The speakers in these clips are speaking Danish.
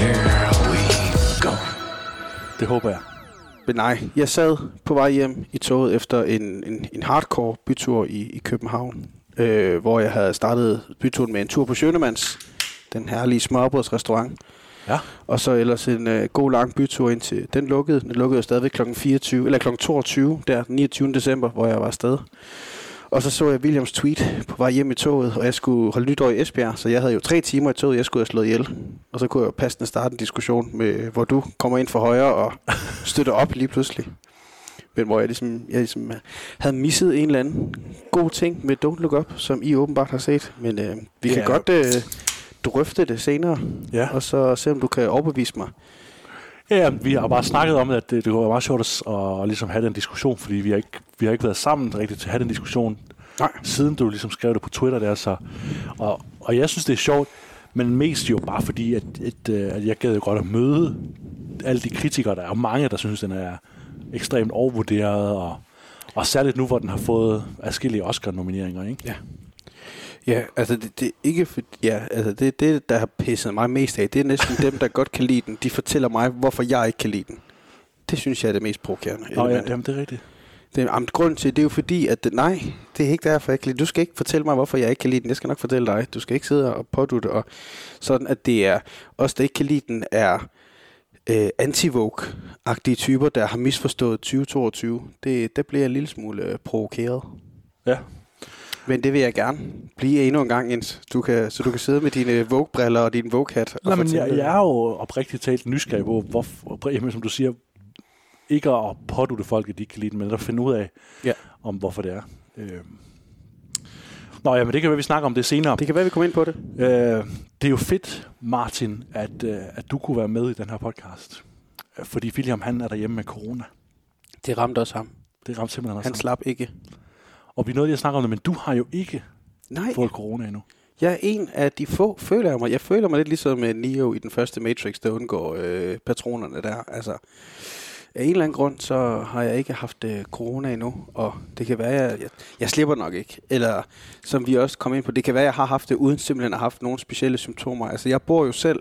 Here we go. Det håber jeg. Men nej, jeg sad på vej hjem i toget efter en, en, en hardcore bytur i, i København, øh, hvor jeg havde startet byturen med en tur på Sjønemands, den herlige smørbrødsrestaurant. Ja. Og så ellers en øh, god lang bytur ind til, den lukkede, den lukkede stadigvæk kl. 24, eller kl. 22, der den 29. december, hvor jeg var afsted. Og så så jeg Williams tweet på vej hjem i toget, og jeg skulle holde nytår i Esbjerg, så jeg havde jo tre timer i toget, jeg skulle have slået ihjel. Og så kunne jeg jo passende starte en diskussion, med, hvor du kommer ind for højre og støtter op lige pludselig. Men hvor jeg ligesom, jeg ligesom havde misset en eller anden god ting med Don't Look Up, som I åbenbart har set. Men øh, vi kan Ja. godt øh, drøfte det senere, Ja. og så se om du kan overbevise mig. Ja, vi har bare snakket om, at det, det kunne være meget sjovt at, at ligesom have den diskussion, fordi vi har ikke, vi har ikke været sammen rigtigt til at have den diskussion, Nej. siden du ligesom skrev det på Twitter der. Så, og, og jeg synes, det er sjovt, men mest jo bare fordi, at, at, øh, at jeg gad jo godt at møde alle de kritikere, der er mange, der synes, den er ekstremt overvurderet, og, og særligt nu, hvor den har fået adskillige Oscar-nomineringer, ikke? Ja. Ja, altså det, det er ikke for, ja, altså det, det, der har pisset mig mest af, det er næsten dem, der godt kan lide den. De fortæller mig, hvorfor jeg ikke kan lide den. Det synes jeg er det mest provokerende. Nå, ja, jamen, det er rigtigt. Det, jamen, grunden til det er jo fordi, at det, nej, det er ikke derfor, jeg kan lide. Du skal ikke fortælle mig, hvorfor jeg ikke kan lide den. Jeg skal nok fortælle dig. Du skal ikke sidde og pådutte. Og sådan, at det er os, der ikke kan lide den, er øh, anti agtige typer, der har misforstået 2022. Det, der bliver jeg en lille smule øh, provokeret. Ja. Men det vil jeg gerne blive endnu en gang, Jens. Du kan, så du kan sidde med dine Vogue-briller og din Vogue-hat. og Nej, men jeg, jeg er jo oprigtigt talt nysgerrig på, hvorfor, jamen, som du siger, ikke at pådute folk, at de ikke kan lide den, men at finde ud af, Ja. om hvorfor det er. Øh. Nå ja, men det kan være, vi snakker om det senere. Det kan være, vi kommer ind på det. Øh, det er jo fedt, Martin, at, øh, at du kunne være med i den her podcast. Fordi William, han er derhjemme med corona. Det ramte også ham. Det ramte simpelthen også Han ham. slap ikke. Og vi nåede lige at snakke om det, men du har jo ikke Nej. fået corona endnu. Jeg er en af de få, føler jeg mig. Jeg føler mig lidt ligesom med Neo i den første Matrix, der undgår øh, patronerne der. Altså, af en eller anden grund, så har jeg ikke haft øh, corona endnu, og det kan være, jeg, jeg, jeg slipper nok ikke. Eller, som vi også kom ind på, det kan være, jeg har haft det, uden simpelthen at have haft nogle specielle symptomer. Altså, jeg bor jo selv,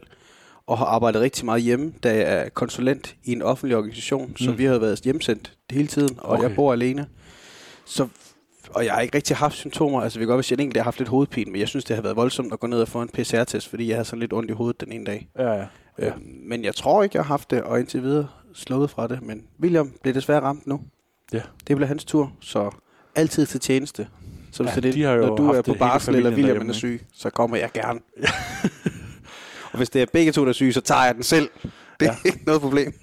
og har arbejdet rigtig meget hjemme, da jeg er konsulent i en offentlig organisation, så Mm. vi har været hjemsendt hele tiden, og Okay. jeg bor alene. Så og jeg har ikke rigtig haft symptomer. Altså, vi kan godt, hvis jeg enkelt har haft lidt hovedpine, men jeg synes, det har været voldsomt at gå ned og få en PCR-test, fordi jeg havde sådan lidt ondt i hovedet den ene dag. Ja, ja. Øh, men jeg tror ikke, jeg har haft det, og indtil videre slået fra det. Men William bliver desværre ramt nu. Ja. Det bliver hans tur, så altid til tjeneste. Så hvis Ja, det de har når du er på barsel, eller William er syg, så kommer jeg gerne. og hvis det er begge to, der er syge, så tager jeg den selv. Det er Ja. ikke noget problem.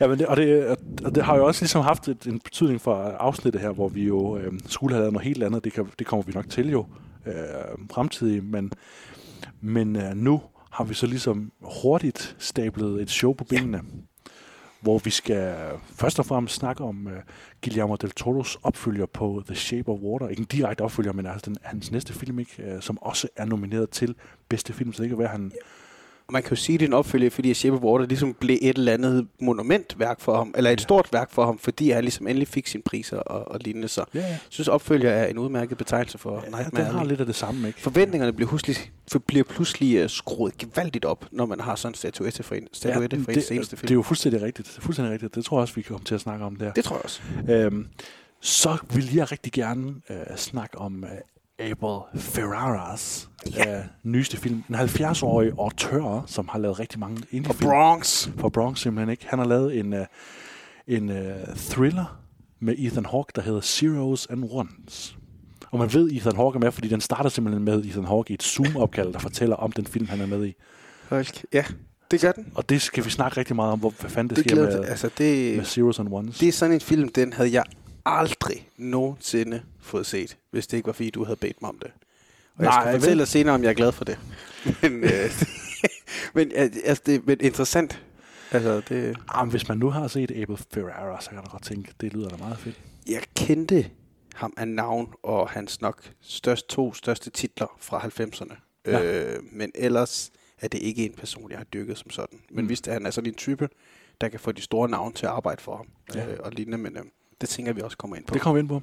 Ja, men det, og, det, og det har jo også ligesom haft et, en betydning for afsnittet her, hvor vi jo øh, skulle have lavet noget helt andet. Det, kan, det kommer vi nok til jo øh, fremtidigt, men, men øh, nu har vi så ligesom hurtigt stablet et show på benene, hvor vi skal først og fremmest snakke om øh, Guillermo del Toros opfølger på The Shape of Water. Ikke en direkte opfølger, men altså den, hans næste film, ikke, øh, som også er nomineret til bedste film, så det kan være, han... Og man kan jo sige, at det er en opfølger, fordi Shape of Water ligesom blev et eller andet monumentværk for ham, eller et Ja. stort værk for ham, fordi han ligesom endelig fik sine priser og, og lignende. Så Ja, ja. jeg synes, opfølger er en udmærket betegnelse for ja Nightmare har Alley. lidt af det samme, ikke? Forventningerne bliver pludselig, for- bliver pludselig uh, skruet gevaldigt op, når man har sådan en statuette for en, statuette Ja, for det, en seneste det film. er jo fuldstændig rigtigt. Det er fuldstændig rigtigt. Det tror jeg også, vi kan komme til at snakke om der. det tror jeg også. Øhm, så vil jeg rigtig gerne øh, snakke om øh, Abel Ferraras øh, nyeste film. En 70-årig autør, som har lavet rigtig mange Og indie-film. Bronx. For Bronx simpelthen ikke. Han har lavet en, øh, en øh, thriller med Ethan Hawke, der hedder Zeros and Ones. Og man ved, Ethan Hawke er med, fordi den starter simpelthen med Ethan Hawke i et Zoom-opkald, der fortæller om den film, han er med i. Hold- Ja, det gør den. Og det skal vi snakke rigtig meget om, hvor, hvad fanden det, Det, sker med, altså det, med Zeros and Ones. det er sådan en film, den havde jeg aldrig nogensinde fået set, hvis det ikke var, fordi du havde bedt mig om det. Og jeg Nej, skal vel? fortælle dig senere, om jeg er glad for det. Men, øh, men, al- altså, det, men interessant. Altså, det, Jamen, hvis man nu har set Abel Ferrara, så kan du godt tænke, det lyder da meget fedt. jeg kendte ham af navn og hans nok størst, to største titler fra 90'erne. Ja. Øh, men ellers er det ikke en person, jeg har dykket som sådan. Men Mm. hvis han er sådan en type, der kan få de store navne til at arbejde for ham ja. øh, og lignende, men øh, det tænker vi også kommer ind på. Det kommer vi ind på.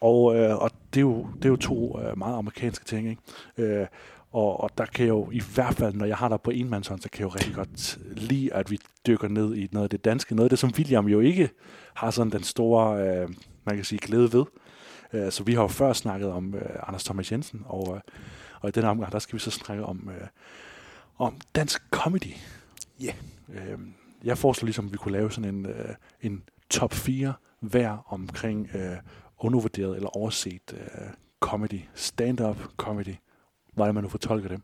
Og, øh, og det, er jo, det er jo to øh, meget amerikanske ting, ikke? Øh, og, og der kan jeg jo, i hvert fald, når jeg har der på enmandshånd, så kan jeg jo rigtig godt lide, at vi dykker ned i noget af det danske. Noget af det, som William jo ikke har sådan den store, øh, man kan sige, glæde ved. Øh, så vi har jo før snakket om øh, Anders Thomas Jensen, og, øh, og i den omgang, der skal vi så snakke om, øh, om dansk comedy. Ja. Øh, jeg foreslår ligesom, at vi kunne lave sådan en, øh, en top 4 hver omkring øh, undervurderet eller overset øh, comedy, stand-up comedy, hvordan man nu fortolker det.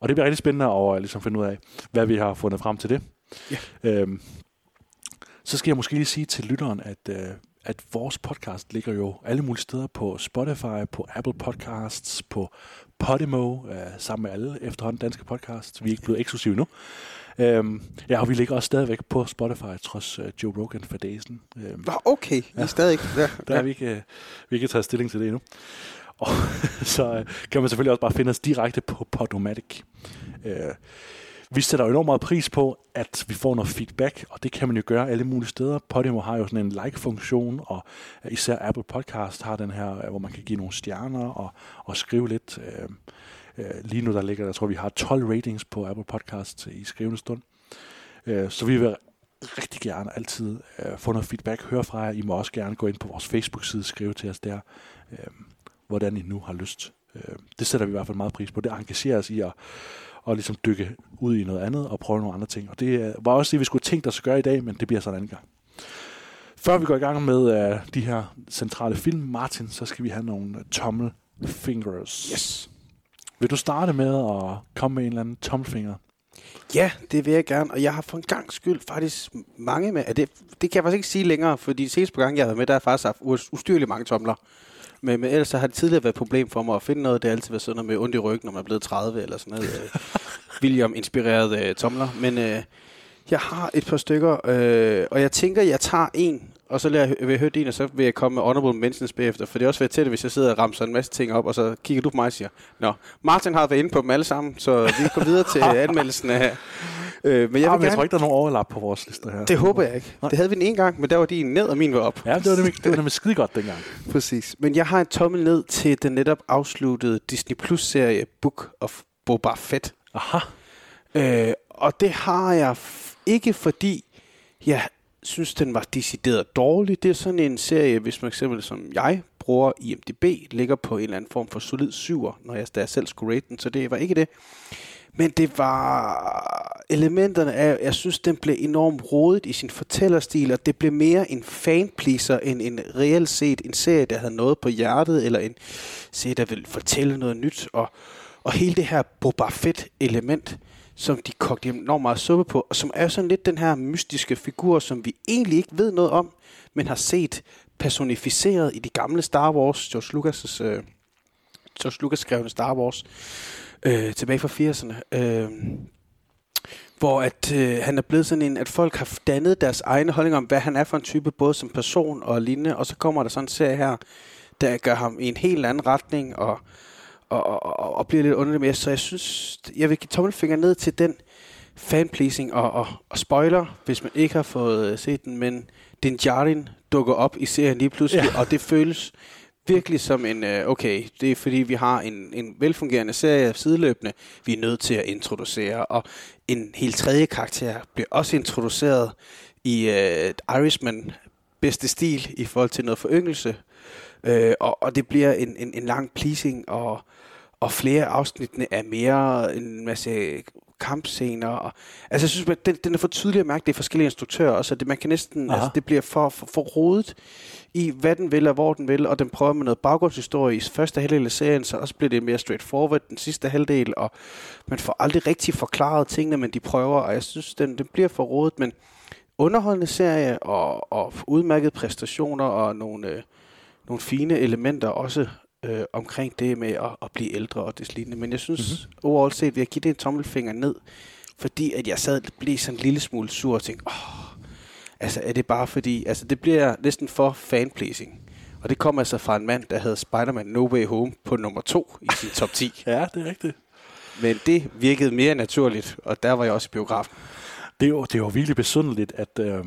Og det bliver rigtig spændende at øh, ligesom finde ud af, hvad vi har fundet frem til det. Ja. Øhm, så skal jeg måske lige sige til lytteren, at, øh, at vores podcast ligger jo alle mulige steder på Spotify, på Apple Podcasts, på Podimo, øh, sammen med alle efterhånden danske podcasts. Vi er ikke blevet eksklusive nu. Øhm, ja, og vi ligger også stadigvæk på Spotify, trods øh, Joe Rogan for Dazen. Øhm, Nå, okay. Vi er stadig ikke... Ja, der er vi ikke, øh, vi ikke taget stilling til det endnu. Og så øh, kan man selvfølgelig også bare finde os direkte på Podomatic. Øh, vi sætter jo enormt meget pris på, at vi får noget feedback, og det kan man jo gøre alle mulige steder. Podimo har jo sådan en like-funktion, og især Apple Podcast har den her, hvor man kan give nogle stjerner og, og skrive lidt. Øh, øh lige nu der ligger, jeg tror vi har 12 ratings på Apple Podcast i skrivende stund. Øh, så vi vil rigtig gerne altid øh, få noget feedback, høre fra jer. I må også gerne gå ind på vores Facebook-side og skrive til os der, øh, hvordan I nu har lyst. Øh, det sætter vi i hvert fald meget pris på. Det engagerer os i at, at ligesom dykke ud i noget andet og prøve nogle andre ting. Og det var også det, vi skulle tænkt os at gøre i dag, men det bliver så en anden gang. Før vi går i gang med øh, de her centrale film, Martin, så skal vi have nogle øh, tommelfingers. Yes. Vil du starte med at komme med en eller anden tommelfinger? Ja, det vil jeg gerne, og jeg har for en gang skyld faktisk mange med. Det, det kan jeg faktisk ikke sige længere, fordi senest på gang, jeg har været med, der har faktisk haft us- ustyrligt mange tomler. Men, men ellers så har det tidligere været et problem for mig at finde noget. Det har altid været sådan noget med ondt i ryggen, når man er blevet 30 eller sådan noget. øh, William-inspireret øh, tomler. Men øh, jeg har et par stykker, øh, og jeg tænker, jeg tager en, og så lader jeg, vil jeg høre din, og så vil jeg komme med honorable mentions bagefter. For det er også været det, hvis jeg sidder og ramser en masse ting op, og så kigger du på mig og siger, Nå, Martin har været inde på dem alle sammen, så vi går videre til anmeldelsen af... Øh, men jeg, ah, men jeg tror ikke, der er nogen overlap på vores lister her. det håber jeg ikke. Nej. Det havde vi den en gang, men der var din ned, og min var op. Ja, det var nemlig, det var nemlig skide godt dengang. Præcis. Men jeg har en tommel ned til den netop afsluttede Disney Plus-serie Book of Boba Fett. Aha. Øh, og det har jeg ikke, fordi jeg synes, den var decideret dårlig. Det er sådan en serie, hvis man eksempel som jeg bruger IMDb, ligger på en eller anden form for solid syver, når jeg, da jeg selv skulle rate den, så det var ikke det. Men det var elementerne af, jeg synes, den blev enormt rodet i sin fortællerstil, og det blev mere en fanpleaser end en reelt set en serie, der havde noget på hjertet, eller en serie, der ville fortælle noget nyt. Og, og hele det her Boba Fett element, som de kogte enormt meget suppe på, og som er sådan lidt den her mystiske figur, som vi egentlig ikke ved noget om, men har set personificeret i de gamle Star Wars, George Lucas' øh, George Lucas skrevne Star Wars, øh, tilbage fra 80'erne. Øh, hvor at øh, han er blevet sådan en, at folk har dannet deres egne holdninger om, hvad han er for en type, både som person og lignende, og så kommer der sådan en serie her, der gør ham i en helt anden retning, og, og, og, og bliver lidt underlig med. Så jeg synes, jeg vil give tommelfinger ned til den fanpleasing, og, og, og spoiler, hvis man ikke har fået øh, set den, men Din Djarin dukker op i serien lige pludselig, ja. og det føles virkelig som en, øh, okay, det er fordi vi har en, en velfungerende serie sideløbende, vi er nødt til at introducere, og en helt tredje karakter bliver også introduceret i øh, Irishman bedste stil i forhold til noget foryngelse, øh, og, og det bliver en, en, en lang pleasing, og, og flere afsnittene er mere en masse kampscener. Og, altså, jeg synes, at den, den er for tydelig at mærke, det er forskellige instruktører, og så det, man kan næsten, Aha. altså, det bliver for, for, for rodet i, hvad den vil og hvor den vil, og den prøver med noget baggrundshistorie i første halvdel af serien, så også bliver det mere straightforward den sidste halvdel, og man får aldrig rigtig forklaret tingene, men de prøver, og jeg synes, den, den bliver for rodet, men underholdende serie, og, og udmærkede præstationer, og nogle, øh, nogle fine elementer også øh, omkring det med at, at blive ældre og det lignende. Men jeg synes, mm-hmm. overall set vil jeg give det en tommelfinger ned fordi at jeg sad blev sådan en lille smule sur og tænkte, åh, altså er det bare fordi, altså det bliver næsten for fanpleasing. Og det kom altså fra en mand, der havde Spider-Man No Way Home på nummer to i sin top 10. Ja, det er rigtigt. Men det virkede mere naturligt, og der var jeg også i biografen. Det er jo, det er jo virkelig besynderligt, at øh,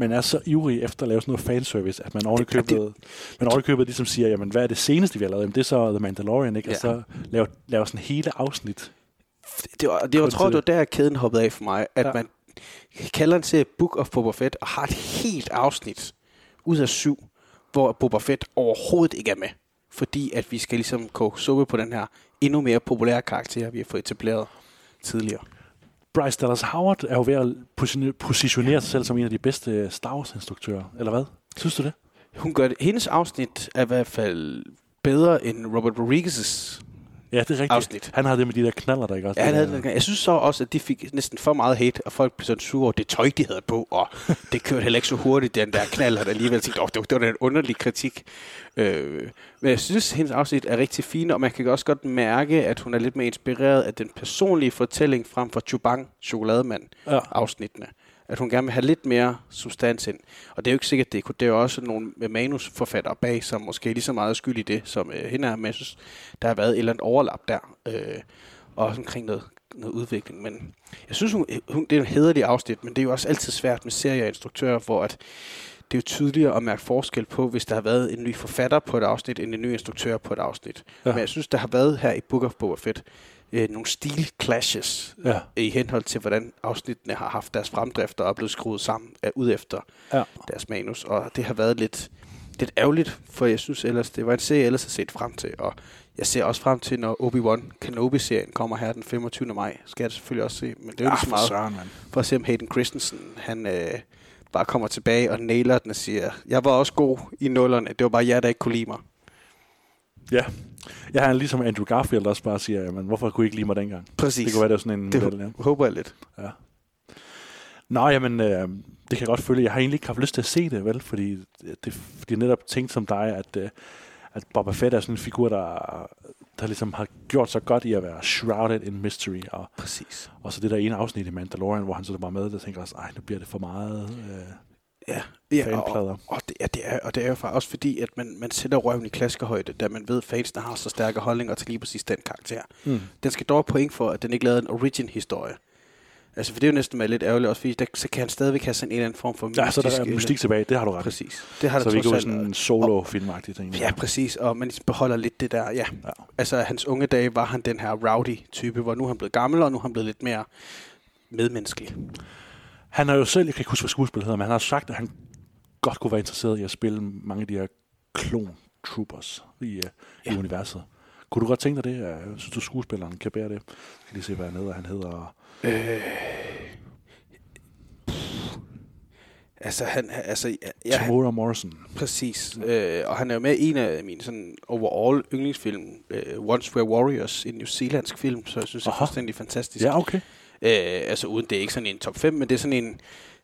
man er så ivrig efter at lave sådan noget fanservice, at man ovenikøbet, det- man ovenikøbet ligesom siger, jamen hvad er det seneste, vi har lavet? Jamen det er så The Mandalorian, ikke? Ja. Og så laver, laver sådan hele afsnit. Det var, det var, Kun tror, det var der, kæden hoppede af for mig, at Ja. man kalder den til Book of Boba Fett, og har et helt afsnit ud af syv, hvor Boba Fett overhovedet ikke er med. Fordi at vi skal ligesom koge suppe på den her endnu mere populære karakter, vi har fået etableret tidligere. Bryce Dallas Howard er jo ved at positionere sig selv som en af de bedste Star Wars-instruktører, eller hvad? Synes du det? Hun gør det. Hendes afsnit er i hvert fald bedre end Robert Rodriguez's Ja, det er rigtigt. Afsnit. Han har det med de der knaller, der ikke også? Ja, han Det havde, den- jeg synes så også, at de fik næsten for meget hate, og folk blev sådan sure over det tøj, de havde på, og det kørte heller ikke så hurtigt, den der knald, og der alligevel tænkte, oh, det, var, det var da en underlig kritik. Øh, men jeg synes, at hendes afsnit er rigtig fine, og man kan også godt mærke, at hun er lidt mere inspireret af den personlige fortælling frem for Chubang, chokolademand, Ja. afsnittene. At hun gerne vil have lidt mere substans ind. Og det er jo ikke sikkert, det er, det er jo også nogle manusforfattere bag, som måske er lige så meget skyld i det, som øh, hende er. Men jeg synes, der har været et eller andet overlap der. Øh, og også omkring noget, noget udvikling. Men jeg synes, hun, hun, det er en hederlig afsnit, men det er jo også altid svært med serier og instruktører, hvor at det er jo tydeligere at mærke forskel på, hvis der har været en ny forfatter på et afsnit, end en ny instruktør på et afsnit. Ja. Men jeg synes, der har været her i Book of Boba Fett øh, nogle stil clashes Ja. i henhold til, hvordan afsnittene har haft deres fremdrifter og er blevet skruet sammen af, ud efter Ja. deres manus. Og det har været lidt, lidt ærgerligt, for jeg synes ellers, det var en serie, jeg ellers har set frem til. Og jeg ser også frem til, når Obi-Wan Kenobi-serien kommer her den 25. maj. Skal jeg selvfølgelig også se, men det er jo Ah, så meget søren, mand. for at se, om Hayden Christensen, han øh, bare kommer tilbage og nailer den og siger, jeg var også god i nullerne, det var bare jer, der ikke kunne lide mig. Ja. Jeg har ligesom Andrew Garfield også bare siger, jamen, hvorfor kunne I ikke lide mig dengang? Præcis. Det kunne være, det var sådan en Det model, ja. håber jeg lidt. Ja. Nå, jamen, øh, det kan jeg godt følge. Jeg har egentlig ikke haft lyst til at se det, vel? Fordi det, fordi jeg netop tænkt som dig, at, øh, at Boba Fett er sådan en figur, der, der ligesom har gjort så godt i at være shrouded in mystery. Og, Præcis. og så det der ene afsnit i Mandalorian, hvor han så bare med, der tænker også, ej, nu bliver det for meget øh, Ja, ja fanplader. og, og, det, ja, det er, og det er jo faktisk også fordi, at man, man sætter røven i klaskehøjde, da man ved, at fansene har så stærke holdninger til lige præcis den karakter. Mm. Den skal dog point for, at den ikke lavede en origin-historie. Altså, for det er jo næsten lidt ærgerligt også, fordi der, så kan han stadigvæk have sådan en eller anden form for Ja, så der er mystisk- mystik tilbage, det har du ret. Præcis. Det har Så der vi går sådan en solo-filmagtig ting. Ja, præcis. Og man beholder lidt det der, ja. Ja. Altså, hans unge dage var han den her rowdy-type, hvor nu er han blevet gammel, og nu er han blevet lidt mere medmenneskelig. Han har jo selv, jeg kan ikke huske, hvad skuespillet hedder, men han har sagt, at han godt kunne være interesseret i at spille mange af de her klon troopers i, uh, ja. i Ja. universet. Kunne du godt tænke dig det? Jeg synes du, skuespilleren kan bære det? Skal lige se, hvad han hedder. Han hedder... Øh, altså, han, altså, ja, Ja, ja, han, Tamora Morrison. præcis. Øh, og han er jo med i en af mine sådan overall yndlingsfilm, øh, Once Were Warriors, en New Zealandsk film, så jeg synes, det er fuldstændig fantastisk. Ja, okay. Øh, altså uden det er ikke sådan en top 5, men det er sådan en,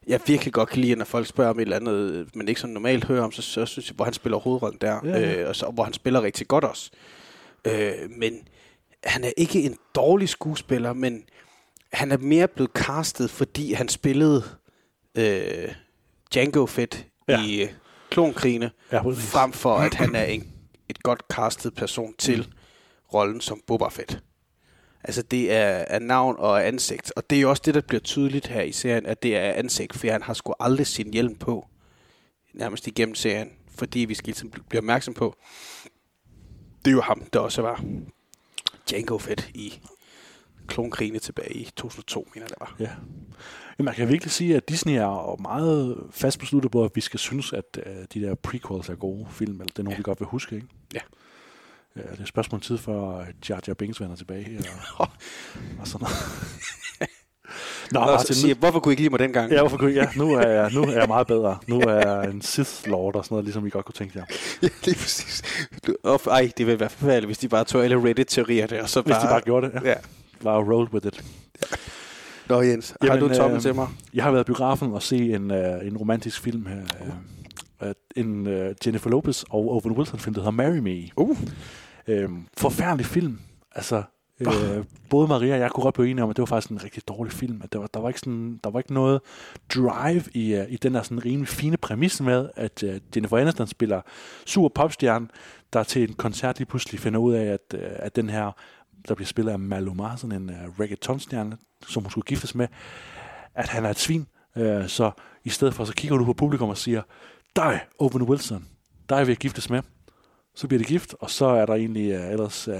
jeg virkelig godt kan lide, når folk spørger om et eller andet, men ikke sådan normalt hører om, så, så synes jeg, hvor han spiller hovedrollen der, Ja, ja. Øh, og så, hvor han spiller rigtig godt også. Øh, men han er ikke en dårlig skuespiller, men han er mere blevet castet, fordi han spillede øh, Django Fett Ja. i øh, Klonkrigene, Ja, frem for at han er en, et godt castet person til rollen som Boba Fett. Altså det er, er navn og ansigt, og det er jo også det, der bliver tydeligt her i serien, at det er ansigt, for han har sgu aldrig sin hjelm på, nærmest igennem serien, fordi vi skal ligesom blive opmærksom på, det er jo ham, der også var Django Fett i klonkrigene tilbage i 2002, mener jeg, det var. Ja. Jamen, man kan virkelig sige, at Disney er meget fast besluttet på, at vi skal synes, at uh, de der prequels er gode film, eller det er nogle, ja. vi godt vil huske, ikke? Ja. Ja, det er et spørgsmål tid for Jar Jar Binks vender tilbage. Og, og sådan noget. Nå, så Martin, siger, hvorfor kunne I ikke lide mig dengang? ja, hvorfor kunne, ja, nu er, jeg, nu er jeg meget bedre. Nu er jeg en Sith Lord og sådan noget, ligesom I godt kunne tænke jer. Ja, lige præcis. Du, og, ej, det ville være forfærdeligt, hvis de bare tog alle Reddit-teorierne, og så Hvis bare... de bare gjorde det. Ja. Ja. Bare roll with it. Nå Jens, har Jamen, du en tommel øh, til mig? Jeg har været i biografen og se en, uh, en romantisk film her. Uh, en uh, Jennifer Lopez og Owen Wilson film, der hedder Marry Me. Uh. Øhm, forfærdelig film. Altså, Øh, både Maria og jeg kunne godt blive enige om, at det var faktisk en rigtig dårlig film. At der, var, der, var ikke sådan, der var ikke noget drive i, uh, i den der sådan rimelig fine præmis med, at uh, Jennifer Aniston spiller super popstjerne, der til en koncert lige pludselig finder ud af, at, uh, at den her, der bliver spillet af Maluma, sådan en uh, reggaeton-stjerne, som hun skulle giftes med, at han er et svin. Uh, så i stedet for, så kigger du på publikum og siger, dig, Owen Wilson, dig vil jeg giftes med. Så bliver de gift, og så er der egentlig uh, ellers uh,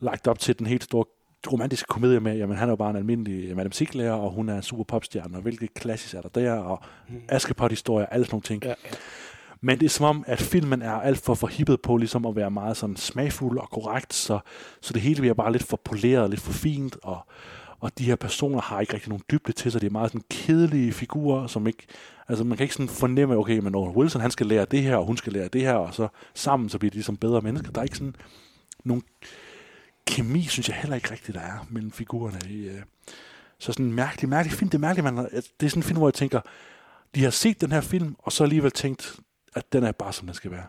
lagt op til den helt store romantiske komedie med, jamen han er jo bare en almindelig matematiklærer, og hun er en super popstjerne, og hvilket klassisk er der der, og mm. Askepot-historier, alle sådan nogle ting. Ja, ja. Men det er som om, at filmen er alt for forhippet på ligesom at være meget sådan smagfuld og korrekt, så, så det hele bliver bare lidt for poleret, lidt for fint, og, og de her personer har ikke rigtig nogen dybde til sig. Det er meget sådan kedelige figurer, som ikke... Altså man kan ikke sådan fornemme, okay, men Owen Wilson han skal lære det her, og hun skal lære det her, og så sammen så bliver de ligesom bedre mennesker. Der er ikke sådan nogen kemi, synes jeg heller ikke rigtigt, der er mellem figurerne. I, øh. Så sådan en mærkelig, mærkelig film. Det er mærkeligt, man, har- det er sådan en film, hvor jeg tænker, de har set den her film, og så alligevel tænkt, at den er bare, som den skal være.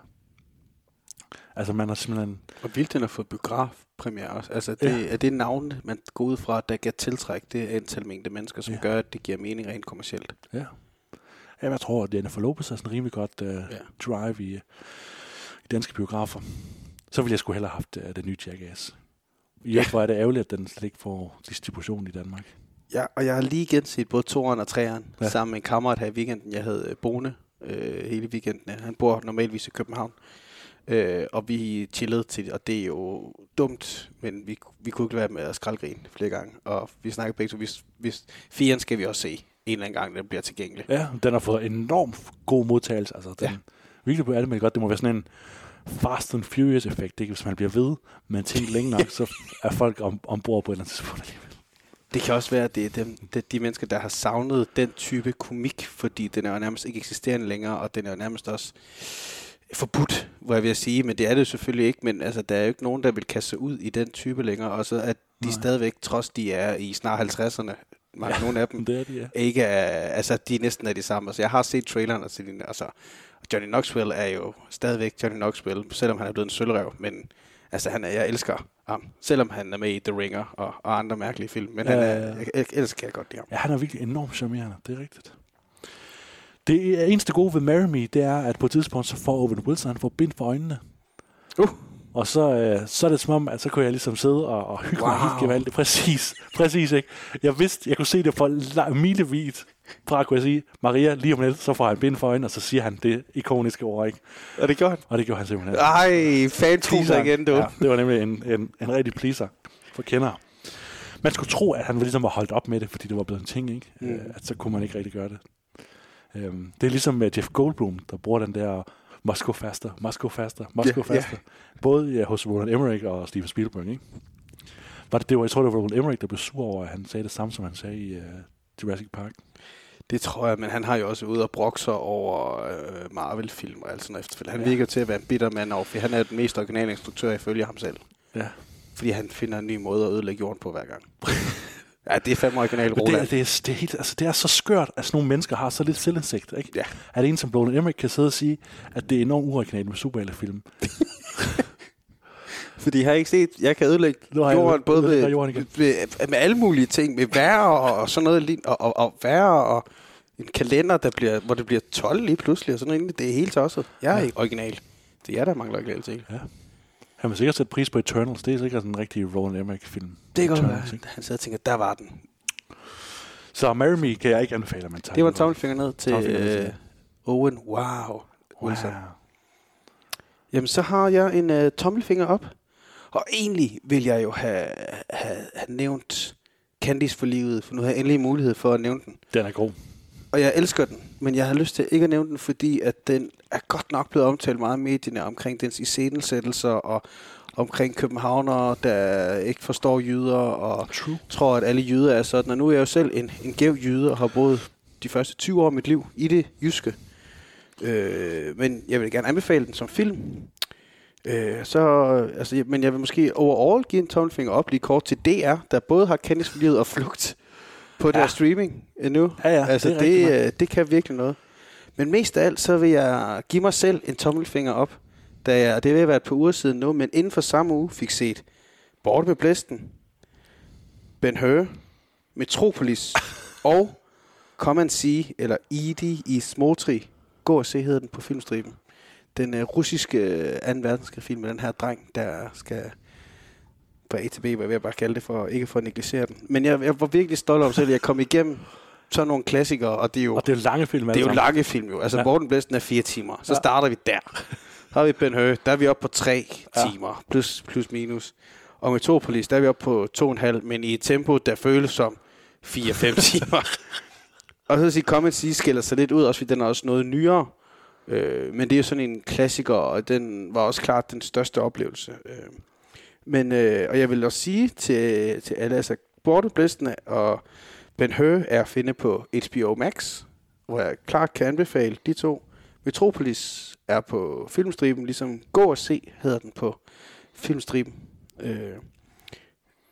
Altså man har simpelthen... Og vildt, den har fået biografpremiere også. Altså, det, Ja. er det navn, man går ud fra, der kan tiltrække det antal mængde mennesker, som Ja. gør, at det giver mening rent kommercielt. Ja. Jamen, jeg tror, at Jennifer Lopez er sådan rimelig godt uh, ja. Drive i, i danske biografer. Så ville jeg skulle hellere have haft uh, den nye Jackass. I ja. hvor er det ærgerligt, at den slet ikke får distribution i Danmark. Ja, og jeg har lige igen set både toeren og treeren Ja. sammen med en kammerat her i weekenden. Jeg havde øh, Bone øh, hele weekenden. Han bor normalvis i København. Øh, og vi chillede til og det er jo dumt, men vi, vi kunne ikke være med at skraldgrine flere gange. Og vi snakkede begge to, hvis, hvis firen skal vi også se en eller anden gang, den bliver tilgængelig. Ja, den har fået enormt god modtagelse. Altså, den, ja. Virkelig på alt med godt. Det må være sådan en Fast and Furious-effekt. Ikke? Hvis man bliver ved med en ting længe nok, så er folk om, ombord på et eller andet tidspunkt alligevel. Det kan også være, at det er dem, det er de mennesker, der har savnet den type komik, fordi den er jo nærmest ikke eksisterende længere, og den er jo nærmest også forbudt, hvor jeg vil sige, men det er det selvfølgelig ikke, men altså, der er jo ikke nogen, der vil kaste sig ud i den type længere, og så at de Nej. stadigvæk, trods de er i snart 50'erne, mange, ja, nogle af dem, Det er de, ja. ikke er, altså de næsten er de samme. Altså jeg har set trailerne til den, altså Johnny Knoxville er jo stadigvæk Johnny Knoxville, selvom han er blevet en sølvrev, men altså han er, jeg elsker ham, selvom han er med i The Ringer og, og andre mærkelige film, men Ja, han ja, er, ja. jeg, jeg elsker jeg godt lide ham. Ja, han er virkelig enormt charmerende. Det er rigtigt. Det eneste gode ved Marry Me, det er, at på et tidspunkt, så får Owen Wilson, han får bind for øjnene. Uh. Og så, øh, så er det som om, at så kunne jeg ligesom sidde og, og hygge wow. mig helt gevaldigt. Præcis, præcis, ikke? Jeg vidste, jeg kunne se det for milevis fra, kunne jeg sige, Maria, lige om lidt, så får han bind for øjnene, og så siger han det ikoniske ord, ikke? Er det godt? Og det gjorde han simpelthen. Ej, fan igen, du. Ja, det var nemlig en, en, en rigtig pleaser for kendere. Man skulle tro, at han var ligesom var holdt op med det, fordi det var blevet en ting, ikke? Mm. Mm. At så kunne man ikke rigtig gøre det. Øhm, det er ligesom med Jeff Goldblum, der bruger den der go faster, go faster, Ja, go faster. Både ja, hos Roland Emmerich og Steven Spielberg, ikke? Var det, det var, jeg tror, det var Roland Emmerich, der blev sur over, at han sagde det samme, som han sagde i uh, Jurassic Park. Det tror jeg, men han har jo også ude og brokke sig over øh, Marvel-film og alt sådan noget. Han ja. virker til at være en bitter mand over, for han er den mest originale instruktør ifølge ham selv. Ja. Fordi han finder en ny måde at ødelægge jorden på hver gang. ja, det er fandme original Men Roland. det, det, er, det, er helt, altså, det er så skørt, at sådan nogle mennesker har så lidt selvindsigt. Ikke? Ja. At en som Roland Emmerich kan sidde og sige, at det er enormt uoriginalt med superheltefilm. Fordi jeg har ikke set, jeg kan ødelægge har jorden både ved, jorden ved, med alle mulige ting, med vejr og sådan noget, og, og, og vejr og en kalender, der bliver, hvor det bliver 12 lige pludselig, og sådan noget. Det er helt tosset. Jeg er Ja. ja. ikke original. Det er jeg, der mangler originalitet. Han vil sikkert sætte pris på Eternals. Det er sikkert en rigtig Roland Emmerich-film. Det kan godt være. Han sidder og tænker, der var den. Så Marry Me kan jeg ikke anbefale, at man tager. Det var en tommelfinger ned til øh, Owen. Wow. Wow. Wilson. Jamen, så har jeg en øh, tommelfinger op. Og egentlig vil jeg jo have, have, have nævnt Candice for livet, for nu har jeg endelig mulighed for at nævne den. Den er god. Og jeg elsker den, men jeg har lyst til ikke at nævne den, fordi at den er godt nok blevet omtalt meget i medierne omkring dens iscenesættelser og omkring københavnere, der ikke forstår jyder og True. tror, at alle jyder er sådan. Og nu er jeg jo selv en, en gæv jyde og har boet de første 20 år af mit liv i det jyske. Øh, men jeg vil gerne anbefale den som film. Øh, så, altså, jeg- men jeg vil måske overall give en tommelfinger op lige kort til DR, der både har Kendis for livet og flugt på deres streaming øh, nu. Ja, ja, altså, det det, øh, det kan virkelig noget. Men mest af alt, så vil jeg give mig selv en tommelfinger op, da jeg, det vil være et par uger siden nu, men inden for samme uge fik set Borte med Blæsten, Ben Hur, Metropolis og Come and See, eller Edie i Smotri. Gå og se hedder den på filmstriben. Den uh, russiske uh, 2. verdenskrig-film med den her dreng, der skal fra A til B, hvad jeg vil bare kalde det, for ikke for at negligere den. Men jeg, jeg var virkelig stolt over selv, at jeg kom igennem sådan nogle klassikere, og det er jo, Og det er jo lange film. det er jo lange film jo. Altså, Ja. ja. Morten Blæsten er fire timer. Så Ja. starter vi der. Så har vi Ben Hur, der er vi oppe på tre timer, plus, plus minus. Og Metropolis, der er vi oppe på to og en halv, men i et tempo, der føles som 4-5 timer. og så sige, Come and See skiller sig lidt ud, også fordi den er også noget nyere. Øh, men det er jo sådan en klassiker, og den var også klart den største oplevelse. Øh, men, øh, og jeg vil også sige til, til alle, altså Borte Blæstende og Ben Hur er at finde på HBO Max, hvor jeg klart kan anbefale de to. Metropolis er på filmstriben, ligesom Gå og se hedder den på filmstriben. Øh,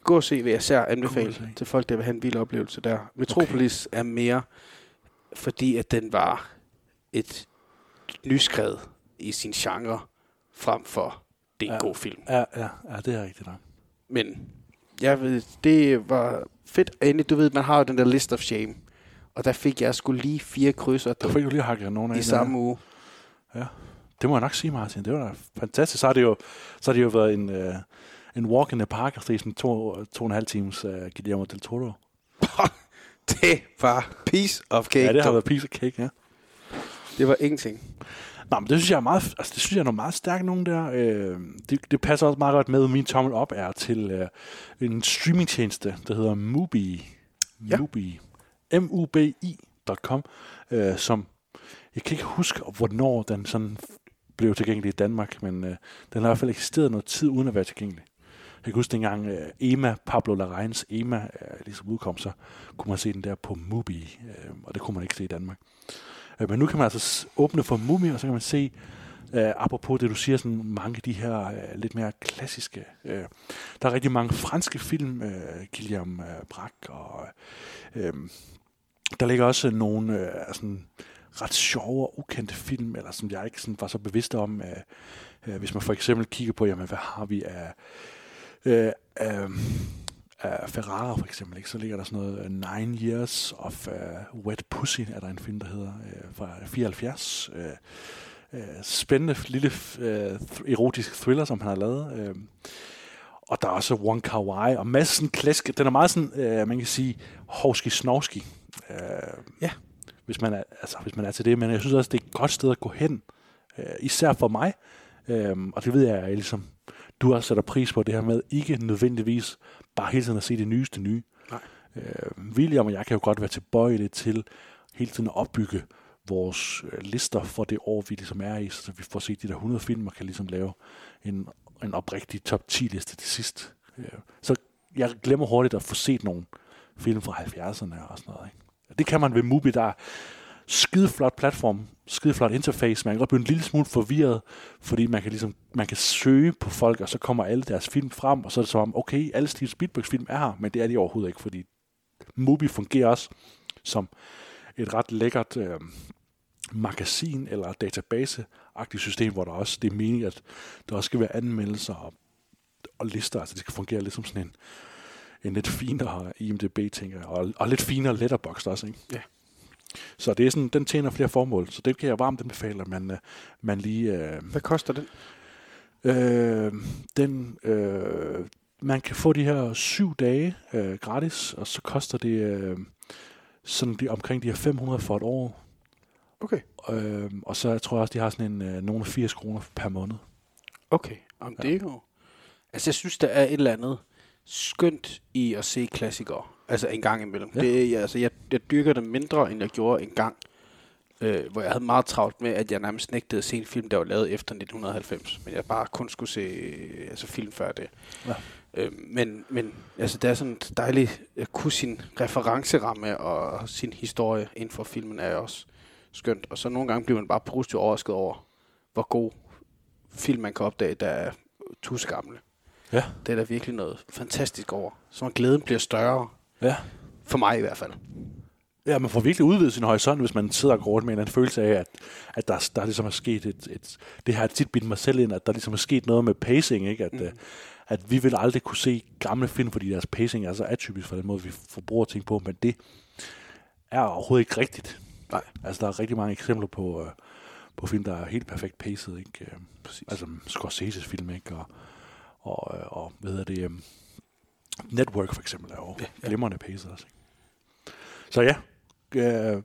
Gå og se vil jeg sær anbefale til folk, der vil have en vild oplevelse der. Metropolis okay. er mere, fordi at den var et nyskrevet i sin genre, frem for det er en Ja. god film. Ja, ja, ja, det er rigtigt nok. Men jeg ved, det var fedt. Og Endelig, du ved, man har jo den der list of shame. Og der fik jeg sgu lige fire krydser Der fik du lige hakket nogen af. i der. samme uge. Det må jeg nok sige, Martin. Det var da fantastisk. Så har det jo, så har det jo været en, uh, en walk in the park at se sådan to, to og en halv times uh, Guillermo del Toro. Det var piece of cake. ja, det har været piece of cake, ja. det var ingenting. Nå, men det synes jeg er meget, altså, det synes jeg er noget meget stærkt nogen der. Øh, det, det, passer også meget godt med, at min tommel op er til øh, en streamingtjeneste, der hedder Mubi. Ja. Mubi. M-U-B-I.com, øh, som jeg kan ikke huske, hvornår den sådan blev tilgængelig i Danmark, men øh, den har i hvert fald eksisteret noget tid uden at være tilgængelig. Jeg kan huske dengang øh, Ema, Pablo Larraíns Ema, øh, ligesom udkom, så kunne man se den der på Mubi, øh, og det kunne man ikke se i Danmark. Øh, men nu kan man altså åbne for mumier, og så kan man se, øh, apropos det du siger, sådan mange af de her øh, lidt mere klassiske. Øh, der er rigtig mange franske film, øh, Guillaume øh, Braque, og øh, der ligger også nogle øh, sådan ret sjove og ukendte film, eller som jeg ikke sådan var så bevidst om. Øh, øh, hvis man for eksempel kigger på, jamen, hvad har vi af, øh, øh, af Ferrara for eksempel, ikke? så ligger der sådan noget øh, Nine Years of uh, Wet Pussy, er der en film, der hedder, øh, fra 74. Øh, øh, spændende lille th- erotisk thriller, som han har lavet. Øh, og der er også Wong Kar Wai, og sådan klassisk. Den er meget sådan, øh, man kan sige, hovski snovski. Øh, Ja. Hvis man, er, altså, hvis man er til det, men jeg synes også, det er et godt sted at gå hen. Øh, især for mig. Øh, og det ved jeg, jeg ligesom, du også sætter pris på det her med, ikke nødvendigvis bare hele tiden at se det nyeste nye. Nej. Øh, William og jeg kan jo godt være tilbøjelige til hele tiden at opbygge vores øh, lister for det år, vi ligesom er i, så vi får set de der 100 film og kan ligesom lave en, en oprigtig top 10 liste til sidst. Øh, så jeg glemmer hurtigt at få set nogle film fra 70'erne og sådan noget. Ikke? Det kan man ved Mubi, der skideflot skide flot platform, skide flot interface. Man kan godt blive en lille smule forvirret, fordi man kan, ligesom, man kan søge på folk, og så kommer alle deres film frem, og så er det som om, okay, alle Steve Spielbergs film er her, men det er de overhovedet ikke, fordi Mubi fungerer også som et ret lækkert øh, magasin eller database-agtigt system, hvor der også det er meningen, at der også skal være anmeldelser og, og lister, altså det skal fungere lidt som sådan en, en lidt finere IMDB, tænker jeg, og, og lidt finere letterbox også, ikke? Ja. Så det er sådan, den tjener flere formål, så det kan jeg varmt anbefale, at man, øh, man lige... Øh, Hvad koster den? Øh, den, øh, man kan få de her syv dage øh, gratis, og så koster det øh, sådan de, omkring de her 500 for et år. Okay. Øh, og så jeg tror jeg også, de har sådan en øh, nogle af 80 kroner per måned. Okay. Om det er jo... Altså, jeg synes, der er et eller andet skønt i at se klassikere. Altså, en gang imellem. Ja. Det, er- altså, jeg, jeg dyrker det mindre, end jeg gjorde en gang. Øh, hvor jeg havde meget travlt med, at jeg nærmest nægtede at se en film, der var lavet efter 1990. Men jeg bare kun skulle se øh, altså, film før det. Ja. Øh, men, men altså, det er sådan dejligt at kunne sin referenceramme og sin historie inden for filmen er også skønt. Og så nogle gange bliver man bare positivt overrasket over, hvor god film man kan opdage, der er tusgamle. Ja. Det er der virkelig noget fantastisk over. Så glæden bliver større. Ja. For mig i hvert fald. Ja, man får virkelig udvidet sin horisont, hvis man sidder og går rundt med en eller anden følelse af, at, at der, der ligesom er sket et, et... Det har tit bidt mig selv ind, at der ligesom er sket noget med pacing, ikke? At, mm. at vi vil aldrig kunne se gamle film, fordi deres pacing er så atypisk for den måde, vi forbruger ting på, men det er overhovedet ikke rigtigt. Nej. Altså, der er rigtig mange eksempler på, øh, på film, der er helt perfekt paced, ikke? Øh, Præcis. Altså, Scorsese's film, ikke? Og, og, øh, og hvad hedder det? Um, Network, for eksempel, er jo ja, ja. glimrende paced også? Så ja, øh,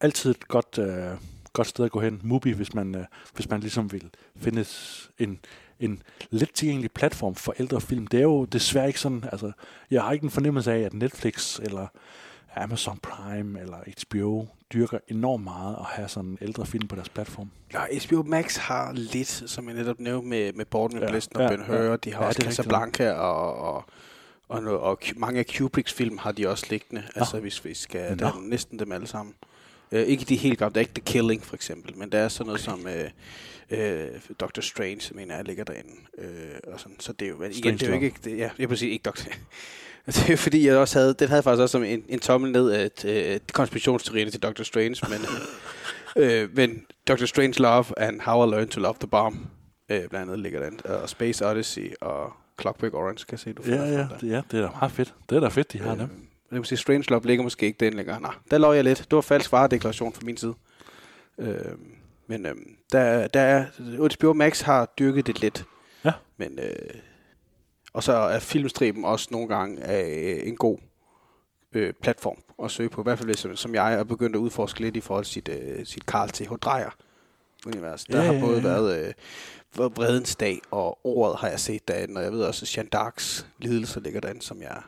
altid et godt, øh, godt sted at gå hen. Mubi, hvis man, øh, hvis man ligesom vil finde en, en let tilgængelig platform for ældre film. Det er jo desværre ikke sådan, altså, jeg har ikke en fornemmelse af, at Netflix eller Amazon Prime eller HBO dyrker enormt meget at have sådan ældre film på deres platform. Ja, HBO Max har lidt, som jeg netop nævnte med, med Borten Ja, Blisten og ja, Ben Hur. ja. De har Ja, også. Casablanca og, og, og, noget, og mange af Kubricks film har de også liggende. Altså hvis vi skal, Nå. der er næsten dem alle sammen. Uh, ikke de helt gamle, der er ikke The Killing for eksempel, men der er sådan noget okay. som uh, uh, Doctor Strange, mener jeg, ligger derinde. Uh, og sådan. Så det er jo, igen, det er jo ikke, det, ja, jeg sige ikke Doctor Det er fordi, jeg også havde, den havde faktisk også som en, en tommel ned af et, øh, konspirationsteorierne til Doctor Strange, men, øh, men Doctor Strange Love and How I Learned to Love the Bomb, øh, blandt andet ligger den, og Space Odyssey og Clockwork Orange, kan jeg se, du Ja, ja, det, ja, det er da meget fedt. Det er da fedt, de har Øh, dem. Jeg vil sige, Strange Love ligger måske ikke den længere. Nej, der lå jeg lidt. Det var falsk varedeklaration fra min side. Øh, men øh, der, der er, HBO Max har dyrket det lidt. Ja. Men, øh, og så er filmstriben også nogle gange øh, en god øh, platform at søge på. I hvert fald hvis, som, som jeg er begyndt at udforske lidt i forhold til sit, øh, sit Carl T. H. Dreyer univers. Der Ja, har ja, både ja. været øh, Vredens Dag og Ordet har jeg set derinde, og jeg ved også, at Jeanne D'Arcs lidelse ligger derinde, som jeg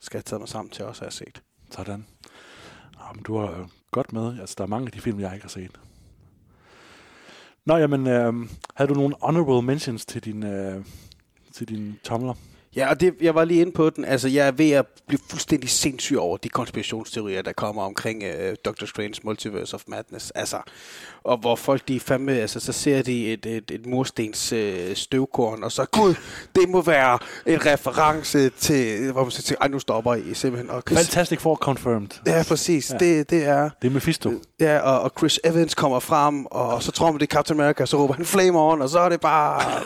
skal have taget mig sammen til også at have set. Sådan. Jamen, du har øh, godt med. Altså, der er mange af de film, jeg ikke har set. Nå, jamen, øh, havde du nogle honorable mentions til din, øh, til din tomler? Ja, og det, jeg var lige inde på den. Altså, jeg er ved at blive fuldstændig sindssyg over de konspirationsteorier, der kommer omkring uh, Doctor Strange Multiverse of Madness. Altså, og hvor folk, de fandme, altså, så ser de et, et, et murstens uh, støvkorn, og så, gud, det må være en reference til, hvor man til, ej, nu stopper I simpelthen. Og Chris, Fantastic Four confirmed. ja, præcis. Ja. Det, det er... Det er Mephisto. Ja, og, og Chris Evans kommer frem, og så tror man, det er Captain America, og så råber han flame on, og så er det bare...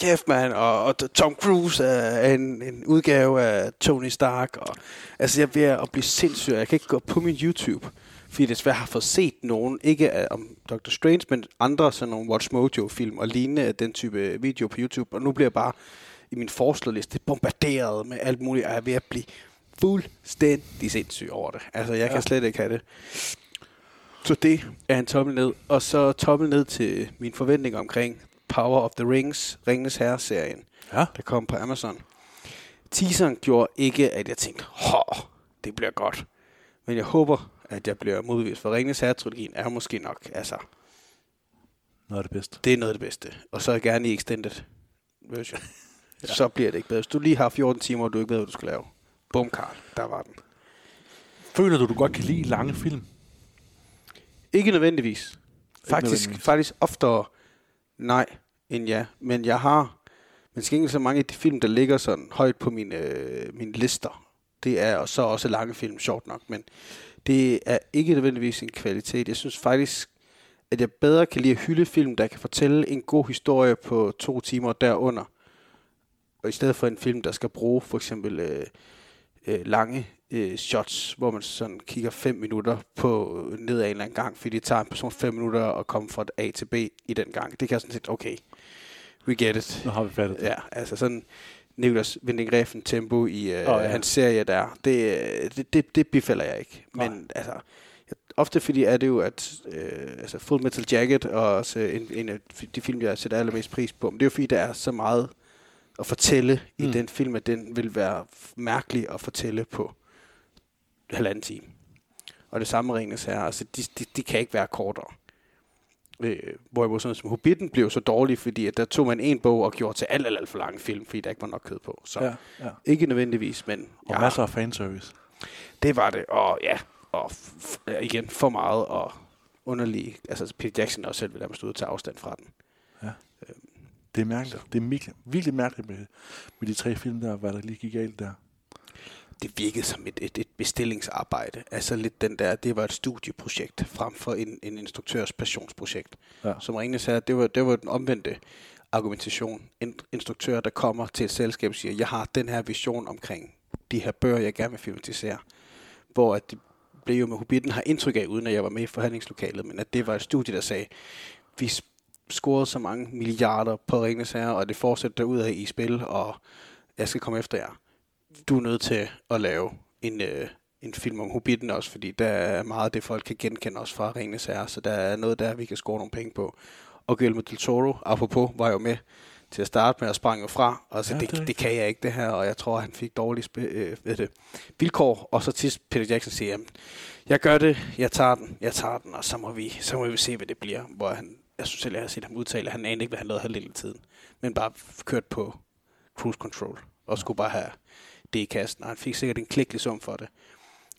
Kæft, mand. Og, og Tom Cruise er en, en udgave af Tony Stark. Og, altså, jeg er ved at blive sindssyg. Jeg kan ikke gå på min YouTube, fordi jeg desværre har fået set nogen, ikke om Doctor Strange, men andre sådan nogle Watch Mojo-film og lignende af den type video på YouTube. Og nu bliver jeg bare i min forslåliste bombarderet med alt muligt, og jeg er ved at blive fuldstændig sindssyg over det. Altså, jeg kan Ja. slet ikke have det. Så det er en tommel ned. Og så tommel ned til min forventning omkring Power of the Rings, Ringenes Herre-serien, Ja. der kom på Amazon. Teaseren gjorde ikke, at jeg tænkte, hå, det bliver godt. Men jeg håber, at jeg bliver modvist, for Ringenes Herre-trilogien er måske nok, altså, Noget af det bedste. det er noget af det bedste. Og så gerne i extended version. ja. Så bliver det ikke bedre. Hvis du lige har 14 timer, og du ikke ved, hvad du skal lave. Bum, Karl. Der var den. Føler du, du godt kan lide lange film? Ikke nødvendigvis. Faktisk, nødvendigvis. faktisk oftere nej end ja. Men jeg har men til så mange af de film, der ligger sådan højt på mine, øh, mine lister. Det er så også lange film, sjovt nok. Men det er ikke nødvendigvis en kvalitet. Jeg synes faktisk, at jeg bedre kan lide at hylde film, der kan fortælle en god historie på to timer derunder. Og i stedet for en film, der skal bruge for eksempel øh, øh, lange øh, shots, hvor man sådan kigger fem minutter på øh, ned ad en eller anden gang, fordi det tager en person fem minutter at komme fra A til B i den gang. Det kan jeg sådan set, okay, we get it. Nu har vi fattet det. Ja, altså sådan Niklas Winding Refn tempo i øh, oh, ja. hans serie der, det, det, det, det bifalder jeg ikke. Men Nej. altså, ofte fordi er det jo, at øh, altså Full Metal Jacket og også en, en af de film, jeg sætter allermest pris på, men det er jo fordi, der er så meget at fortælle mm. I den film, at den vil være mærkelig at fortælle på halvanden time. Og det samme Ringens Herre, altså de, de, de kan ikke være kortere. Øh, hvorimod sådan som Hobbiten blev så dårlig, fordi at der tog man en bog og gjorde til alt, alt, alt for lange film, fordi der ikke var nok kød på. Så Ja, ja. ja. ikke nødvendigvis, men Og ja, masser af fanservice. det var det. Og ja, og f- ja, igen for meget og underlig. Altså Peter Jackson også selv vil nærmest ud og tage afstand fra den. Det er mærkeligt. Det er virkelig, virkelig mærkeligt med, med de tre film der, hvad der lige gik galt der. Det virkede som et, et, et bestillingsarbejde. Altså lidt den der, det var et studieprojekt frem for en, en instruktørs passionsprojekt. Ja. Som Ringnes sagde, det var, det var den omvendte argumentation. En instruktør, der kommer til et selskab og siger, jeg har den her vision omkring de her bøger, jeg gerne vil filmatisere. Hvor at det blev jo med Hobbiten har indtryk af, uden at jeg var med i forhandlingslokalet, men at det var et studie, der sagde, vi scorede så mange milliarder på Ringens Herre, og det fortsætter ud af i spil, og jeg skal komme efter jer. Du er nødt til at lave en, øh, en film om Hobbiten også, fordi der er meget af det, folk kan genkende os fra Ringens Herre, så der er noget der, vi kan score nogle penge på. Og Guillermo del Toro, apropos, var jo med til at starte med og sprang jo fra, og så Ja, det det, det kan jeg ikke det her, og jeg tror, han fik dårlige sp- øh, ved det, vilkår, og så til Peter Jackson siger, jamen, jeg gør det, jeg tager den, jeg tager den, og så må vi, så må vi se, hvad det bliver. Hvor han, jeg synes selv, jeg har set ham udtale, at han anede ikke, hvad han lavede halvdelen af tiden, men bare kørt på cruise control, og skulle bare have det i kassen, og han fik sikkert en klækkelig sum for det.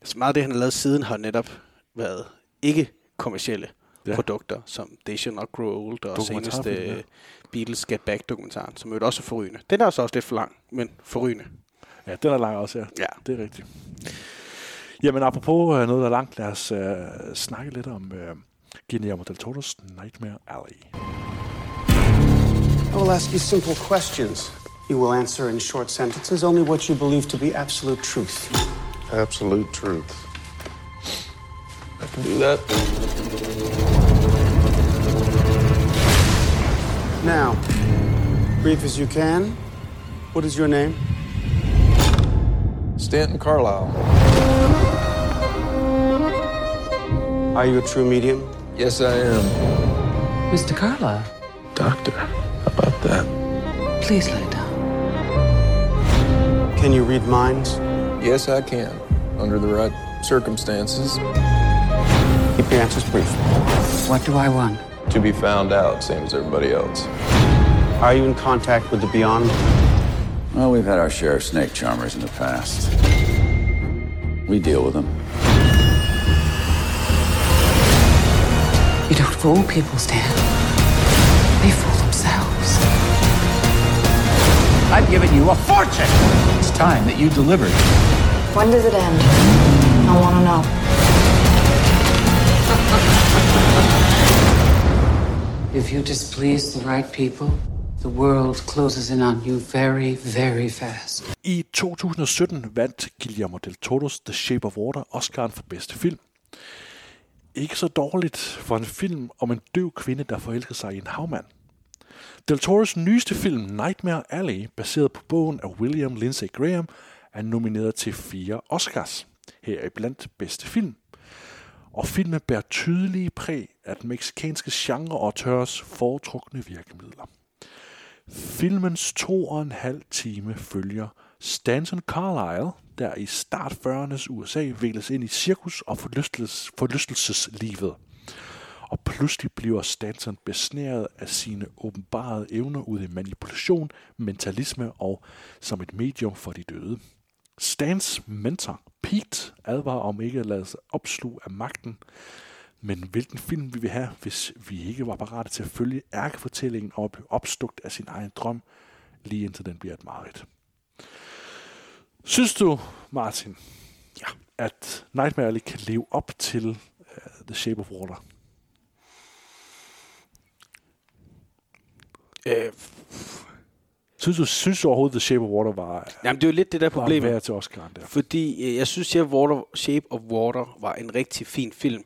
Så meget af det, han har lavet siden, har netop været ikke kommercielle Ja. produkter, som They Shall Not Grow Old, og senest Dokumentarfilm, ja. Beatles Get Back-dokumentaren, som jo også er forrygende. Den er også også lidt for lang, men forrygende. Ja, den er lang også, ja. Ja. Det er rigtigt. Jamen, apropos øh, noget, der er langt, lad os øh, snakke lidt om øh, Guillermo del Toro's Nightmare Alley. I will ask you simple questions. You will answer in short sentences only what you believe to be absolute truth. Absolute truth. I can do that. Now, brief as you can, what is your name? Stanton Carlisle. Are you a true medium? Yes, I am. Mr. Carlyle, Doctor, how about that? please lay down. Can you read minds? Yes, I can. Under the right circumstances. Keep your answers brief. What do I want? To be found out, same as everybody else. Are you in contact with the beyond? Well, we've had our share of snake charmers in the past. We deal with them. You don't fool people, Stan. They fool themselves. I've given you a fortune. Time that you delivered. When does it end? I want to know. If you displease the right people, the world closes in on you very, very fast. I 2017 vandt Guillermo del Toro's The Shape of Water Oscar'en for bedste film. Ikke så dårligt for en film om en døv kvinde, der forelsker sig i en havmand. Del Toro's nyeste film Nightmare Alley, baseret på bogen af William Lindsay Graham, er nomineret til fire Oscars, heriblandt bedste film. Og filmen bærer tydelige præg af den meksikanske genre og tørres foretrukne virkemidler. Filmens to og en halv time følger Stanton Carlyle, der i start 40'ernes USA væles ind i cirkus- og forlystelses- forlystelseslivet. Og pludselig bliver Stanton besnæret af sine åbenbarede evner ud i manipulation, mentalisme og som et medium for de døde. Stans mentor, Pete, advarer om ikke at lade sig opsluge af magten, men hvilken film vi vil have, hvis vi ikke var parate til at følge ærkefortællingen og blive opstugt af sin egen drøm, lige indtil den bliver et mareridt. Synes du, Martin, ja. at Nightmare Alley kan leve op til uh, The Shape of Water? Øh, Synes du, synes du overhovedet, The Shape of Water var, Jamen, det er jo lidt det der var problem. værd til Oscar'en der? Fordi øh, jeg synes, of, Water, Shape of Water var en rigtig fin film.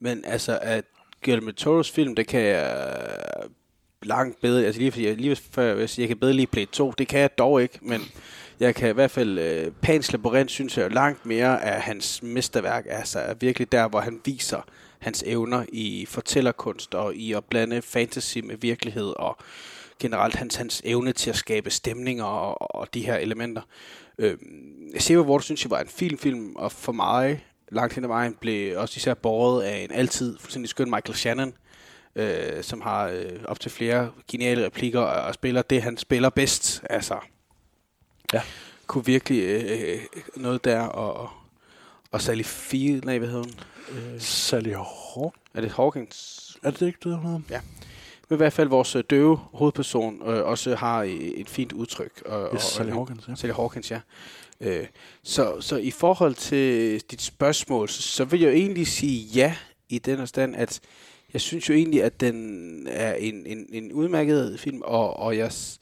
Men altså, at Guillermo Toro's film, det kan jeg øh, langt bedre. Altså lige, fordi jeg, lige før jeg, jeg kan bedre lige Blade 2. Det kan jeg dog ikke, men jeg kan i hvert fald... Øh, Pans Labyrinth synes jeg langt mere af hans mesterværk. Altså er virkelig der, hvor han viser hans evner i fortællerkunst og i at blande fantasy med virkelighed og generelt hans, hans evne til at skabe stemninger og, og de her elementer. Øh, of Water synes jeg var en fin film, og for mig, langt hen ad vejen, blev også især båret af en altid fuldstændig skøn Michael Shannon, øh, som har øh, op til flere geniale replikker og, og spiller det, han spiller bedst. Altså, ja. kunne virkelig øh, noget der, og, og Sally Field, nej, hvad hedder hun? Øh, Sally Hawkins? Er det Hawkins? Er det ikke det, hun hedder? Ja. Men i hvert fald vores øh, døve hovedperson øh, også har et, et fint udtryk. Og, Yes, Sally og, Hawkins, ja. Sally Hawkins, ja. Øh, så, så i forhold til dit spørgsmål, så, så vil jeg jo egentlig sige ja i den stand, at jeg synes jo egentlig, at den er en, en, en udmærket film, og, og jeg, s-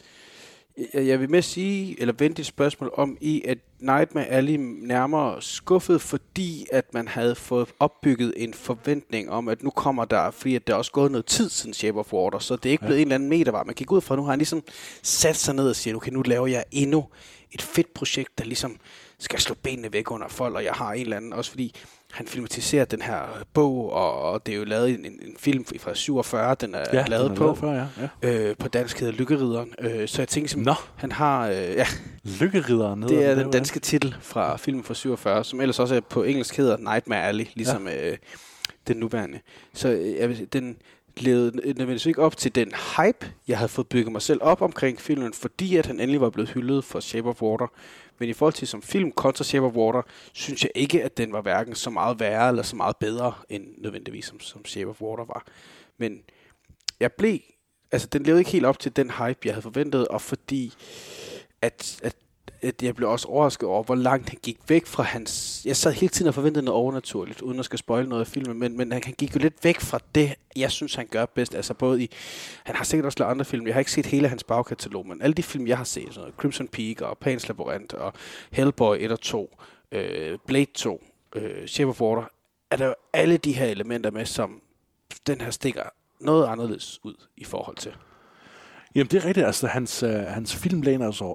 jeg, jeg vil med sige, eller vente et spørgsmål om i, at Nightmare Alley nærmere skuffet, fordi at man havde fået opbygget en forventning om, at nu kommer der, fordi at der er også gået noget tid siden Shape of Water, så det er ikke blevet Ja. en eller anden metervej. Man gik ud fra, nu har han ligesom sat sig ned og siger, okay, nu laver jeg endnu et fedt projekt, der ligesom skal slå benene væk under folk, og jeg har en eller anden, også fordi han filmatiserer den her bog, og, og det er jo lavet en, en, film fra 47, den er Ja, ja, lavet den er på. lavet før, ja, Øh, på dansk hedder Lykkerideren. Øh, så jeg tænker simpelthen, han har... Øh, ja, Lykkeridderen hedder det er den, den danske titel fra filmen fra 47, som ellers også er på engelsk hedder Nightmare Alley, ligesom ja. øh, den nuværende. Så øh, jeg den levede nødvendigvis ikke op til den hype, jeg havde fået bygget mig selv op omkring filmen, fordi at han endelig var blevet hyldet for Shape of Water. Men i forhold til som film kontra Shape of Water, synes jeg ikke, at den var hverken så meget værre eller så meget bedre, end nødvendigvis som, som Shape of Water var. Men jeg blev... Altså, den levede ikke helt op til den hype, jeg havde forventet, og fordi at, at, at jeg blev også overrasket over, hvor langt han gik væk fra hans... Jeg sad hele tiden og forventede noget overnaturligt, uden at skal spoil noget af filmen, men, men han gik jo lidt væk fra det, jeg synes, han gør bedst. Altså både i... Han har sikkert også lavet andre film. Jeg har ikke set hele hans bagkatalog, men alle de film, jeg har set, sådan noget, Crimson Peak og Pan's Labyrinth og Hellboy 1 og 2, øh, Blade 2, øh, Shape of Water, er der jo alle de her elementer med, som den her stikker noget anderledes ud i forhold til. Jamen, det er rigtigt. Altså, hans, øh, hans film læner sig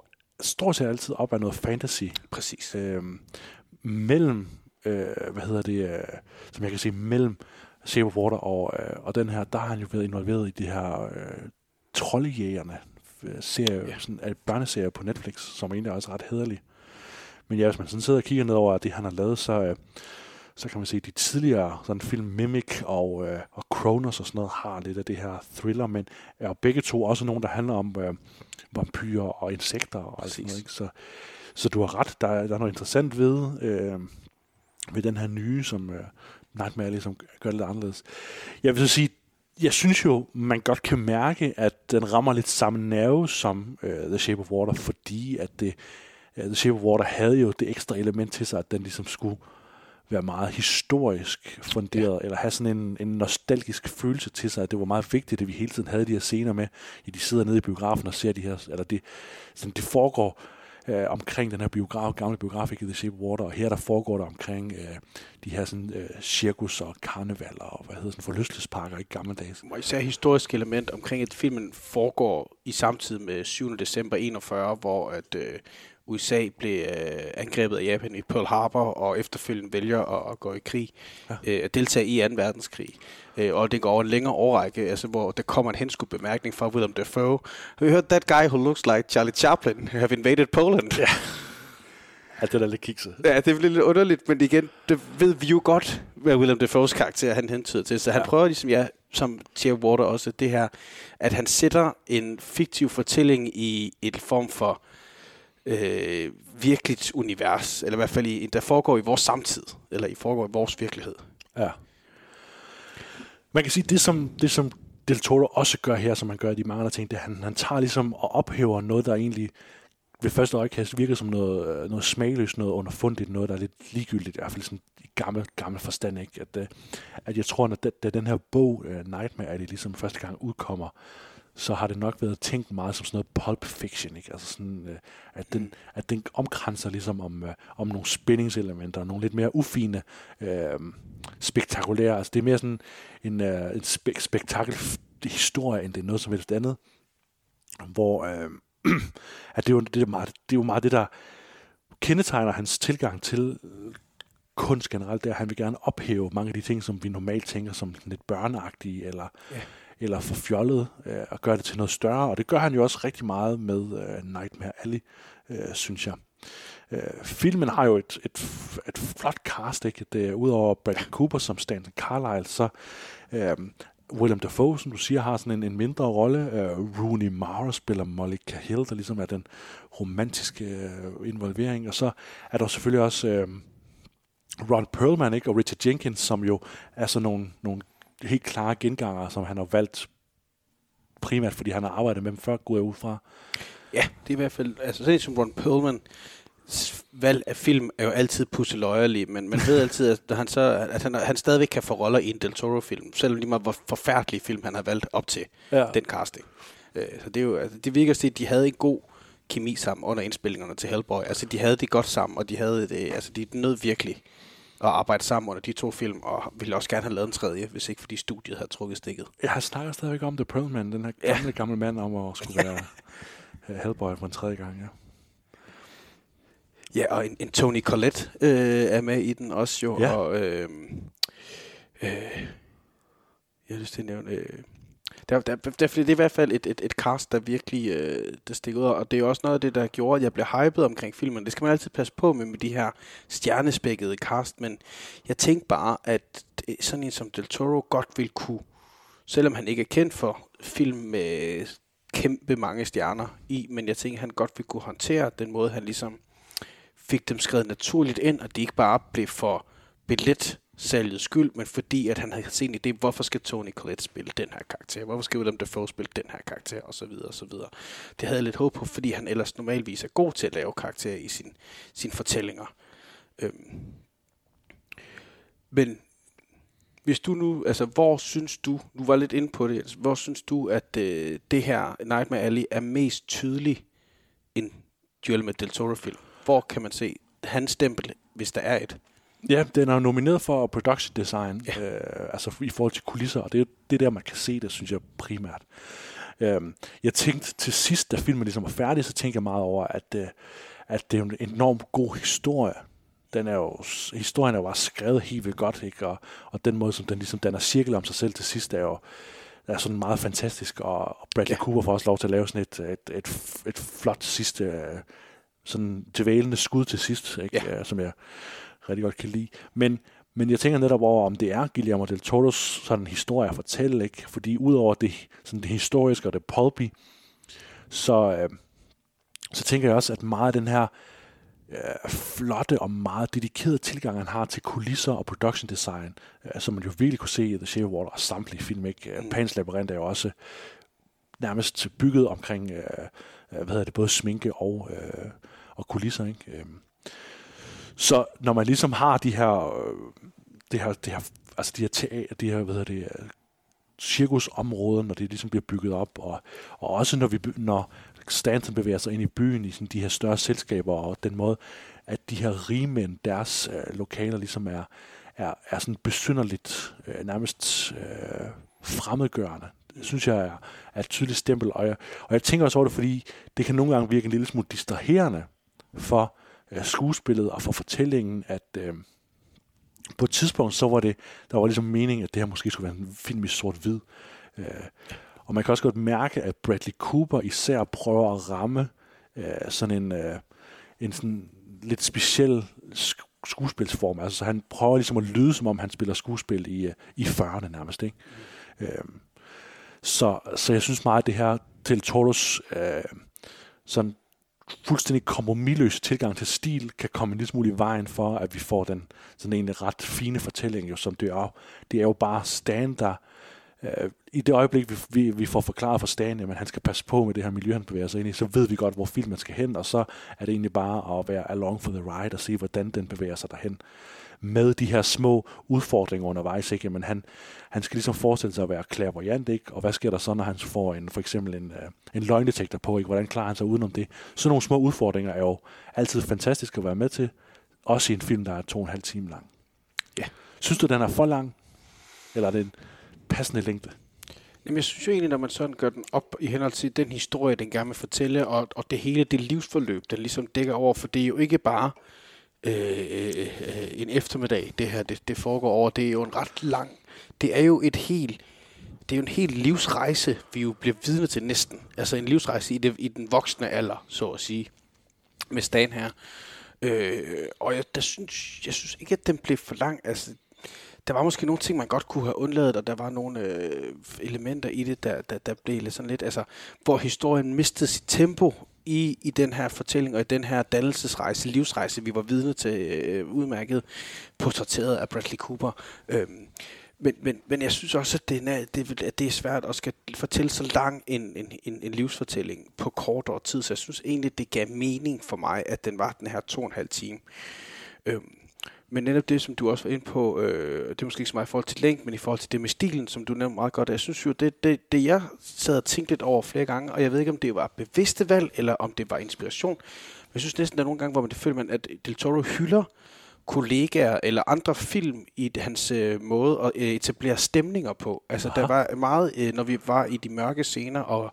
stort set altid op af noget fantasy. Præcis. Øhm, mellem, øh, hvad hedder det, øh, som jeg kan sige, mellem Shape of Water og, øh, og den her, der har han jo været involveret i de her øh, Troldejægerne øh, serie, ja. sådan, øh, børneserie på Netflix, som egentlig også er ret hederlig. Men ja, hvis man sådan sidder og kigger ned over det, han har lavet, så, øh, så kan man se, at de tidligere sådan film Mimic og, øh, og Kronos og sådan noget har lidt af det her thriller, men er begge to også nogle, der handler om øh, vampyrer og insekter og alt sådan noget. Ikke? Så, så du har ret, der, er- der er noget interessant ved, øh, ved den her nye, som øh, Nightmare Alley, som gør det lidt anderledes. Jeg vil så sige, jeg synes jo, man godt kan mærke, at den rammer lidt samme nerve som øh, The Shape of Water, fordi at det, uh, The Shape of Water havde jo det ekstra element til sig, at den ligesom skulle være meget historisk funderet, ja. eller have sådan en, en nostalgisk følelse til sig, at det var meget vigtigt, at vi hele tiden havde de her scener med, at de sidder nede i biografen og ser de her, eller det, sådan, det foregår øh, omkring den her biograf, gamle biograf, ikke The Shape of Water, og her der foregår der omkring øh, de her sådan, øh, cirkus og karnevaler og hvad hedder sådan, forlystelsesparker i gamle dage. Og især historisk element omkring, at filmen foregår i samtid med 7. december 41, hvor at øh, USA blev øh, angrebet af Japan i Pearl Harbor, og efterfølgende vælger at, at gå i krig, ja. øh, at deltage i 2. verdenskrig. Øh, og det går over en længere årrække, altså, hvor der kommer en henskudt bemærkning fra Willem Dafoe. Have you heard that guy who looks like Charlie Chaplin have invaded Poland? Ja. Ja, det er da lidt kikset. Ja, det bliver lidt underligt, men igen, det ved vi jo godt, hvad Willem Dafoes karakter han hentyder til. Så han Ja. prøver ligesom, ja, som Tia Water også, det her, at han sætter en fiktiv fortælling i et form for øh, virkeligt univers, eller i hvert fald, i, der foregår i vores samtid, eller i foregår i vores virkelighed. Ja. Man kan sige, det som, det som Del Toro også gør her, som man gør i de mange andre ting, det er, han, han tager ligesom og ophæver noget, der egentlig ved første øjekast virker som noget, øh, noget smagløst, noget underfundigt, noget, der er lidt ligegyldigt, i hvert fald sådan i gammel, gammel forstand, ikke? At, øh, at jeg tror, at da, da den her bog, øh, Nightmare, er det ligesom første gang udkommer, så har det nok været tænkt meget som sådan noget pulp fiction, ikke? Altså sådan, øh, at, den, at den omkranser ligesom om, øh, om nogle spændingselementer, nogle lidt mere ufine, øh, spektakulære, altså det er mere sådan en, øh, en spek- spektakel historie, end det er noget som helst andet, hvor øh, at det, er jo, det, er meget, det er jo meget det, der kendetegner hans tilgang til øh, kunst generelt, det er, at han vil gerne ophæve mange af de ting, som vi normalt tænker som lidt børneagtige, eller, Ja eller for fjollet, øh, og gøre det til noget større. Og det gør han jo også rigtig meget med øh, Nightmare Alley, øh, synes jeg. Øh, filmen har jo et, et, et flot cast, ikke? Det, udover Bradley Cooper som Stanley Carlyle, så øh, Willem Dafoe, som du siger, har sådan en, en mindre rolle. Øh, Rooney Mara spiller Molly Cahill, der ligesom er den romantiske øh, involvering. Og så er der selvfølgelig også øh, Ron Perlman ikke? og Richard Jenkins, som jo er sådan nogle, nogle helt klare genganger, som han har valgt primært, fordi han har arbejdet med dem før, går jeg ud fra. Ja, det er i hvert fald, altså sådan som Ron Perlman, valg af film er jo altid pusseløjerlige, men man ved altid, at han, så, at han, han stadigvæk kan få roller i en Del Toro-film, selvom lige meget hvor forfærdelige film han har valgt op til Ja. den casting. Øh, så det, er jo, altså, det virker til, at de havde en god kemi sammen under indspillingerne til Hellboy. Altså, de havde det godt sammen, og de havde det, altså, de nød virkelig at arbejde sammen under de to film, og ville også gerne have lavet en tredje, hvis ikke fordi studiet havde trukket stikket. Jeg snakker stadigvæk om The Pearl Man, den her gamle, ja. gamle mand om at skulle være øh, Hellboy for en tredje gang, ja. Ja, og en, en Tony Collette øh, er med i den også jo, Ja. og øh, øh, jeg har lyst til at nævne... Øh, der, der, der, det er i hvert fald et, et, et cast, der virkelig øh, der stikker ud, og det er jo også noget af det, der gjorde, at jeg blev hyped omkring filmen. Det skal man altid passe på med, med de her stjernespækkede cast, men jeg tænkte bare, at sådan en som Del Toro godt ville kunne, selvom han ikke er kendt for film med kæmpe mange stjerner i, men jeg tænkte, at han godt ville kunne håndtere den måde, han ligesom fik dem skrevet naturligt ind, og de ikke bare blev for billet salgets skyld, men fordi at han havde set en idé, hvorfor skal Tony Collette spille den her karakter? Hvorfor skal Willem Dafoe spille den her karakter? Og så videre, og så videre. Det havde jeg lidt håb på, fordi han ellers normalvis er god til at lave karakterer i sin, sine fortællinger. Øhm. Men hvis du nu, altså hvor synes du, du var lidt inde på det, altså, hvor synes du, at øh, det her Nightmare Alley er mest tydelig en Duel med Del Toro-film? Hvor kan man se hans stempel, hvis der er et? Ja, den er jo nomineret for production design, ja. øh, altså i forhold til kulisser, og det er det er der, man kan se det, synes jeg primært. Øhm, jeg tænkte til sidst, da filmen ligesom var færdig, så tænkte jeg meget over, at, øh, at det er en enormt god historie. Den er jo, historien er jo bare skrevet helt vildt godt, ikke? Og, og den måde, som den ligesom danner cirkel om sig selv til sidst, er jo er sådan meget fantastisk, og, Bradley ja. Cooper får også lov til at lave sådan et, et, et, et flot sidste, øh, sådan dvælende skud til sidst, ikke? Ja. som jeg rigtig godt kan lide. Men, men jeg tænker netop over, om det er Guillermo del Toros sådan historie at fortælle, ikke? Fordi udover det, sådan det historiske og det pulpy, så, øh, så tænker jeg også, at meget af den her øh, flotte og meget dedikerede tilgang, han har til kulisser og production design, øh, som man jo virkelig kunne se i The Shape of Water og samtlige film, ikke? Mm. Pans Labyrinth er jo også nærmest bygget omkring, øh, øh, hvad hedder det, både sminke og, øh, og kulisser, ikke? Så når man ligesom har de her, øh, det her, det her altså de her, teater, de her hvad hedder det, cirkusområder, når det ligesom bliver bygget op, og, og også når, vi, når Stanton bevæger sig ind i byen i sådan de her større selskaber, og den måde, at de her rigmænd, deres øh, lokaler ligesom er, er, er sådan besynderligt, øh, nærmest øh, fremmedgørende. Det synes jeg er, er et tydeligt stempel, og jeg, og jeg tænker også over det, fordi det kan nogle gange virke en lille smule distraherende for øh, skuespillet og for fortællingen, at øh, på et tidspunkt, så var det, der var ligesom meningen, at det her måske skulle være en film i sort-hvid. Øh, og man kan også godt mærke, at Bradley Cooper især prøver at ramme øh, sådan en, øh, en sådan lidt speciel sk- skuespilsform. Altså, så han prøver ligesom at lyde, som om han spiller skuespil i, øh, i 40'erne nærmest. Ikke? Øh, så, så jeg synes meget, at det her til Toros øh, sådan fuldstændig kompromilløse tilgang til stil kan komme en lille smule i vejen for, at vi får den sådan egentlig ret fine fortælling, jo, som det er. Det er jo bare Stan, der øh, i det øjeblik, vi, vi, vi får forklaret for Stan, at han skal passe på med det her miljø, han bevæger sig ind i, så ved vi godt, hvor filmen skal hen, og så er det egentlig bare at være along for the ride og se, hvordan den bevæger sig derhen med de her små udfordringer undervejs, ikke? Men han, han skal ligesom forestille sig at være clairvoyant, ikke? Og hvad sker der så, når han får en, for eksempel en, øh, en løgndetektor på, ikke? Hvordan klarer han sig udenom det? Sådan nogle små udfordringer er jo altid fantastisk at være med til, også i en film, der er to og en halv time lang. Ja. Synes du, den er for lang? Eller er det en passende længde? Jamen, jeg synes jo egentlig, når man sådan gør den op i henhold til den historie, den gerne vil fortælle, og, og det hele det livsforløb, den ligesom dækker over, for det er jo ikke bare Øh, øh, øh, en eftermiddag, det her det, det foregår over. Det er jo en ret lang, det er jo et helt, det er jo en helt livsrejse, vi jo bliver vidne til næsten. Altså en livsrejse i, det, i den voksne alder, så at sige, med Stan her. Øh, og jeg, der synes, jeg synes ikke, at den blev for lang. Altså, der var måske nogle ting, man godt kunne have undladet, og der var nogle øh, elementer i det, der, der, der blev lidt sådan lidt, altså, hvor historien mistede sit tempo i, i den her fortælling, og i den her dannelsesrejse, livsrejse, vi var vidne til øh, udmærket, portrætteret af Bradley Cooper. Øhm, Men, men, men jeg synes også, at det er, det, at det er svært at skal fortælle så lang en, en, en, en livsfortælling på kortere tid. Så jeg synes egentlig, det gav mening for mig, at den var den her to og en halv time. Øhm, men netop det, som du også var inde på, øh, det er måske ikke så meget i forhold til længden, men i forhold til det med stilen, som du nævnte meget godt. Jeg synes jo, det, det, det jeg sad og tænkte lidt over flere gange, og jeg ved ikke, om det var bevidste valg, eller om det var inspiration. Men jeg synes næsten, der er nogle gange, hvor man det føler, man, at Del Toro hylder kollegaer eller andre film i hans øh, måde at øh, etablere stemninger på. Altså, Aha. der var meget, øh, når vi var i de mørke scener, og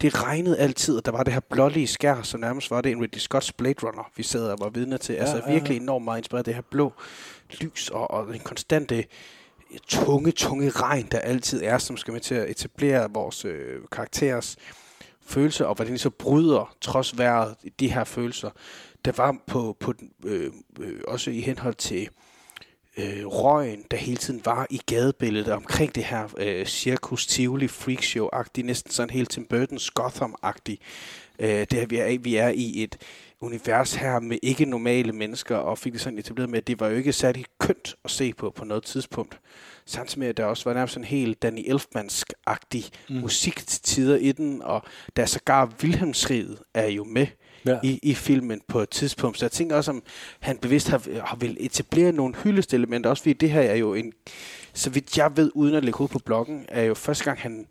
det regnede altid, og der var det her blålige skær, som nærmest var det en Ridley Scott's Blade Runner, vi sad og var vidne til. Ja, altså, ja, virkelig enormt meget inspireret det her blå lys og, og en konstante øh, tunge, tunge regn, der altid er, som skal med til at etablere vores øh, karakterers følelser, og hvordan de så bryder, trods vejret, de her følelser der var på, på øh, øh, også i henhold til øh, røgen, der hele tiden var i gadebilledet omkring det her øh, cirkus tivoli freakshow-agtigt, næsten sådan helt Tim Burton's Gotham-agtigt. Øh, det vi er, vi er i et univers her med ikke normale mennesker, og fik det sådan etableret med, at det var jo ikke særlig kønt at se på på noget tidspunkt. Samtidig med, at der også var nærmest sådan helt Danny Elfmansk-agtig mm. musik til tider i den, og der sågar Wilhelmsriget er jo med ja. i, i filmen på et tidspunkt. Så jeg tænker også, om han bevidst har, har vil etablere nogle hyldestelementer, også fordi det her er jo en, så vidt jeg ved, uden at lægge ud på bloggen, er jo første gang, han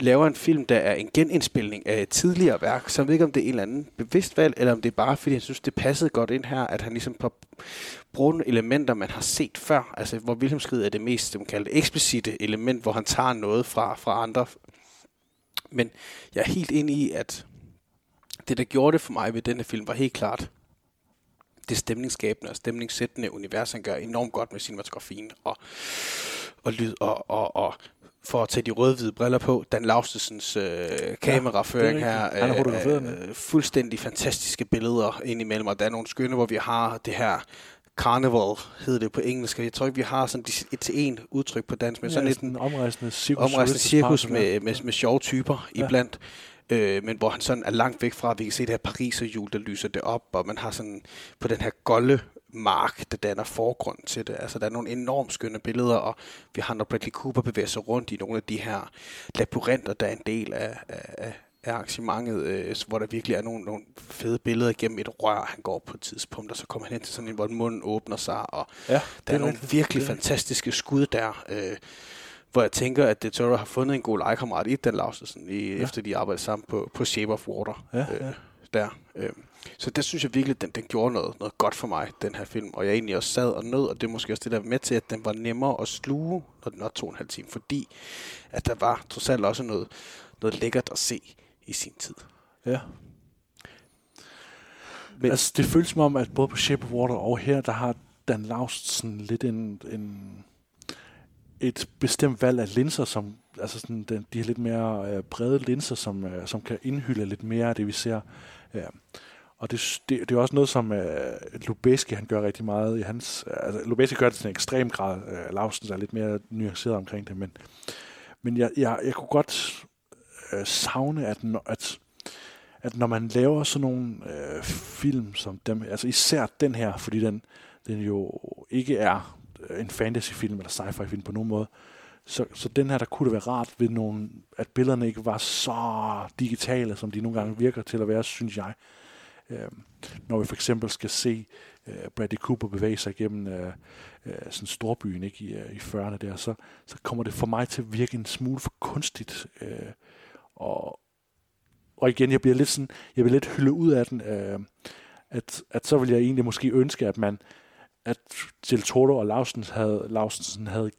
laver en film, der er en genindspilning af et tidligere værk. Så jeg ved ikke, om det er en eller anden bevidst valg, eller om det er bare, fordi han synes, det passede godt ind her, at han ligesom på bruger nogle elementer, man har set før. Altså, hvor Wilhelmskrid er det mest, som kalder eksplicite element, hvor han tager noget fra, fra andre. Men jeg er helt enig i, at det, der gjorde det for mig ved denne film, var helt klart det stemningsskabende og stemningssættende univers, han gør enormt godt med cinematografien og, og lyd og, og, og for at tage de røde-hvide briller på, Dan Laustesens øh, kameraføring ja, her. Øh, øh, fuldstændig fantastiske billeder indimellem, og der er nogle skønne, hvor vi har det her Carnival hedder det på engelsk. Jeg tror ikke, vi har sådan et til en udtryk på dansk, men ja, sådan lidt en omrejsende cirkus, omrejsende cirkus med, med, med sjove typer ja. iblandt øh, men hvor han sådan er langt væk fra, vi kan se det her Pariserhjul, der lyser det op, og man har sådan på den her golde mark, der danner forgrund til det. Altså, der er nogle enormt skønne billeder, og vi har, når Bradley Cooper bevæger sig rundt i nogle af de her labyrinter, der er en del af, af, af arrangementet, øh, hvor der virkelig er nogle, nogle fede billeder igennem et rør, han går på et tidspunkt, og så kommer han hen til sådan en, hvor munden åbner sig, og ja, der er, er nogle virkelig fantastiske skud der. Øh, hvor jeg tænker, at det Toro har fundet en god legekammerat i Dan Laustsen, i, ja. efter de arbejdede sammen på, på Shape of Water. Ja, øh, ja. Der. Øh. Så det synes jeg virkelig, den, den gjorde noget, noget godt for mig, den her film. Og jeg egentlig også sad og nød, og det er måske også det, der med til, at den var nemmere at sluge, når den var to og en halv time, fordi at der var trods alt også noget, noget lækkert at se i sin tid. Ja. Men, altså, det føles som om, at både på Shape of Water og her, der har Dan Laustsen lidt en, en et bestemt valg af linser, som altså sådan den, de her lidt mere øh, brede linser, som, øh, som kan indhylde lidt mere af det, vi ser. Ja. Og det, det, det er også noget, som øh, Lubeski han gør rigtig meget i hans... Øh, altså, Lubeski gør det til en ekstrem grad. Øh, Lausen er lidt mere nuanceret omkring det, men, men jeg, jeg, jeg kunne godt øh, savne, at, at, at når man laver sådan nogle øh, film som dem, altså især den her, fordi den, den jo ikke er en fantasyfilm eller sci-fi film på nogen måde. Så, så den her, der kunne det være rart ved nogle, at billederne ikke var så digitale, som de nogle gange virker til at være, synes jeg. Øh, når vi for eksempel skal se øh, Bradley Cooper bevæge sig igennem øh, øh, sådan storbyen ikke, i, øh, i 40'erne der, så, så kommer det for mig til at virke en smule for kunstigt. Øh, og, og igen, jeg bliver lidt sådan, jeg bliver lidt hyldet ud af den, øh, at, at så vil jeg egentlig måske ønske, at man, at Del Toro og Laustens havde, Laustensen havde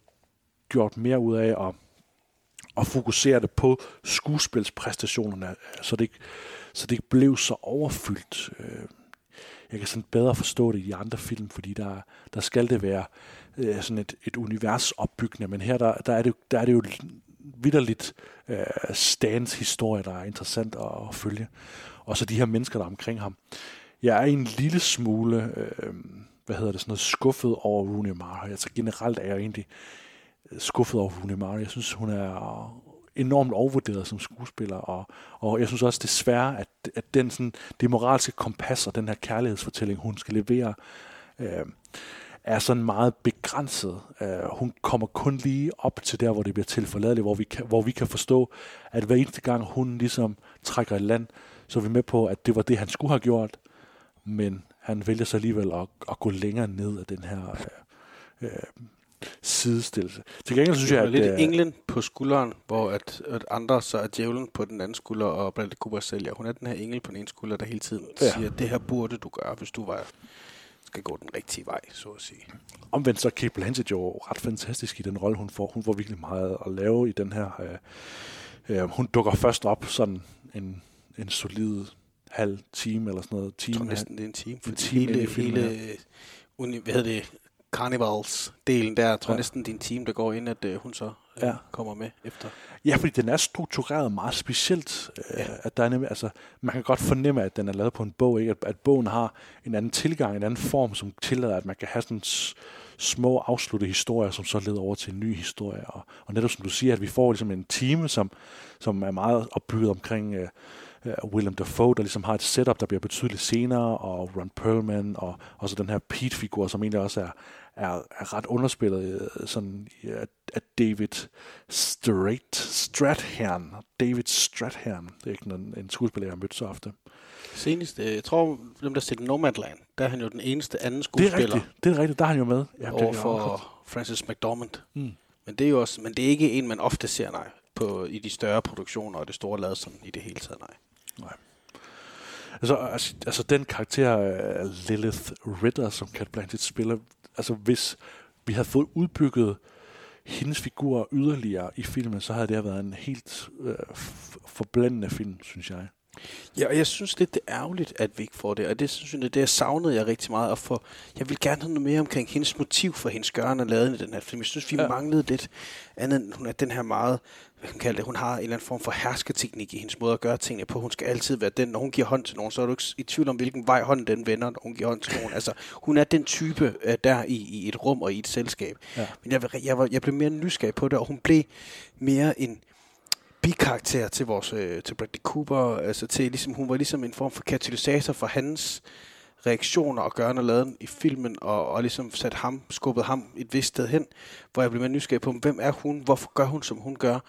gjort mere ud af at, at fokusere det på skuespilspræstationerne, så det ikke, så det ikke blev så overfyldt. Øh, jeg kan sådan bedre forstå det i de andre film, fordi der, der skal det være øh, sådan et, et univers opbyggende, men her der, der, er, det, der er det jo vidderligt uh, Stans historie, der er interessant at, at følge. Og så de her mennesker, der er omkring ham. Jeg er en lille smule... Øh, hvad hedder det, sådan noget skuffet over Rooney Mara. Altså generelt er jeg egentlig øh, skuffet over Rooney Mara. Jeg synes, hun er enormt overvurderet som skuespiller, og, og jeg synes også desværre, at, at den sådan, det moralske kompas og den her kærlighedsfortælling, hun skal levere, øh, er sådan meget begrænset. Uh, hun kommer kun lige op til der, hvor det bliver tilforladeligt, hvor vi kan, hvor vi kan forstå, at hver eneste gang hun ligesom trækker i land, så er vi med på, at det var det, han skulle have gjort, men han vælger så alligevel at, at gå længere ned af den her uh, uh, sidestillelse. Til gengæld synes jeg, er at... lidt øh, englen på skulderen, hvor at, at andre så er djævlen på den anden skulder, og Bradley Cooper sælger. Hun er den her engel på den ene skulder, der hele tiden ja. siger, det her burde du gøre, hvis du var skal gå den rigtige vej, så at sige. Omvendt så er Kate Blanchett jo ret fantastisk i den rolle, hun får. Hun får virkelig meget at lave i den her. Øh, øh, hun dukker først op sådan en, en solid halv time eller sådan noget. Time, Jeg tror næsten, det er en time, en fordi time hele, hele her. uni, hvad hedder det, Carnivals-delen der, jeg tror Ja. næsten, det er en time, der går ind, at øh, hun så øh, Ja. kommer med efter. Ja, fordi den er struktureret meget specielt. Ja. At der er nemlig, altså, man kan godt fornemme, at den er lavet på en bog, ikke? At, at bogen har en anden tilgang, en anden form, som tillader, at man kan have sådan små afsluttede historier, som så leder over til en ny historie. Og, og netop som du siger, at vi får ligesom en time, som, som er meget opbygget omkring øh, øh William Dafoe, der ligesom har et setup, der bliver betydeligt senere, og Ron Perlman, og, og så den her Pete-figur, som egentlig også er, er, er ret underspillet, øh, sådan, af David Strait, Strathairn. David Strathairn. Det er ikke en, en skuespiller, jeg har mødt så ofte. Senest, øh, jeg tror, dem der set Nomadland, der er han jo den eneste anden Det er skuespiller. rigtigt. Det er rigtigt. Der er han jo med. Ja, over for Francis McDormand. Mm. Men det er jo også, men det er ikke en, man ofte ser, nej, på, i de større produktioner og det store lad sådan i det hele taget, nej. Altså, altså, altså den karakter Lilith Ritter, som Cat Blanchett spiller, altså hvis vi havde fået udbygget hendes figur yderligere i filmen, så havde det her været en helt øh, forblændende film, synes jeg. Ja, og jeg synes lidt, det er ærgerligt, at vi ikke får det. Og det synes jeg, det jeg savnede jeg rigtig meget. at få. jeg vil gerne have noget mere omkring hendes motiv for hendes gøren og laden i den her film. Jeg synes, vi Ja. manglede lidt andet. end Hun er den her meget, hvad kan kalde det, hun har en eller anden form for hersketeknik i hendes måde at gøre tingene på. Hun skal altid være den, når hun giver hånd til nogen, så er du ikke i tvivl om, hvilken vej hånden den vender, når hun giver hånd til nogen. Altså, hun er den type uh, der i, i et rum og i et selskab. Ja. Men jeg, jeg, var, jeg blev mere nysgerrig på det, og hun blev mere en bikarakter til vores øh, til Bradley Cooper, altså til ligesom hun var ligesom en form for katalysator for hans reaktioner og gørne og laden i filmen, og, og ligesom sat ham, skubbet ham et vist sted hen, hvor jeg blev mere nysgerrig på, hvem er hun, hvorfor gør hun, som hun gør,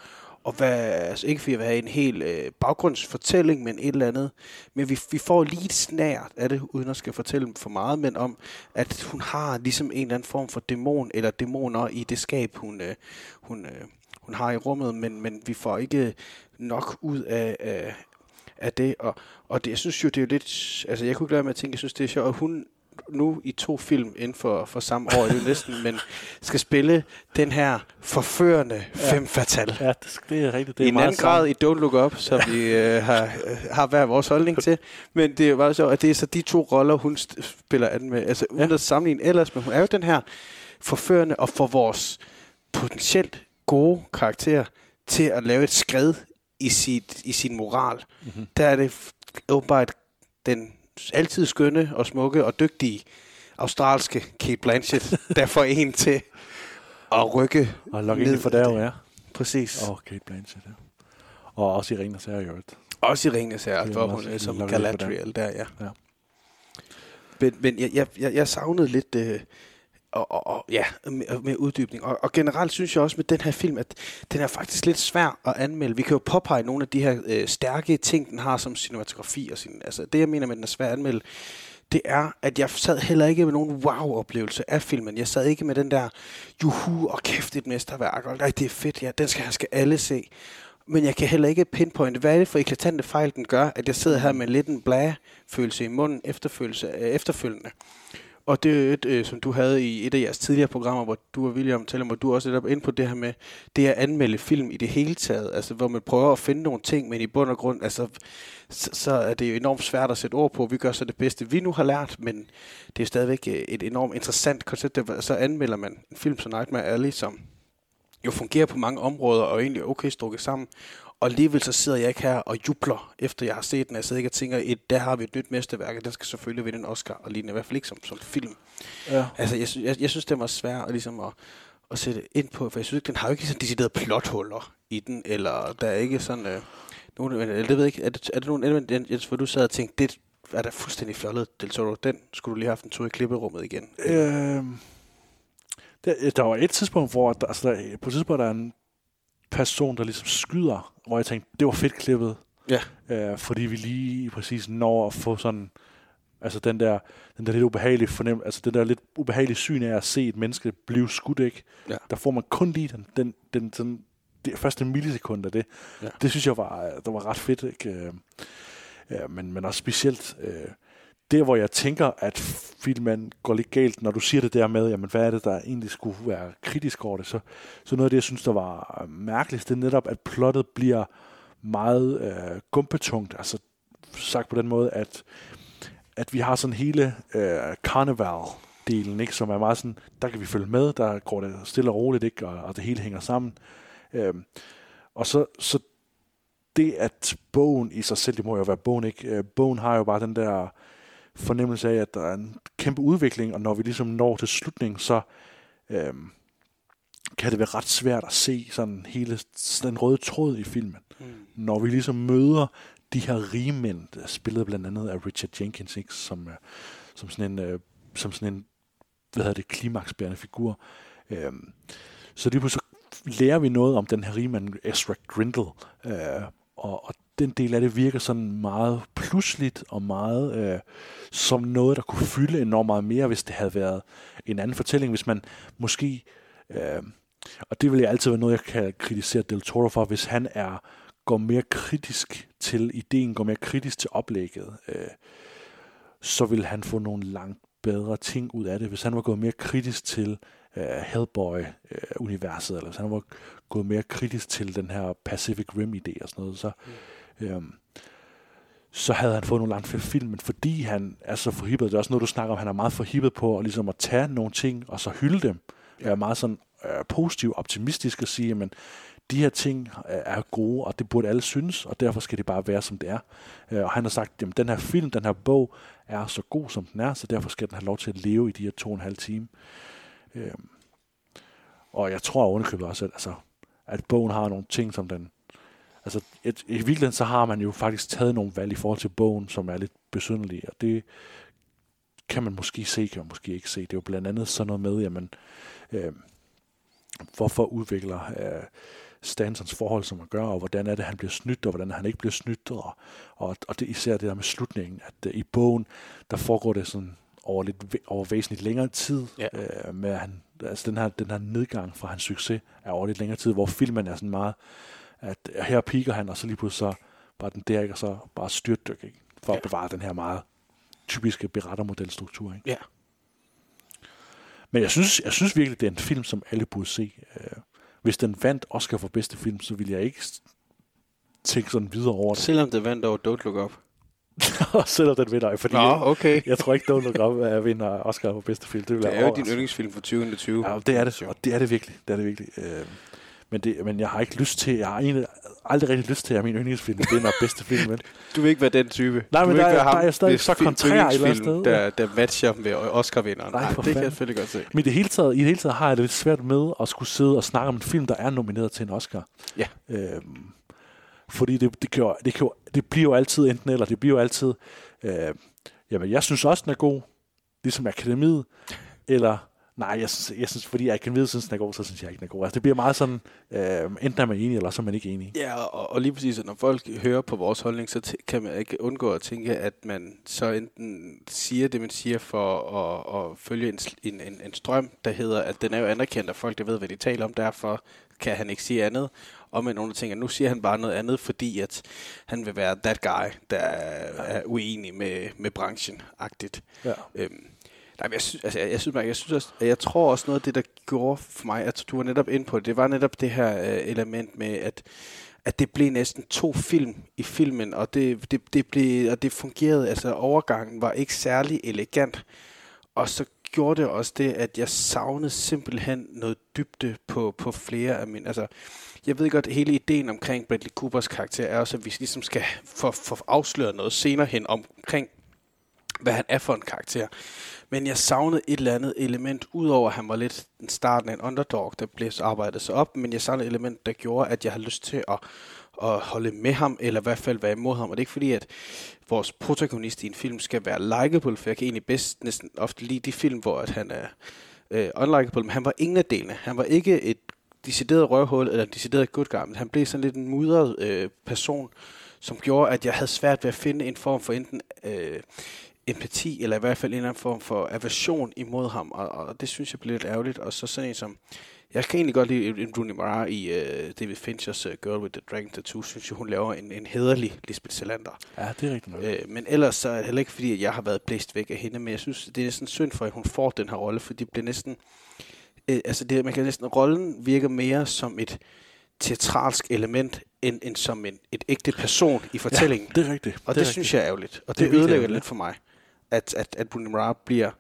og hvad, altså ikke fordi jeg vil have en hel øh, baggrundsfortælling, men et eller andet, men vi, vi får lige et snært af det, uden at skal fortælle for meget, men om, at hun har ligesom en eller anden form for dæmon, eller dæmoner i det skab, hun, øh, hun, øh, hun har i rummet, men, men vi får ikke nok ud af, af, af det, og, og det, jeg synes jo, det er jo lidt, altså jeg kunne ikke lade med at tænke, jeg synes, det er sjovt, at hun nu i to film inden for, for samme år, er det jo næsten, men skal spille den her forførende ja. femme fatale. Ja, det, det er rigtigt. Det I er en meget anden grad i Don't Look Up, som vi øh, har, øh, har hver vores holdning til. Men det er jo bare sjovt, at det er så de to roller, hun spiller an med. Altså uden ja. at sammenligne ellers, men hun er jo den her forførende og for vores potentielt gode karakter til at lave et skred i, sit, i sin moral. Mm-hmm. Der er det åbenbart den altid skønne og smukke og dygtige australske Kate Blanchett, der får en til at rykke Og lokke ind i for der ja. Præcis. Og Kate Blanchett, ja. Og også Irina Serjørt. Også i Ringnes her, Det er hvor også hun er som Galadriel der, ja. Ja. Men, men jeg, jeg, jeg, jeg savnede lidt øh, og, og, og, ja, med, med uddybning. Og, og generelt synes jeg også med den her film, at den er faktisk lidt svær at anmelde. Vi kan jo påpege nogle af de her øh, stærke ting, den har som cinematografi. Og sin, altså, det, jeg mener med, at den er svær at anmelde, det er, at jeg sad heller ikke med nogen wow-oplevelse af filmen. Jeg sad ikke med den der, juhu, og kæft et mesterværk, og nej, det er fedt, ja, den skal, skal alle se. Men jeg kan heller ikke pinpointe, hvad er det for eklatante fejl, den gør, at jeg sidder her med lidt en blæ-følelse i munden øh, efterfølgende. Og det er et, øh, som du havde i et af jeres tidligere programmer, hvor du og William taler om, hvor du også er ind på det her med, det at anmelde film i det hele taget, altså hvor man prøver at finde nogle ting, men i bund og grund, altså, så, så er det jo enormt svært at sætte ord på. Vi gør så det bedste, vi nu har lært, men det er stadigvæk øh, et enormt interessant koncept. der, Så anmelder man en film som Nightmare Alley, som jo fungerer på mange områder, og egentlig er okay strukket sammen. Og alligevel så sidder jeg ikke her og jubler, efter jeg har set den. Jeg sidder ikke og tænker, et, der har vi et nyt mesterværk, og den skal selvfølgelig vinde en Oscar, og lignende, i hvert fald ikke som, som film. Ja. Altså, jeg, jeg, jeg synes, det var svært at, ligesom at, at sætte ind på, for jeg synes ikke, den har jo ikke sådan deciderede plothuller i den, eller der er ikke sådan... Øh, nogen, men, jeg ved ikke, er det, er det nogen element, Jens, hvor du sad og tænkte, det er da fuldstændig fjollet, Del Toro, den skulle du lige have haft en tur i klipperummet igen? Øh, Der, der var et tidspunkt, hvor der, altså der, på et tidspunkt der er en person, der ligesom skyder, hvor jeg tænkte, det var fedt klippet. Ja. Øh, fordi vi lige præcis når at få sådan, altså den der, den der lidt ubehagelige fornem, altså den der lidt ubehagelige syn af at se et menneske blive skudt, ikke? Ja. Der får man kun lige den, den, den sådan, det første millisekund af det. Ja. Det synes jeg var, det var ret fedt, ikke? Øh, men, men også specielt øh, der, hvor jeg tænker, at filmen går lidt galt, når du siger det der med, jamen, hvad er det, der egentlig skulle være kritisk over det, så, så noget af det, jeg synes, der var øh, mærkeligt, det er netop, at plottet bliver meget øh, gumpetungt, altså sagt på den måde, at, at vi har sådan hele øh, karneval-delen, ikke, som er meget sådan, der kan vi følge med, der går det stille og roligt, ikke, og, og det hele hænger sammen. Øhm, og så, så det, at bogen i sig selv, det må jo være bogen, ikke? Øh, Bogen har jo bare den der fornemmelse af, at der er en kæmpe udvikling, og når vi ligesom når til slutningen, så øhm, kan det være ret svært at se sådan hele den røde tråd i filmen. Mm. Når vi ligesom møder de her rige mænd, der spillet blandt andet af Richard Jenkins, ikke? Som, øh, som sådan en, øh, som sådan en hvad hedder det, klimaksbærende figur. Øhm, så lige pludselig lærer vi noget om den her rigmand Ezra Grindle, øh, og, og den del af det virker sådan meget pludseligt og meget øh, som noget, der kunne fylde enormt meget mere, hvis det havde været en anden fortælling, hvis man måske, øh, og det vil jeg altid være noget, jeg kan kritisere Del Toro for, hvis han er går mere kritisk til ideen, går mere kritisk til oplægget, øh, så vil han få nogle langt bedre ting ud af det. Hvis han var gået mere kritisk til øh, Hellboy-universet, øh, eller hvis han var gået mere kritisk til den her Pacific Rim-idé og sådan noget, så, mm øhm, så havde han fået nogle langt flere film, men fordi han er så forhippet, det er også noget, du snakker om, han er meget forhippet på at, ligesom at tage nogle ting, og så hylde dem. Jeg er meget sådan øh, positiv, optimistisk at sige, men de her ting er gode, og det burde alle synes, og derfor skal de bare være, som det er. Og han har sagt, at den her film, den her bog, er så god, som den er, så derfor skal den have lov til at leve i de her to og en halv time. Øhm, og jeg tror underkøbet også, at, altså, at bogen har nogle ting, som den... Altså, et, i virkeligheden så har man jo faktisk taget nogle valg i forhold til bogen, som er lidt besynderlige, og det kan man måske se, kan man måske ikke se. Det er jo blandt andet sådan noget med, jamen, øh, hvorfor udvikler øh, Stansons forhold, som man gør, og hvordan er det, han bliver snydt, og hvordan han ikke bliver snydt, og, og, og det især det der med slutningen, at uh, i bogen, der foregår det sådan over, lidt, over væsentligt længere tid, ja. øh, med at han, altså den her, den her nedgang fra hans succes er over lidt længere tid, hvor filmen er sådan meget, at her piker han, og så lige pludselig så bare den der, ikke, og så bare styrtdyk, ikke? for ja. at bevare den her meget typiske berettermodelstruktur. Ikke? Ja. Men jeg synes, jeg synes virkelig, det er en film, som alle burde se. Øh, hvis den vandt Oscar for bedste film, så ville jeg ikke tænke sådan videre over det. Selvom det vandt over Don't Look Up? Selvom den vinder. Fordi Nå, okay. jeg, jeg tror ikke, Don't Look Up er vinder Oscar for bedste film. Det, det er jo din yndlingsfilm for 2020. Ja, det er det. Og det er det virkelig. Det er det virkelig. Øh, men, det, men jeg har ikke lyst til, jeg har egentlig aldrig rigtig lyst til, at min yndlingsfilm vinder bedste film. Men. Du vil ikke være den type. Nej, du men der, der, der er jeg stadig så kontrær et eller andet sted. Der, der matcher med Oscar-vinderen. Nej, Nej det kan jeg selvfølgelig godt se. Men i det, hele taget, i det hele taget har jeg det lidt svært med at skulle sidde og snakke om en film, der er nomineret til en Oscar. Ja. Øhm, fordi det, det, jo, det, jo, det bliver jo altid enten eller. Det bliver jo altid... Øh, jamen, jeg synes også, den er god. Ligesom Akademiet. Eller Nej, jeg synes, jeg synes fordi jeg kan vide, synes, den er god, så synes jeg ikke, den er god. Altså, det bliver meget sådan, øh, enten er man enig, eller så er man ikke enig. Ja, og, og lige præcis, når folk hører på vores holdning, så t- kan man ikke undgå at tænke, at man så enten siger det, man siger for at, at følge en, en, en, en strøm, der hedder, at den er jo anerkendt af folk, der ved, hvad de taler om, derfor kan han ikke sige andet. Og med nogle der tænker, nu siger han bare noget andet, fordi at han vil være that guy, der er uenig med, med branchen-agtigt. Ja. Øhm, Nej, men jeg, synes, altså, jeg, jeg, synes, jeg, synes også, jeg tror også noget af det, der gjorde for mig, at du var netop ind på det, det var netop det her øh, element med, at, at det blev næsten to film i filmen, og det, det, det, blev, og det fungerede, altså overgangen var ikke særlig elegant, og så gjorde det også det, at jeg savnede simpelthen noget dybde på, på flere af mine, altså jeg ved godt, at hele ideen omkring Bradley Coopers karakter er også, at vi ligesom skal få, få afsløret noget senere hen omkring, hvad han er for en karakter. Men jeg savnede et eller andet element, udover at han var lidt den starten af en underdog, der blev arbejdet sig op, men jeg savnede et element, der gjorde, at jeg havde lyst til at, at holde med ham, eller i hvert fald være imod ham. Og det er ikke fordi, at vores protagonist i en film skal være likable, for jeg kan egentlig bedst næsten ofte lide de film, hvor at han er øh, unlikable, men han var ingen af delene. Han var ikke et decideret røvhul eller en decideret good guy, men han blev sådan lidt en mudret øh, person, som gjorde, at jeg havde svært ved at finde en form for enten øh, empati, eller i hvert fald en eller anden form for aversion imod ham, og, og det synes jeg blev lidt ærgerligt. Og så sådan en som, jeg kan egentlig godt lide en Rooney Mara i uh, David Finchers uh, Girl with the Dragon Tattoo, synes jeg, hun laver en, en hederlig Lisbeth Salander. Ja, det er rigtigt nok. Øh, men ellers så er det heller ikke, fordi jeg har været blæst væk af hende, men jeg synes, det er sådan synd for, at hun får den her rolle, for det bliver næsten, øh, altså det, man kan næsten, rollen virker mere som et teatralsk element, end, end som en, et ægte person i fortællingen. Ja, det er rigtigt. Og det, det, synes rigtigt. jeg er ærgerligt. Og Det det, er ødelægger lidt for mig, at, at, at Rooney Mara bliver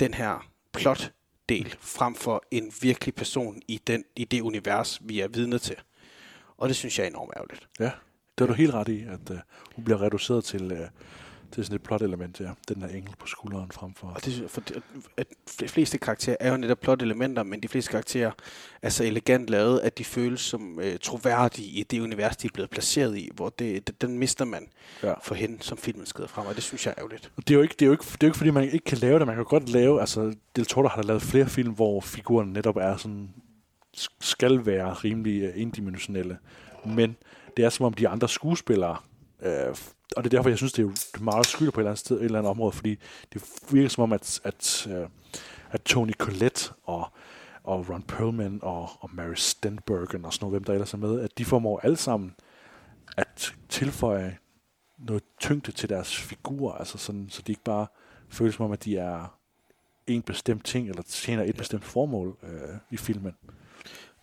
den her plot-del, frem for en virkelig person i, den, i det univers, vi er vidne til. Og det synes jeg er enormt ærgerligt. Ja, det er du helt ret i, at uh, hun bliver reduceret til, øh, uh, til sådan et plot-element, ja. Den der engel på skulderen frem for... Og det, for det, at de fleste karakterer er jo netop plot-elementer, men de fleste karakterer er så elegant lavet, at de føles som øh, troværdige i det univers, de er blevet placeret i, hvor det, det, den mister man Ja. for hende, som filmen skrider frem, og det synes jeg er ærgerligt. Det er, jo ikke, det, er jo ikke, det er jo ikke, fordi man ikke kan lave det. Man kan godt lave... Altså, Del Toro har lavet flere film, hvor figuren netop er sådan... skal være rimelig uh, indimensionelle. Men det er som om de andre skuespillere... Uh, og det er derfor, jeg synes, det er, meget skyldt på et eller andet sted, et eller andet område, fordi det virker som om, at, at, uh, at Tony Collette og, og Ron Perlman og, og Mary Stenbergen og sådan noget, hvem der ellers er med, at de formår alle sammen at tilføje noget tyngde til deres figurer, altså sådan, så de ikke bare føles som om, at de er en bestemt ting, eller tjener et ja. bestemt formål øh, i filmen.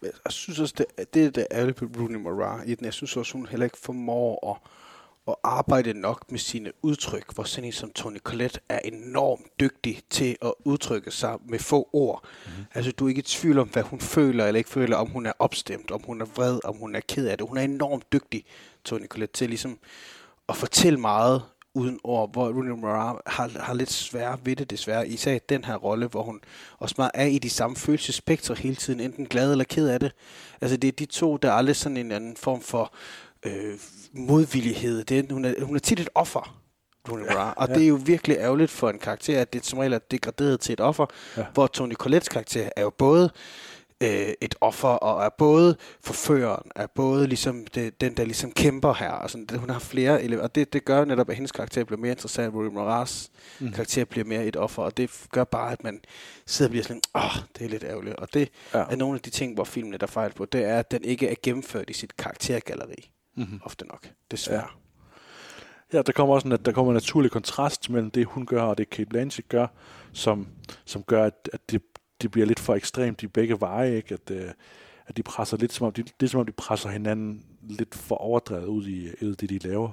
Men Jeg synes også, det, det er det ærgerligt på Rooney Mara i den. Jeg synes også, hun heller ikke formår at, at arbejde nok med sine udtryk, hvor sådan en som Tony Collette er enormt dygtig til at udtrykke sig med få ord. Mm-hmm. Altså, du er ikke i tvivl om, hvad hun føler eller ikke føler, om hun er opstemt, om hun er vred, om hun er ked af det. Hun er enormt dygtig, Tony Collette, til ligesom at fortælle meget uden ord, hvor Rooney Mara har, har lidt svært ved det desværre, især i den her rolle, hvor hun også meget er i de samme følelsesspektre hele tiden, enten glad eller ked af det. Altså det er de to, der er aldrig sådan en anden form for øh, modvillighed. Det hun, er, hun er tit et offer, Rooney Mara, og ja. det er jo virkelig ærgerligt for en karakter, at det som regel er degraderet til et offer, Ja. hvor Tony Collettes karakter er jo både øh, et offer, og er både forføreren, er både ligesom det, den, der ligesom kæmper her. Og sådan, hun har flere ele- og det, det gør netop, at hendes karakter bliver mere interessant, Moras Mhm. mm. karakter bliver mere et offer, og det gør bare, at man sidder og bliver sådan, åh, oh, det er lidt ærgerligt. Og det Ja. ja. er nogle af de ting, hvor filmen er fejl på, det er, at den ikke er gennemført i sit karaktergalleri. Mhm. Ofte nok, desværre. Ja, der kommer også en, der kommer en naturlig kontrast mellem det, hun gør, og det Kate Blanchett gør, som, som gør, at, at det, det bliver lidt for ekstremt i begge veje, ikke? At, øh, at de presser lidt, som om de, det er som om, de presser hinanden lidt for overdrevet ud i, ud i det, de laver.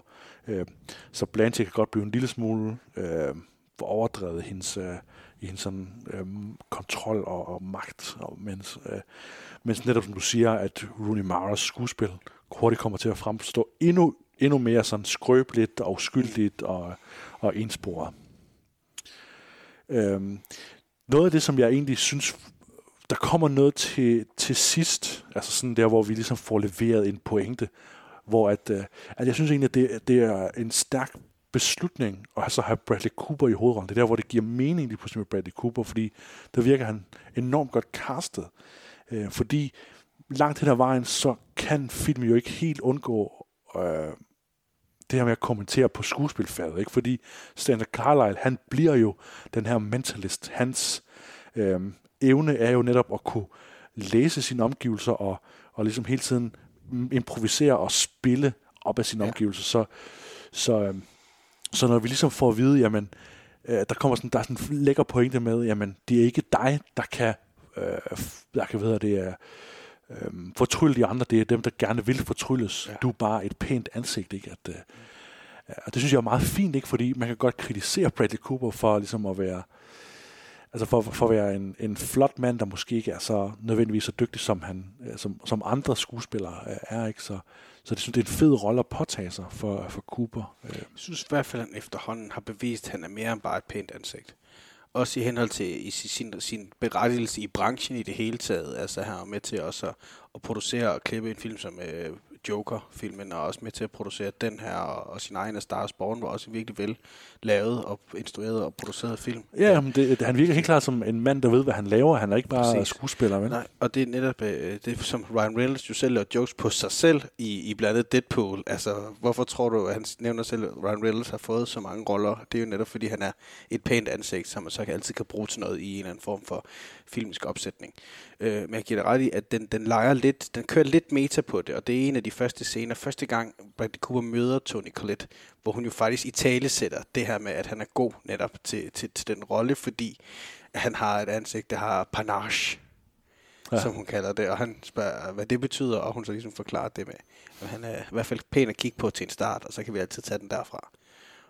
Øh, så Blanchett kan godt blive en lille smule øh, for overdrevet hendes, øh, i hendes sådan, øh, kontrol og, og magt, og mens, øh, mens netop som du siger, at Rooney Maras skuespil hurtigt kommer til at fremstå endnu, endnu mere sådan skrøbeligt og uskyldigt og, og ensporet. Øhm, noget af det, som jeg egentlig synes, der kommer noget til, til sidst, altså sådan der, hvor vi ligesom får leveret en pointe, hvor at, øh, at jeg synes egentlig, at det, det er en stærk beslutning at så have Bradley Cooper i hovedrollen. Det er der, hvor det giver mening lige pludselig med Bradley Cooper, fordi der virker han enormt godt castet. Øh, fordi langt hen ad vejen, så kan film jo ikke helt undgå øh, det her med at kommentere på skuespilfaget, ikke? Fordi Stanley Carlyle, han bliver jo den her mentalist. Hans øh, evne er jo netop at kunne læse sine omgivelser og, og ligesom hele tiden improvisere og spille op af sine ja. omgivelser. Så, så, øh, så når vi ligesom får at vide, jamen, øh, der kommer sådan, der er sådan en lækker pointe med, jamen, det er ikke dig, der kan, øh, der kan hvad det, er, øh, fortrylle de andre, det er dem, der gerne vil fortrylles. Ja. Du er bare et pænt ansigt, ikke? At, øh, og det synes jeg er meget fint, ikke? Fordi man kan godt kritisere Bradley Cooper for ligesom at være, altså for, for at være en, en flot mand, der måske ikke er så nødvendigvis så dygtig, som han, øh, som, som andre skuespillere øh, er, ikke? Så, så det synes det er en fed rolle at påtage sig for, for Cooper. Øh, Jeg synes i hvert fald, at han efterhånden har bevist, at han er mere end bare et pænt ansigt. Også i henhold til i sin, sin berettigelse i branchen i det hele taget. Altså han er med til også at, at producere og klippe en film som øh, Joker-filmen, og også med til at producere den her, og, sin egen A Star is Born var også virkelig vel lavet og instrueret og produceret film. Ja, men det, han virker helt klart som en mand, der ved, hvad han laver. Han er ikke bare Præcis. skuespiller, vel? Nej, og det er netop øh, det, som Ryan Reynolds jo selv laver jokes på sig selv i, i blandt andet Deadpool. Altså, hvorfor tror du, at han nævner selv, at Ryan Reynolds har fået så mange roller? Det er jo netop, fordi han er et pænt ansigt, som man så altid kan bruge til noget i en eller anden form for filmisk opsætning. Øh, men jeg giver dig ret i, at den, den leger lidt, den kører lidt meta på det, og det er en af de første scener, første gang Bradley Cooper møder Tony Collette, hvor hun jo faktisk i tale sætter det her med, at han er god netop til, til, til den rolle, fordi han har et ansigt, der har panache, ja. som hun kalder det, og han spørger, hvad det betyder, og hun så ligesom forklarer det med, at han er i hvert fald pæn at kigge på til en start, og så kan vi altid tage den derfra.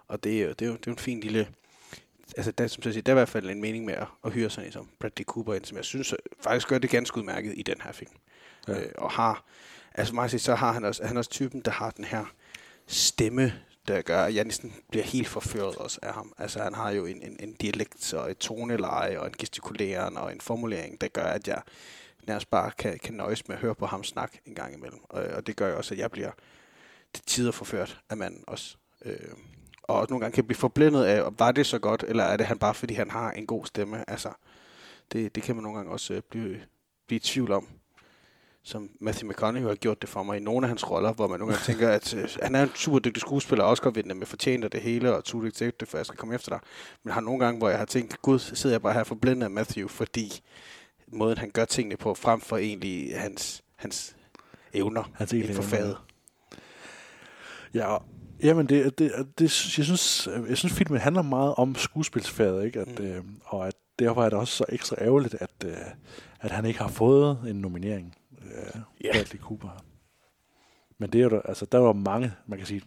Og det er jo, det er jo, det er jo en fin lille, altså der, som jeg siger, der er i hvert fald en mening med at, at hyre sådan en som Bradley Cooper ind, som jeg synes øh, faktisk gør det ganske udmærket i den her film. Ja. Øh, og har, altså mig så har han også, han også typen, der har den her stemme, der gør, at jeg næsten bliver helt forført også af ham. Altså han har jo en, en, en dialekt og et toneleje og en gestikulering og en formulering, der gør, at jeg nærmest bare kan, kan nøjes med at høre på ham snak en gang imellem. Og, og det gør jo også, at jeg bliver til tider forført af manden også. Øh, og også nogle gange kan blive forblændet af, var det så godt, eller er det han bare, fordi han har en god stemme? Altså, det, det kan man nogle gange også øh, blive, blive i tvivl om. Som Matthew McConaughey har gjort det for mig i nogle af hans roller, hvor man nogle gange tænker, at øh, han er en super dygtig skuespiller, og Oscar-vindende med fortjent det hele, og too det, for jeg skal komme efter dig. Men har nogle gange, hvor jeg har tænkt, gud, sidder jeg bare her forblændet af Matthew, fordi måden han gør tingene på, frem for egentlig hans, hans evner Hans inden for faget. Ja, jamen det, det, det, jeg synes, jeg synes filmen handler meget om skuespilsfaget, ikke? At, mm. øh, og at derfor er det også så ekstra ærgerligt, at, øh, at han ikke har fået en nominering, øh, Ja. Bradley Cooper. Men det er jo, altså, der var mange, man kan sige,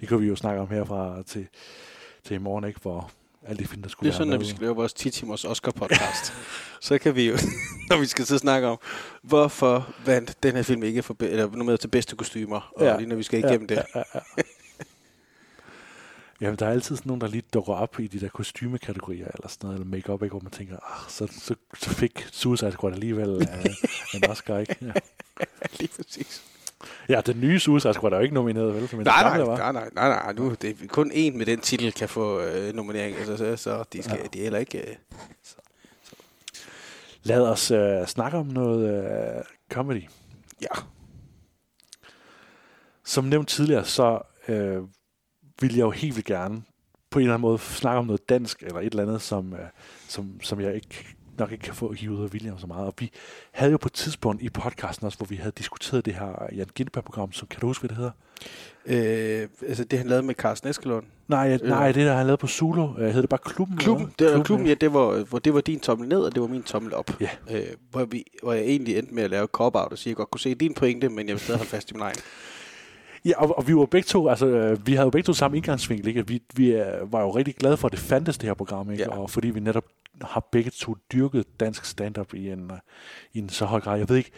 det kan vi jo snakke om herfra til, til i morgen, ikke? Hvor alle de film, der skulle Det er sådan, når vi skal lave vores 10 timers Oscar-podcast. så kan vi jo, når vi skal sidde og snakke om, hvorfor vandt den her film ikke for, be- eller nomineret til bedste kostymer, og Ja. lige når vi skal igennem Ja, det. ja, ja, ja. Jamen, der er altid sådan nogen, der lige dukker op i de der kostymekategorier, eller sådan noget, eller make-up, ikke, hvor man tænker, ah, så, så, så fik Suicide Squad alligevel uh, en Oscar, ikke? Ja. lige præcis. ja, den nye Suicide Squad er jo ikke nomineret, vel? Men Nej, nej, nej, nej, nej, nej, nu, det er kun en med den titel kan få øh, nominering, altså, så, så de, skal, ja. de er heller ikke... Øh, Lad os uh, snakke om noget uh, comedy. Ja. Som nævnt tidligere, så uh, vil jeg jo helt vildt gerne på en eller anden måde snakke om noget dansk, eller et eller andet, som, uh, som, som jeg ikke nok ikke kan få hivet ud af William så meget. Og vi havde jo på et tidspunkt i podcasten også, hvor vi havde diskuteret det her Jan Gindberg-program, så kan du huske, hvad det hedder? øh, altså det han lavede med Carsten Eskelund. Nej, Øh. nej, det der han lavede på Zulu, uh, hedder det bare Klubben? Klubben, eller det, klubben, ja, det var, hvor det var din tommel ned, og det var min tommel op. Ja. Øh, hvor, vi, hvor jeg egentlig endte med at lave cop-out og sige, at jeg godt kunne se din pointe, men jeg vil stadig holde fast i min egen. Ja, og, og vi var begge to, altså, øh, vi havde jo begge to samme indgangsvinkel, ikke? Vi, vi øh, var jo rigtig glade for, at det fandtes, det her program, ikke? Ja. Og fordi vi netop har begge to dyrket dansk stand-up i en, øh, i en så høj grad. Jeg ved ikke,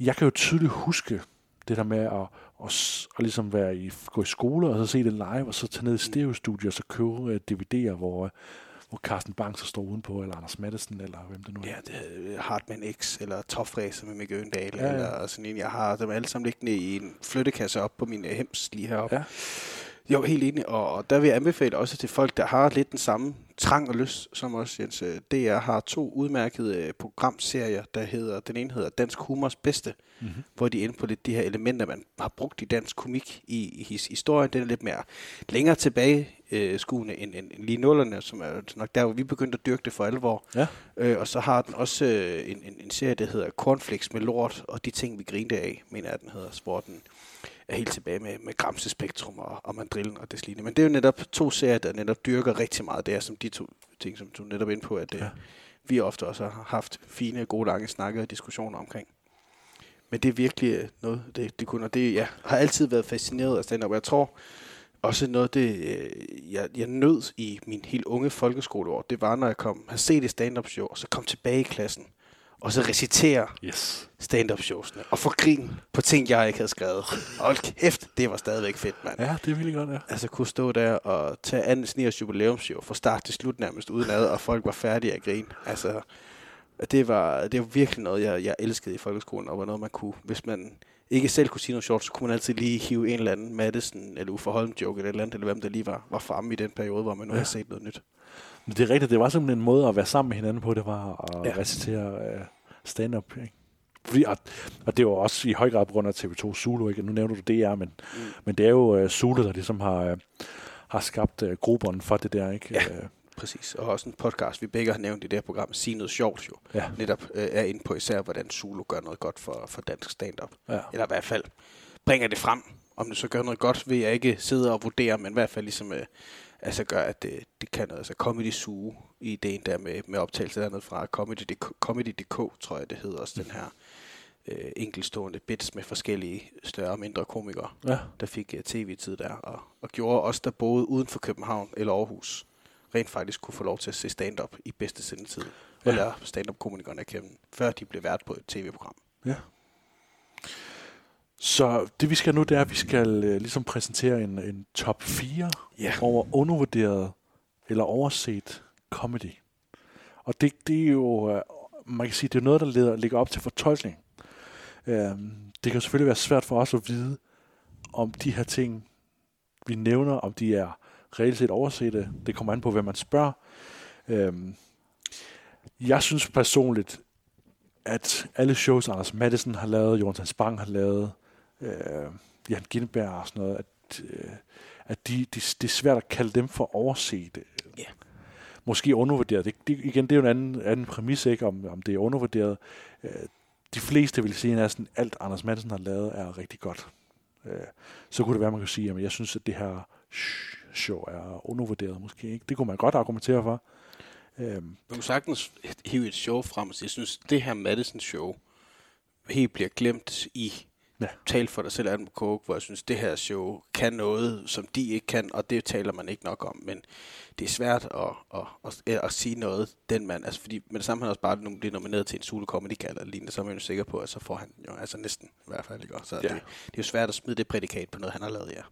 jeg kan jo tydeligt huske det der med at, at, at ligesom være i, gå i skole og så se det live, og så tage ned i stereostudio og så købe uh, DVD'er, hvor, hvor Carsten Bang så står udenpå, eller Anders Madsen, eller hvem det nu er. Ja, det er Hartmann X, eller Tofræser med Mikke Øndal, Ja, ja, eller sådan en. Jeg har dem alle sammen liggende i en flyttekasse op på min øh, hems lige heroppe. Ja. Jo, helt enig. Og, og der vil jeg anbefale også til folk, der har lidt den samme trang og lyst som os, Jens. Øh, DR har to udmærkede øh, programserier, der hedder, den ene hedder Dansk Humors Bedste, Mhm. mm-hmm. hvor de er inde på lidt de her elementer, man har brugt i dansk komik i, i his, historien. Den er lidt mere længere tilbage øh, skuende end, end, end lige nullerne, som er nok der, hvor vi begyndte at dyrke det for alvor. Ja. Øh, og så har den også øh, en, en, en serie, der hedder Cornflakes med lort, og de ting, vi grinte af, mener jeg, den hedder, hvor den er helt tilbage med, med Gramse Spektrum og, og Mandrillen og det lignende. Men det er jo netop to serier, der netop dyrker rigtig meget det er som de to ting, som du netop er inde på, at ja. vi ofte også har haft fine, gode, lange snakke og diskussioner omkring. Men det er virkelig øh, noget, det, det kunne, og det, jeg har altid været fascineret af stand-up, jeg tror også noget, det, øh, jeg, jeg nød i min helt unge folkeskoleår, det var, når jeg kom, har set et stand-up show, og så kom tilbage i klassen, og så recitere yes. stand-up showsene, og få grin på ting, jeg ikke havde skrevet. Hold kæft, det var stadigvæk fedt, mand. Ja, det er virkelig godt, ja. Altså kunne stå der og tage Anne Sniers jubilæumsshow fra start til slut nærmest udenad, og folk var færdige at grine. Altså, det var, det var virkelig noget, jeg, jeg elskede i folkeskolen, og var noget, man kunne, hvis man ikke selv kunne sige noget sjovt, så kunne man altid lige hive en eller anden Madison eller Uffe Holm joke eller et eller andet, eller hvem der lige var, var fremme i den periode, hvor man nu ja. Har set noget nyt. Men det er rigtigt, det var simpelthen en måde at være sammen med hinanden på, det var at Ja. recitere uh, stand-up. Ikke? Fordi, og, og det var også i høj grad på grund af TV2 Zulu, ikke? nu nævner du DR, men, mm. men det er jo uh, Zulu, der ligesom har, uh, har skabt uh, grupperne for det der. Ikke? Ja. Øh, Præcis, og også en podcast, vi begge har nævnt i det her program, Sig noget sjovt jo. Ja. Netop øh, er inde på især, hvordan Zulu gør noget godt for, for dansk stand-up. Ja. Eller i hvert fald bringer det frem. Om det så gør noget godt, vil jeg ikke sidde og vurdere, men i hvert fald ligesom øh, altså gør, at det, det kan noget. Altså Comedy Zoo, ideen der med, med optagelse dernede fra Comedy.dk, Comedy.dk, tror jeg det hedder også, den her øh, enkeltstående bits med forskellige større og mindre komikere, Ja. der fik uh, tv-tid der, og, og gjorde os, der boede uden for København eller Aarhus, rent faktisk kunne få lov til at se stand-up i bedste sendetid, Ja. lære stand-up-komikerne at kende, før de blev vært på et tv-program. Ja. Så det vi skal nu, det er, at vi skal øh, ligesom præsentere en, en top 4 Ja. over undervurderet eller overset comedy. Og det, det er jo, øh, man kan sige, det er noget, der leder, ligger op til fortolkning. Øhm, det kan selvfølgelig være svært for os at vide, om de her ting, vi nævner, om de er reelt set oversete. Det kommer an på, hvem man spørger. Øhm, jeg synes personligt, at alle shows, Anders Madsen har lavet, Jonathan Spang har lavet, øh, Jan Gindberg og sådan noget, at, øh, at de, de, det er svært at kalde dem for overset. Ja. Måske undervurderet. Det, det, igen, det er jo en anden, anden præmis, ikke, om, om det er undervurderet. Øh, de fleste vil sige, at næsten alt, Anders Madsen har lavet, er rigtig godt. Øh, så kunne det være, at man kunne sige, at jeg synes, at det her show er undervurderet måske. Ikke? Det kunne man godt argumentere for. Øhm, Man kunne sagtens hive et show frem og sige, jeg synes, det her Madison-show helt bliver glemt i ja. Tal for dig selv, Adam Coke, hvor jeg synes, det her show kan noget, som de ikke kan, og det taler man ikke nok om, men det er svært at, at, at, at, sige noget, den mand, altså fordi med det samme han også bare bliver nomineret til en Zulu Comedy Gala eller lignende, så er man jo sikker på, at så får han jo altså næsten i hvert fald, ikke? Så Ja. det, det, er jo svært at smide det prædikat på noget, han har lavet, ja.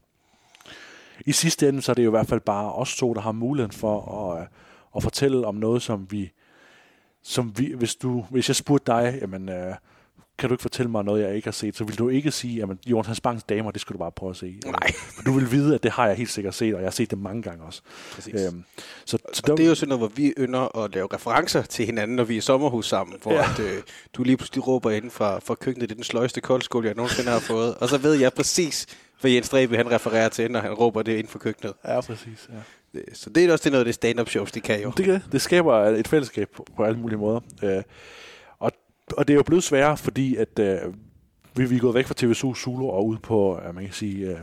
I sidste ende, så er det jo i hvert fald bare os to, der har muligheden for at, øh, at fortælle om noget, som vi, som vi hvis, du, hvis jeg spurgte dig, jamen, øh, kan du ikke fortælle mig noget, jeg ikke har set, så vil du ikke sige, jamen, Jonas Bangs damer, det skal du bare prøve at se. Nej. For du vil vide, at det har jeg helt sikkert set, og jeg har set det mange gange også. Præcis. Øhm, så, så Og det er jo sådan noget, hvor vi ynder at lave referencer til hinanden, når vi er i sommerhus sammen, hvor Ja. at, øh, du lige pludselig råber inden fra, fra køkkenet, det er den sløjeste koldskål, jeg nogensinde har fået. Og så ved jeg præcis, hvad Jens Drebe han refererer til, når han råber det inden for køkkenet. Ja, præcis. Ja. Det- Så det er også det noget af det stand-up shows, de kan jo. Det, kan- det skaber et fællesskab på, på alle mulige måder. Øh, og, det er jo blevet sværere, fordi at øh, vi, vi er gået væk fra TV2 Zulu og ud på, øh, man kan sige, øh,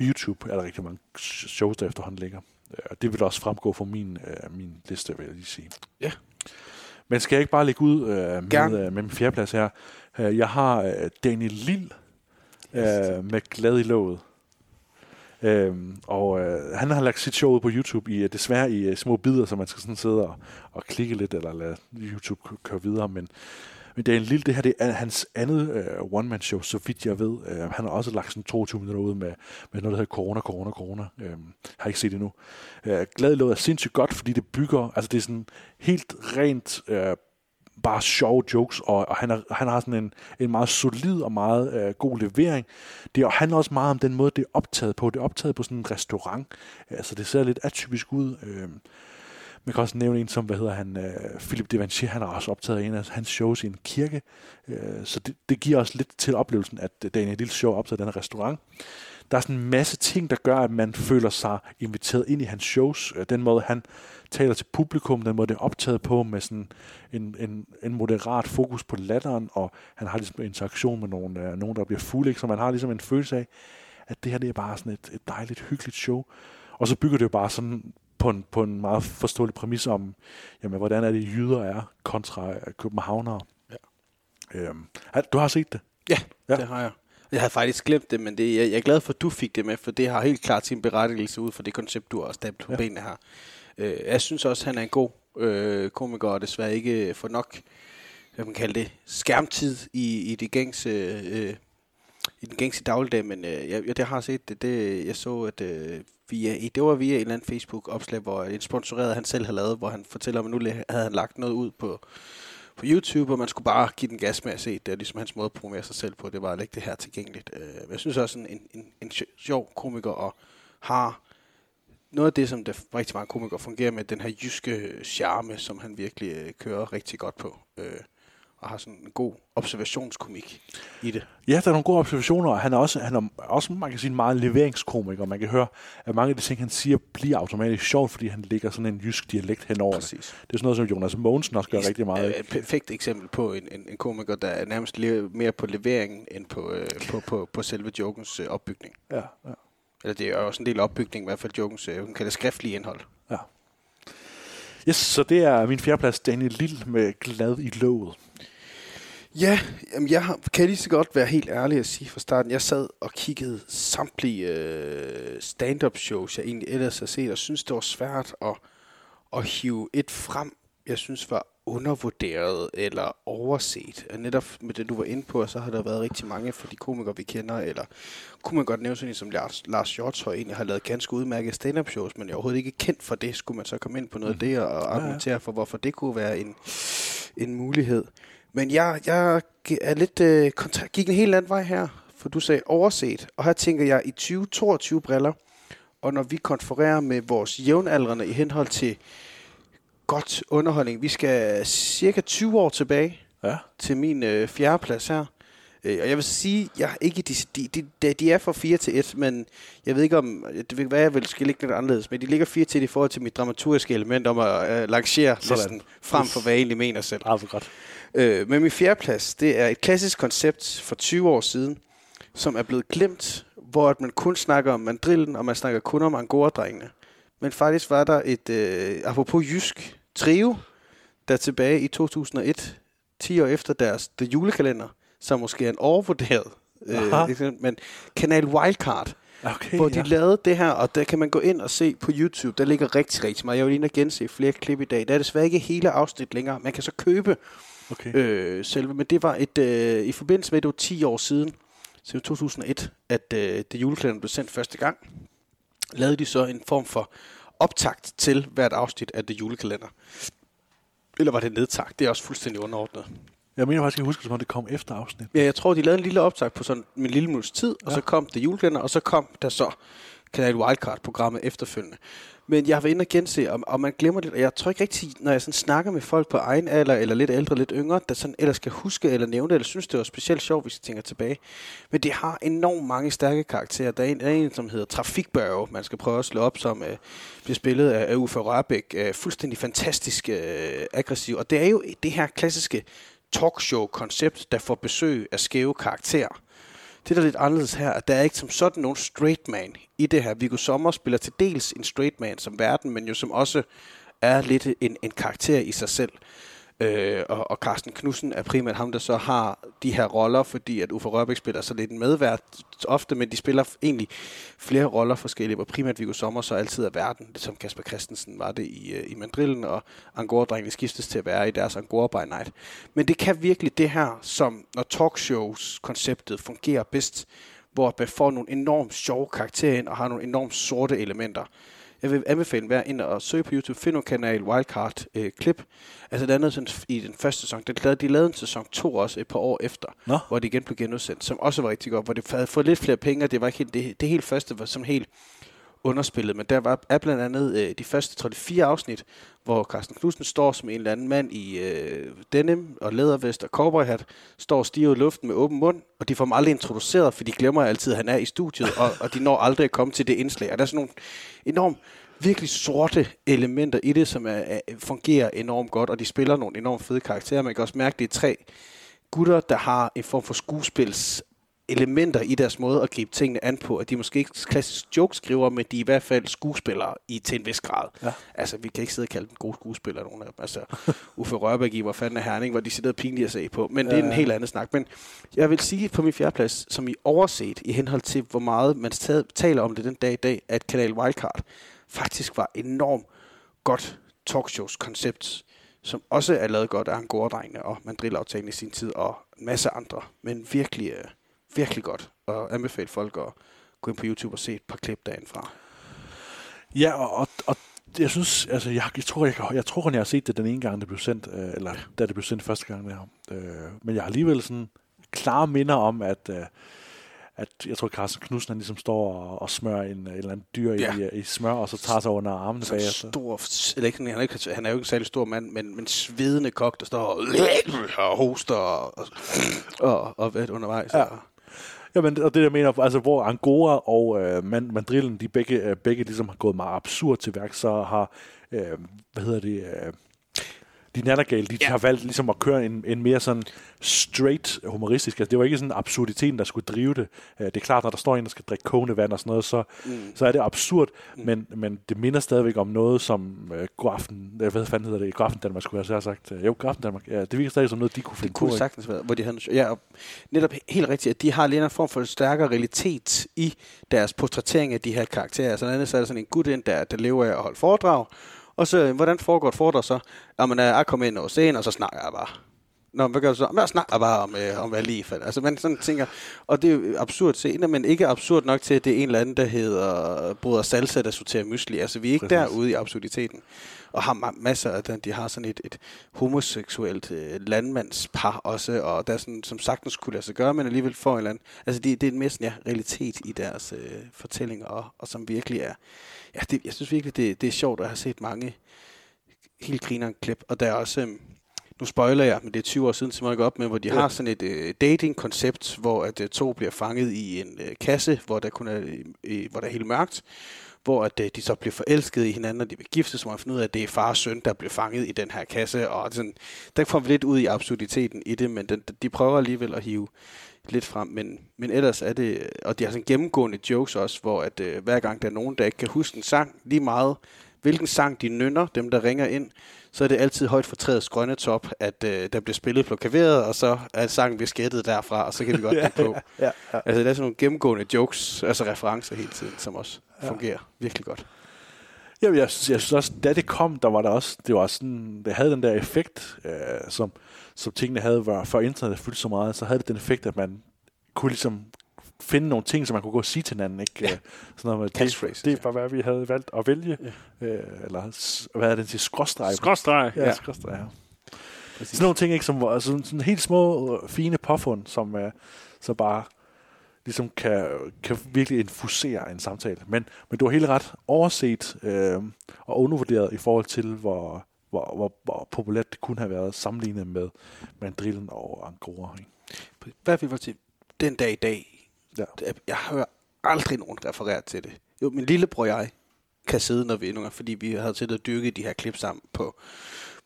YouTube er der rigtig mange shows, der efterhånden ligger. Øh, Og det vil også fremgå fra min, øh, min liste, vil jeg lige sige. Ja. Men skal jeg ikke bare lægge ud øh, med, øh, med min fjerdeplads her? Øh, jeg har øh, Daniel Lille øh, med Glad i låget. Øhm, og øh, han har lagt sit show ud på YouTube i øh, desværre i øh, små bidder, så man skal sådan sidde og, og klikke lidt, eller lade YouTube kø- køre videre. Men, men det er en lille, det her det er hans andet øh, one-man-show, så vidt jeg ved. Øh, han har også lagt sådan 22 minutter ud med, med noget, der hedder Corona, Corona, Corona. Øh, har ikke set det endnu. Øh, Glad låget er sindssygt godt, fordi det bygger, altså det er sådan helt rent øh, bare sjove jokes, og, og han, er, han har sådan en, en meget solid og meget øh, god levering. Det handler også meget om den måde, det er optaget på. Det er optaget på sådan en restaurant, altså det ser lidt atypisk ud. Øh, man kan også nævne en som, hvad hedder han, øh, Philip Devanchier, han har også optaget en af hans shows i en kirke, øh, så det, det giver også lidt til oplevelsen, at Daniel Lille show optaget i den her restaurant. Der er sådan en masse ting, der gør, at man føler sig inviteret ind i hans shows. Øh, den måde, han taler til publikum, den måde, det er optaget på med sådan en, en, en moderat fokus på latteren, og han har ligesom interaktion med nogen, øh, nogen der bliver fulde, så man har ligesom en følelse af, at det her det er bare sådan et, et dejligt, hyggeligt show. Og så bygger det jo bare sådan på en, på en meget forståelig præmis om, jamen, hvordan er det, jyder er kontra øh, københavnere. Ja. Øhm, du har set det? Ja, ja, det har jeg. Jeg havde faktisk glemt det, men det, jeg, jeg er glad for, at du fik det med, for det har helt klart sin berettigelse ud fra det koncept, du har stablet på Ja. ja. benene her. Øh, jeg synes også, at han er en god øh, komiker, og desværre ikke får nok, hvad man kalder det, skærmtid i, i det gængse... Øh, i den gængse dagligdag, men øh, jeg, jeg, det har set det, det. Jeg så, at øh, via, det var via en eller anden Facebook-opslag, hvor en sponsoreret han selv havde lavet, hvor han fortæller, at nu havde han lagt noget ud på, på YouTube, og man skulle bare give den gas med at se. Det er ligesom hans måde at promovere sig selv på, det var at lægge det her tilgængeligt. Øh, men jeg synes også, en, en, en, en sjov komiker og har noget af det, som det rigtig mange komikere fungerer med, den her jyske charme, som han virkelig øh, kører rigtig godt på. Øh, og har sådan en god observationskomik i det. Ja, der er nogle gode observationer, og han er også, han er også man kan sige, meget leveringskomiker. Man kan høre, at mange af de ting, han siger, bliver automatisk sjovt, fordi han lægger sådan en jysk dialekt henover Præcis. det. Det er sådan noget, som Jonas Mogensen også gør rigtig meget. Et perfekt eksempel på en, en, en komiker, der er nærmest mere på leveringen, end på, øh, på, på, på selve jokens øh, opbygning. Ja, ja. Eller det er også en del opbygning, i hvert fald jokens, øh, hun kalder skriftlige indhold. Ja. Yes, så det er min fjerdeplads, Daniel Lille med Glad i låget. Ja, jamen jeg har, kan lige så godt være helt ærlig at sige fra starten. Jeg sad og kiggede samtlige øh, stand-up shows, jeg egentlig ellers har set, og synes det var svært at, at hive et frem, jeg synes var undervurderet eller overset. Og netop med det, du var inde på, så har der været rigtig mange for de komikere, vi kender, eller kunne man godt nævne sådan en som Lars, Lars Hjortøj, egentlig har lavet ganske udmærket stand-up shows, men jeg er overhovedet ikke kendt for det. Skulle man så komme ind på noget af det og argumentere for, hvorfor det kunne være en, en mulighed. Men jeg, jeg er lidt, øh, kontra- gik en helt anden vej her, for du sagde overset. Og her tænker jeg i 2022 briller, og når vi konfererer med vores jævnaldrende i henhold til godt underholdning. Vi skal cirka 20 år tilbage ja. til min øh, fjerdeplads her. Øh, og jeg vil sige, jeg er ikke de, de, de, de er fra 4 til 1, men jeg ved ikke om, det vil være, jeg vil skal ligge lidt anderledes, men de ligger 4 til 1 i forhold til mit dramaturgiske element om at øh, lancere listen frem for, hvad jeg egentlig mener selv. Ah, godt. Øh, men min fjerdeplads, det er et klassisk koncept for 20 år siden, som er blevet glemt, hvor at man kun snakker om mandrillen, og man snakker kun om angora-drengene. Men faktisk var der et, øh, apropos jysk, trio, der tilbage i 2001, 10 år efter deres The Julekalender, som måske er en overvurderet, øh, men Kanal Wildcard, okay, hvor de ja. lavede det her, og der kan man gå ind og se på YouTube. Der ligger rigtig, rigtig meget. Jeg vil lige gense flere klip i dag. Der er desværre ikke hele afsnit længere. Man kan så købe okay. øh, selve, men det var et øh, i forbindelse med, at det var 10 år siden, så 2001, at øh, det julekalender blev sendt første gang, lavede de så en form for optakt til hvert afsnit af det julekalender. Eller var det nedtagt? Det er også fuldstændig underordnet. Jeg mener faktisk, jeg husker, som det kom efter afsnit. Ja, jeg tror, de lavede en lille optag på sådan en lille minuts tid, og ja. så kom det julekalender, og så kom der så Kanal Wildcard-programmet efterfølgende. Men jeg var inde og gense, og, og man glemmer det, og jeg tror ikke rigtig, når jeg sådan snakker med folk på egen alder, eller lidt ældre, lidt yngre, der sådan ellers skal huske eller nævne det, eller synes, det var specielt sjovt, hvis jeg tænker tilbage. Men det har enormt mange stærke karakterer. Der er en, der er en som hedder Trafikbørge, man skal prøve at slå op, som øh, bliver spillet af, af Uffe Rørbæk. Øh, fuldstændig fantastisk øh, aggressiv. Og det er jo det her klassiske talkshow-koncept, der får besøg af skæve karakterer. Det, der er lidt anderledes her, at der er ikke som sådan nogen straight man i det her. Viggo Sommer spiller til dels en straight man som verden, men jo som også er lidt en, en karakter i sig selv. Øh, og, og Carsten Knudsen er primært ham, der så har de her roller, fordi at Uffe Rørbæk spiller så lidt en medvært ofte, men de spiller egentlig flere roller forskellige, hvor primært Viggo Sommer så altid er verden, som ligesom Kasper Christensen var det i, øh, i Mandrillen, og Angora-drengene skiftes til at være i deres Angora by Night. Men det kan virkelig det her, som når talkshows-konceptet fungerer bedst, hvor man får nogle enormt sjove karakterer ind, og har nogle enormt sorte elementer. Jeg vil anbefale hver ind og søge på YouTube, find kanal Wildcard øh, klip. Altså det andet sådan, i den første sæson, det lavede, de lavede en sæson 2 også et par år efter, Nå. hvor det igen blev genudsendt, som også var rigtig godt, hvor det havde fået lidt flere penge, og det var ikke helt, det, det helt første var som helt underspillet, men der var er blandt andet øh, de første, tror jeg, fire afsnit, hvor Carsten Knudsen står som en eller anden mand i øh, denim og lædervest og cowboyhat, står og i luften med åben mund, og de får ham aldrig introduceret, for de glemmer altid, at han er i studiet, og, og de når aldrig at komme til det indslag. Og der er sådan nogle enormt virkelig sorte elementer i det, som er, er, fungerer enormt godt, og de spiller nogle enormt fede karakterer. Man kan også mærke, at det er tre gutter, der har en form for skuespils elementer i deres måde at gribe tingene an på, at de måske ikke klassisk jokeskriver, men de er i hvert fald skuespillere i, til en vis grad. Ja. Altså, vi kan ikke sidde og kalde dem gode skuespillere, nogen af dem. Altså, Uffe Rørbæk i Hvor fanden er Herning, hvor de sidder pinlige at se på. Men ja. det er en helt anden snak. Men jeg vil sige på min fjerdeplads, som I overset i henhold til, hvor meget man taler om det den dag i dag, at Kanal Wildcard faktisk var enormt godt talkshows-koncept, som også er lavet godt af Angora-drengene og Mandrill-aftalen i sin tid, og en masse andre. Men virkelig, øh, virkelig godt, og anbefale folk at gå ind på YouTube og se et par klip derinde fra. Ja, og, og, og jeg synes, altså, jeg, jeg, tror, jeg, jeg tror jeg har set det den ene gang, det blev sendt, øh, eller da det blev sendt første gang der. Øh, men jeg har alligevel sådan klare minder om, at, øh, at jeg tror, Carsten Knudsen, han ligesom står og, og smører en, en eller anden dyr Ja. ja. i, i smør, og så tager sig under armene Sådan bagefter. stor, eller ikke, han, er ikke, han er jo ikke en særlig stor mand, men, men svedende kok, der står og, og hoster og, og, og, og undervejs. Ja. Og, Jamen, og det jeg mener, altså hvor Angora og øh, Mandrillen, de begge, øh, begge ligesom har gået meget absurd til værk, så har, øh, hvad hedder det, øh, de Nattergale, de ja. har valgt ligesom at køre en, en mere sådan straight humoristisk. Altså, det var ikke sådan absurditeten, der skulle drive det. Øh, Det er klart, når der står en, der skal drikke kogende vand og sådan noget, så, Mm. så er det absurd, mm. men, men det minder stadigvæk om noget, som øh, Godaften, øh, hvad fanden hedder det, Godaften Danmark skulle jeg have sagt. Øh, Jo, Godaften Danmark, ja, det virker stadig som noget, de kunne finde det kunne på. sagtens være, hvor de havde, ja, og netop helt rigtigt, at de har lidt en form for stærkere realitet i deres portrættering af de her karakterer. Så andet så er der sådan en gut ind, der, der lever af at holde foredrag, og så, hvordan foregår et foredrag så? Jamen, jeg kommer ind over scenen, og så snakker jeg bare. Nå, hvad gør du så? Men jeg snakker bare om, øh, om hvad lige faldt. Altså, man sådan tænker, og det er jo absurd scene, men ikke absurd nok til, at det er en eller anden, der hedder Bruder Salsa, der sorterer mysli. Altså, vi er ikke Præcis. derude i absurditeten. Og har ma- masser af den. De har sådan et, et homoseksuelt øh, landmandspar også, og der er sådan, som sagtens kunne lade sig gøre, men alligevel får en eller anden... Altså, det, det er en mere sådan, ja, realitet i deres øh, fortællinger, og, og som virkelig er... Ja, det, jeg synes virkelig, det, det er sjovt at have set mange helt grineren klip, og der er også... Øh, nu spoiler jeg, men det er 20 år siden, som jeg går op med, hvor de Ja. har sådan et øh, dating-koncept, hvor at øh, to bliver fanget i en øh, kasse, hvor der kun er, øh, hvor der er helt mørkt, hvor at, øh, de så bliver forelsket i hinanden, og de vil gifte sig, så man finder ud af, at det er far og søn, der bliver fanget i den her kasse, og sådan, der får vi lidt ud i absurditeten i det, men den, de prøver alligevel at hive lidt frem, men, men ellers er det, og de har sådan gennemgående jokes også, hvor at øh, hver gang der er nogen, der ikke kan huske en sang, lige meget hvilken sang de nynner, dem der ringer ind, så er det altid højt for træets grønne top, at øh, der bliver spillet på klaveret, og så er sangen bliver skættet derfra, og så kan vi godt Ja, ja, på. ja, ja. Altså, der er sådan nogle gennemgående jokes, altså referencer hele tiden, som også Ja. ja. fungerer virkelig godt. Jamen, jeg, synes- jeg synes også, da det kom, der var der også, det var sådan, det havde den der effekt, øh, som, som tingene havde, var, før internettet fyldte så meget, så havde det den effekt, at man kunne ligesom finde nogle ting, som man kunne gå og sige til hinanden, ikke? Ja. Sådan noget med, det, det var, hvad vi havde valgt at vælge. Ja. Øh, eller, hvad er det til? Skråstreg. Skråstreg. Ja, Ja. skråstreg, ja. Sådan nogle ting, ikke, som var sådan, sådan helt små, øh, fine påfund, som uh, så bare ligesom kan, kan virkelig infusere en samtale. Men, men du har helt ret overset øh, og undervurderet i forhold til, hvor, hvor, hvor, hvor populært det kunne have været sammenlignet med mandrillen og angora. Ikke? I hvert fald til den dag i dag, ja. jeg hører aldrig nogen referere til det. Jo, min lillebror og jeg kan sidde, når vi gange, fordi vi havde til at dyrke de her klip sammen på,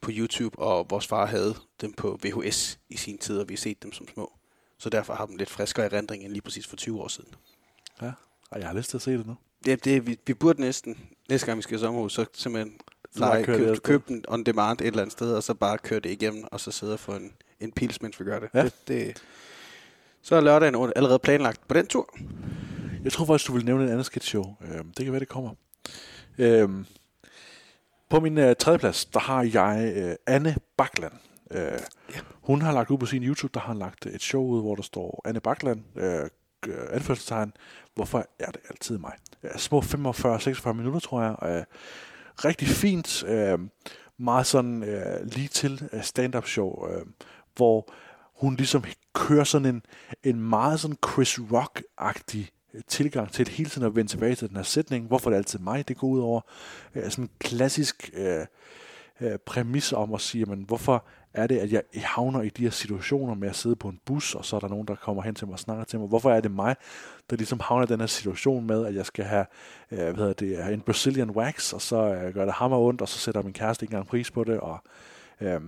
på YouTube, og vores far havde dem på VHS i sin tid, og vi har set dem som små. Så derfor har dem lidt friskere erindring end lige præcis for 20 år siden. Ja, og jeg har lyst til at se det nu. Ja, det, vi, vi burde næsten, næste gang vi skal i sommerhus, så simpelthen lege, køre det køb, afsted. køb den on demand et eller andet sted, og så bare køre det igennem, og så sidde og få en, en pils, mens vi gør det. Ja. det, det så er lørdagen allerede planlagt på den tur. Jeg tror faktisk, du vil nævne et andet sketchshow. Øh, det kan være, det kommer. Øh, på min øh, tredje plads, der har jeg øh, Anne Bakland. Øh, ja. Hun har lagt ud på sin YouTube, der har hun lagt et show ud, hvor der står Anne Bakland, øh, øh, anførselstegn, hvorfor er det altid mig? Øh, små 45-46 minutter, tror jeg. Øh, rigtig fint, øh, meget sådan øh, lige til øh, stand-up show, øh, hvor hun ligesom kører sådan en, en meget sådan Chris Rock-agtig øh, tilgang til hele tiden at vende tilbage til den her sætning. Hvorfor er det altid mig, det går ud over? Øh, sådan en klassisk øh, øh, præmis om at sige, men hvorfor er det, at jeg havner i de her situationer med at sidde på en bus, og så er der nogen, der kommer hen til mig og snakker til mig. Hvorfor er det mig, der ligesom havner i den her situation med, at jeg skal have øh, hvad hedder det, en Brazilian wax, og så øh, gør det hammer ondt, og så sætter min kæreste ikke engang pris på det, og øh,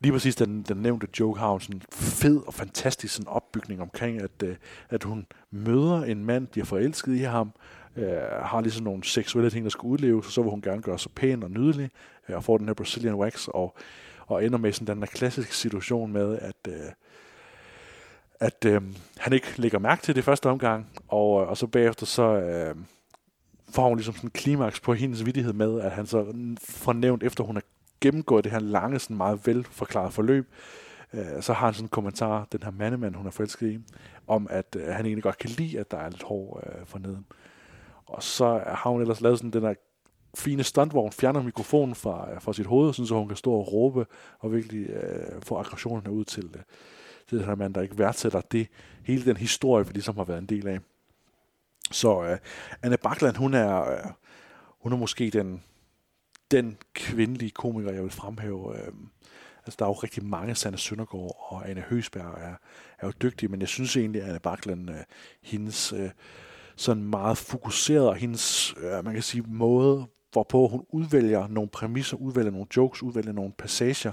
lige præcis den, den nævnte joke har hun sådan fed og fantastisk sådan opbygning omkring, at, øh, at hun møder en mand, de er forelsket i ham, øh, har ligesom nogle seksuelle ting, der skal udleves, og så vil hun gerne gøre sig pæn og nydelig, øh, og får den her Brazilian wax, og, og ender med sådan den der klassiske situation med, at, øh, at øh, han ikke lægger mærke til det første omgang, og, øh, og så bagefter så øh, får hun ligesom sådan en klimaks på hendes vidtighed med, at han så fornævnt, efter hun er gennemgået det her lange, sådan meget velforklaret forløb, øh, så har han sådan en kommentar, den her mandemand, hun er forelsket i, om at øh, han egentlig godt kan lide, at der er lidt hår øh, forneden. Og så har hun ellers lavet sådan den der fine stunt, hvor hun fjerner mikrofonen fra, øh, fra sit hoved, sådan, så hun kan stå og råbe og virkelig øh, få aggressionen ud til, øh, til den her mand, der ikke værdsætter det, hele den historie, vi ligesom har været en del af. Så øh, Anne Bakland, hun er, øh, hun er måske den, den kvindelige komiker, jeg vil fremhæve. Øh, altså, der er jo rigtig mange, Sanne Søndergaard og Anne Høsberg er, er jo dygtige, men jeg synes egentlig, at Anne Bakland, øh, hendes øh, sådan meget fokuseret, og hendes, øh, man kan sige, måde, hvorpå hun udvælger nogle præmisser, udvælger nogle jokes, udvælger nogle passager,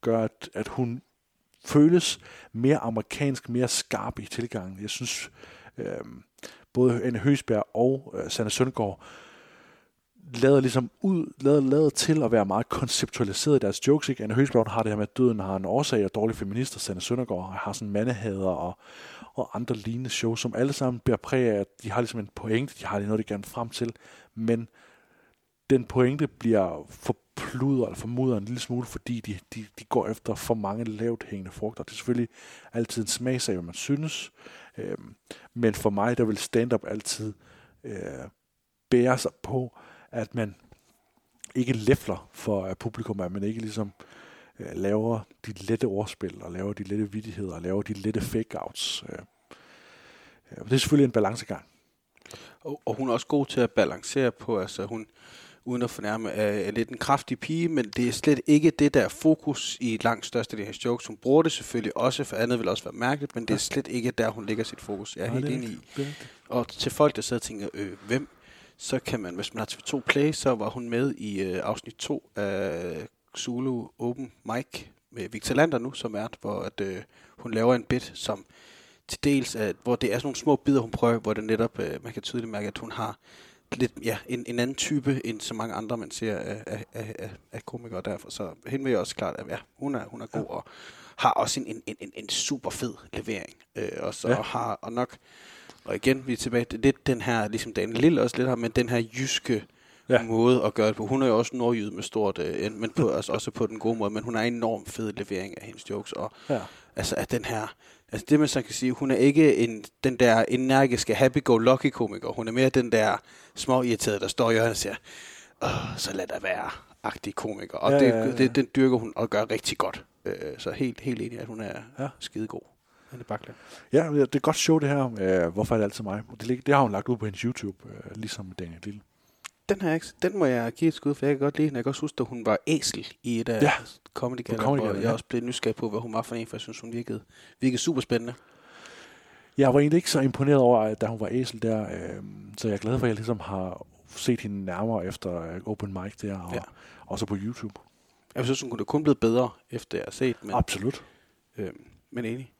gør, at, at hun føles mere amerikansk, mere skarp i tilgangen. Jeg synes, øh, både Anne Høsberg og øh, Sanne Søndergaard lader ligesom ud, lader, lader til at være meget konceptualiseret i deres jokes. Ikke? Anne Høsberg har det her med, at døden har en årsag, og dårlige feminister, Sanne Søndergaard har sådan mandehader og, og andre lignende shows, som alle sammen bliver præget af, at de har ligesom en pointe, de har noget, de gerne frem til, men den pointe bliver forpludret eller formudret en lille smule, fordi de, de, de går efter for mange lavt hængende frugter. Det er selvfølgelig altid en smagsag, hvad man synes, øh, men for mig, der vil stand-up altid øh, bære sig på, at man ikke læfler for publikum, at man ikke ligesom uh, laver de lette ordspil, og laver de lette vidigheder, og laver de lette fake-outs. Uh, uh, det er selvfølgelig en balancegang. Og, og hun er også god til at balancere på, altså hun, uden at fornærme, er, er lidt en kraftig pige, men det er slet ikke det, der er fokus i langt største af de her jokes. Hun bruger det selvfølgelig også, for andet vil også være mærkeligt, men det er slet ikke der, hun lægger sit fokus. Jeg er Nej, helt enig i. Og til folk, der sidder og tænker, øh, hvem, så kan man, hvis man har TV2 Play, så var hun med i øh, afsnit 2 af Zulu Open Mic med Victor Lander nu, som er, hvor at, øh, hun laver en bit, som til dels, at, hvor det er sådan nogle små bidder, hun prøver, hvor det netop, øh, man kan tydeligt mærke, at hun har lidt, ja, en, en anden type, end så mange andre, man ser af, af, af, af, komikere derfor. Så hende vil jeg også klart, at ja, hun er, hun er god, og har også en, en, en, en super fed levering. Øh, og så Ja. ja. har, og nok, og igen, vi er tilbage til lidt den her, ligesom Daniel Lille også lidt har, men den her jyske ja. måde at gøre det på. Hun er jo også nordjyd med stort, øh, men på, altså, også på den gode måde, men hun har en enormt fed levering af hendes jokes, og Ja. altså at den her, altså det man så kan sige, hun er ikke en, den der energiske happy-go-lucky komiker, hun er mere den der små irriterede, der står i hjørnet og siger, Åh, så lad der være agtig komiker, og Ja, det, ja, ja. Det, den dyrker hun og gør rigtig godt. Øh, så helt, helt enig, at hun er ja. skidegod. Anne Bakland. Ja, det er et godt show det her. Øh, hvorfor er det altid mig? Det, det har hun lagt ud på hendes YouTube, øh, ligesom Daniel Lille. Den, her, ikke- den må jeg give et skud, for jeg kan godt lide den. Jeg kan også huske, at hun var æsel i et af Ja. Comedy Gala, Comedy hvor jeg ja. også blev nysgerrig på, hvad hun var for en, for jeg synes, hun virkede, virkede super spændende. Jeg var egentlig ikke så imponeret over, at da hun var æsel der, øh, så jeg er glad for, at jeg ligesom har set hende nærmere efter øh, Open Mic der, og Ja. også på YouTube. Jeg synes, hun kunne kun blive bedre, efter jeg har set. Men, Absolut. Øh, men enig.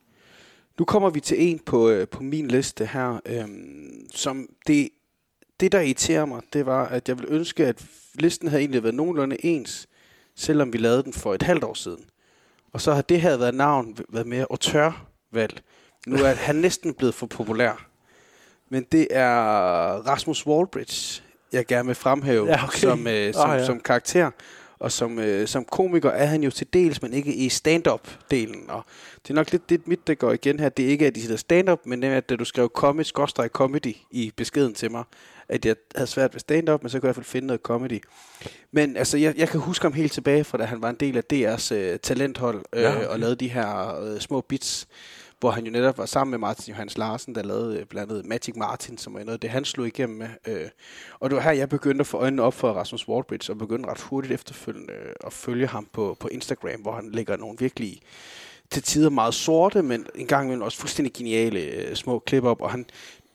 Nu kommer vi til en på, øh, på min liste her, øh, som det, det, der irriterer mig, det var, at jeg ville ønske, at listen havde egentlig været nogenlunde ens, selvom vi lavede den for et halvt år siden. Og så har det her været navn været mere auteurvalg. Nu er han næsten blevet for populær. Men det er Rasmus Wallbridge, jeg gerne vil fremhæve Ja, okay. som, øh, som, Ah, ja. som karakter. Og som, øh, som komiker er han jo til dels, men ikke i stand-up-delen. Og det er nok lidt det, mit, der går igen her. Det er ikke, at de siger stand-up, men det er, at da du skrev comic, comedy i beskeden til mig, at jeg havde svært ved stand-up, men så kunne jeg i hvert fald finde noget comedy. Men altså, jeg, jeg kan huske ham helt tilbage fra, da han var en del af DR's øh, talenthold, øh, Ja, og lavede de her øh, små bits, hvor han jo netop var sammen med Martin Johannes Larsen, der lavede øh, blandt andet Magic Martin, som var noget af det, han slog igennem med. Øh. Og det var her, jeg begyndte at få øjnene op for Rasmus Wallbridge, og begyndte ret hurtigt efterfølgende øh, at følge ham på, på Instagram, hvor han lægger nogle virkelig til tider meget sorte, men en gang imellem også fuldstændig geniale øh, små klip op, og han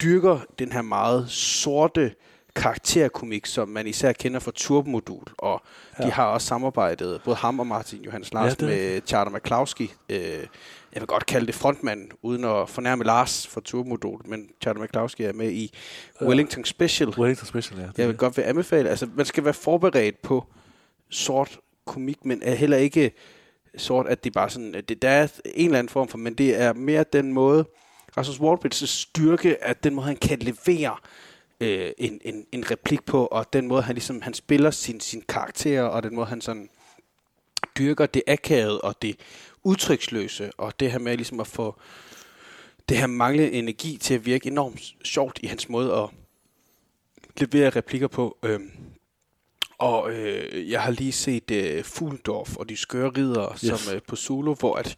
dyrker den her meget sorte karakterkomik, som man især kender fra Turbomodul, og ja. de har også samarbejdet, både ham og Martin Johannes Larsen, det ja, med Charter McCloskey. Øh, jeg vil godt kalde det frontmanden, uden at fornærme Lars fra Turbomodul, men Charter McCloskey er med i Wellington Special. Wellington Special, ja. Jeg vil godt vil anbefale, altså man skal være forberedt på sort komik, men er heller ikke sort, at det bare sådan, det, der er en eller anden form for, men det er mere den måde, Rasmus Wallbridge's styrke, at den måde, han kan levere øh, en, en, en replik på, og den måde, han ligesom, han spiller sin, sin karakter, og den måde, han sådan dyrker det akavede og det udtryksløse, og det her med ligesom at få det her manglende energi til at virke enormt sjovt i hans måde at levere replikker på. Øhm, Og øh, jeg har lige set øh, Fuldorf og de skøre ridere Yes. yes. som øh, på Zulu, hvor at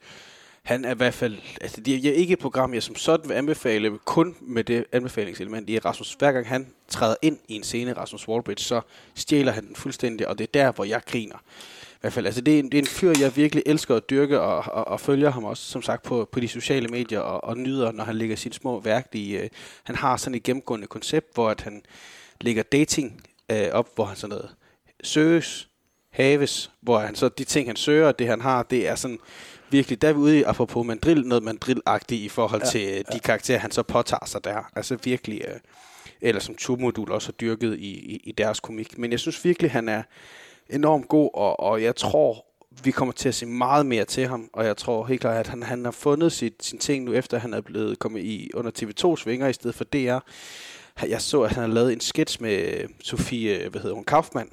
han er i hvert fald... Altså, det er ikke et program, jeg som sådan vil anbefale, kun med det anbefalingselement i Rasmus. Hver gang han træder ind i en scene, Rasmus Wallbridge, så stjæler han den fuldstændig, og det er der, hvor jeg griner. Hvert fald, altså det er, en, det er en fyr, jeg virkelig elsker at dyrke, og, og, og følger ham også, som sagt, på, på de sociale medier, og, og nyder, når han lægger sit små værk i... Øh, han har sådan et gennemgående koncept, hvor at han lægger dating øh, op, hvor han sådan noget søges, haves, hvor han så de ting, han søger, og det han har, det er sådan virkelig, der er vi ude i, apropos mandrill, noget mandrill-agtigt i forhold Ja, til ja. de karakterer, han så påtager sig der. Altså virkelig, øh, eller som Turmodul også har dyrket i, i, i deres komik. Men jeg synes virkelig, han er enormt god, og, og jeg tror, vi kommer til at se meget mere til ham, og jeg tror helt klart, at han, han har fundet sit, sin ting nu, efter han er blevet kommet i under TV2's vinger i stedet for DR. Jeg så, at han har lavet en sketch med Sofie, hvad hedder hun, Kaufmann,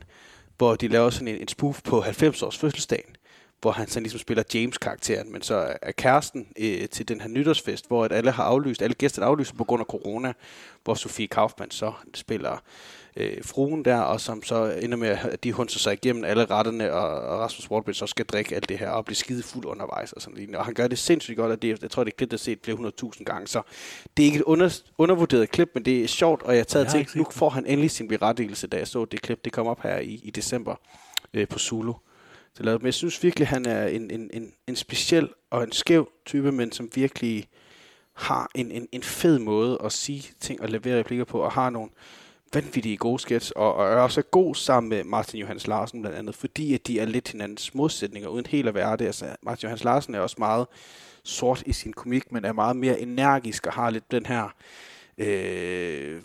hvor de laver sådan en, en spoof på 90-års fødselsdagen, hvor han sådan ligesom spiller James-karakteren, men så er- kæresten øh, til den her nytårsfest, hvor at alle har aflyst, alle gæsterne er aflyst på grund af corona, hvor Sofie Kaufmann så spiller øh, fruen der, og som så ender med, at de hunser sig igennem alle retterne, og, og Rasmus Wallbridge så skal drikke alt det her, og blive skide fuld undervejs, og sådan lignende. Og han gør det sindssygt godt, og det, jeg tror, det er klip, der er set flere hundredtusind gange, så det er ikke et under, undervurderet klip, men det er sjovt, og jeg har til, nu får han endelig sin berettigelse, da jeg så det klip, det kom op her i, i december øh, på Zulu. Det lavede. Men jeg synes virkelig, han er en, en, en, en speciel og en skæv type, men som virkelig har en, en, en fed måde at sige ting og levere replikker på, og har nogle vanvittige gode sketch, og, og er også god sammen med Martin Johannes Larsen blandt andet, fordi at de er lidt hinandens modsætninger, uden helt at være det. Altså, Martin Johannes Larsen er også meget sort i sin komik, men er meget mere energisk og har lidt den her øh,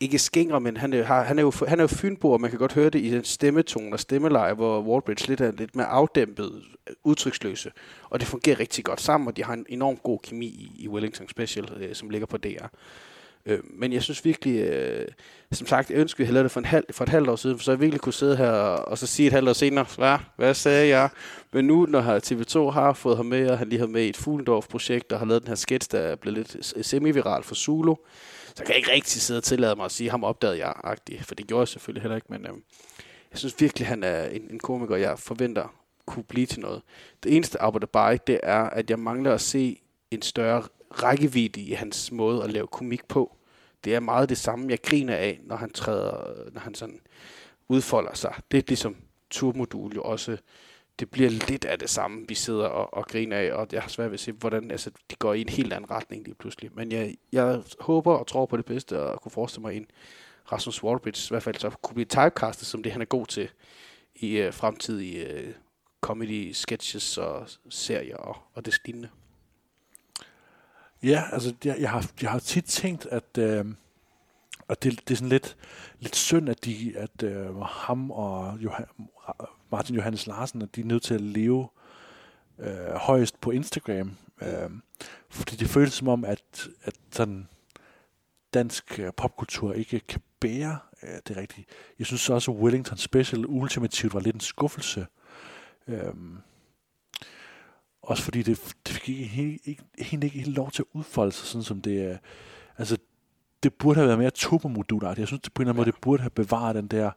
ikke skingre, men han er, har, han er jo, han er jo fynbo, og man kan godt høre det i den stemmetone og stemmeleje, hvor Wallbridge lidt er lidt mere afdæmpet, udtryksløse, og det fungerer rigtig godt sammen, og de har en enorm god kemi i, i Wellington Special, øh, som ligger på DR. Øh, men jeg synes virkelig, øh, som sagt, jeg ønskede, at jeg det for, en halv, for et halvt år siden, for så jeg virkelig kunne sidde her og, og så sige et halvt år senere, hvad, hvad sagde jeg? Men nu, når TV2 har fået ham med, og han lige har med i et Fuglendorf-projekt, og har lavet den her sketch, der er blevet lidt semiviral semi-viral for Zulu, så kan jeg ikke rigtig sidde og tillade mig at sige, ham opdagede jeg, agtigt, for det gjorde jeg selvfølgelig heller ikke, men øh, jeg synes virkelig, han er en, en komiker, jeg forventer kunne blive til noget. Det eneste arbejde bare ikke, det er, at jeg mangler at se en større rækkevidde i hans måde at lave komik på. Det er meget det samme, jeg griner af, når han træder, når han sådan udfolder sig. Det er ligesom turmodul jo også. Det bliver lidt af det samme, vi sidder og, og griner af, og jeg har svært ved at se, hvordan altså, de går i en helt anden retning lige pludselig. Men jeg, jeg håber og tror på det bedste, og kunne forestille mig en Rasmus Wallbridge i hvert fald så kunne blive typecastet som det, han er god til i øh, fremtidige øh, comedy, sketches og serier og, og det lignende. Ja, altså jeg, jeg, har, jeg har tit tænkt, at, øh, at det, det er sådan lidt, lidt synd, at, de, at øh, ham og Johan, Martin Johannes Larsen, at de er nødt til at leve øh, højst på Instagram. Øh, fordi det føles som om, at, at sådan dansk øh, popkultur ikke kan bære øh, det rigtige. Jeg synes også, at Wellington Special ultimativt var lidt en skuffelse. Øh, også fordi det, det fik ikke, helt, ikke, helt, ikke helt lov til at udfolde sig, sådan som det er. Altså, det burde have været mere turbomodulartigt. Jeg synes, det på en eller anden måde, det burde have bevaret den der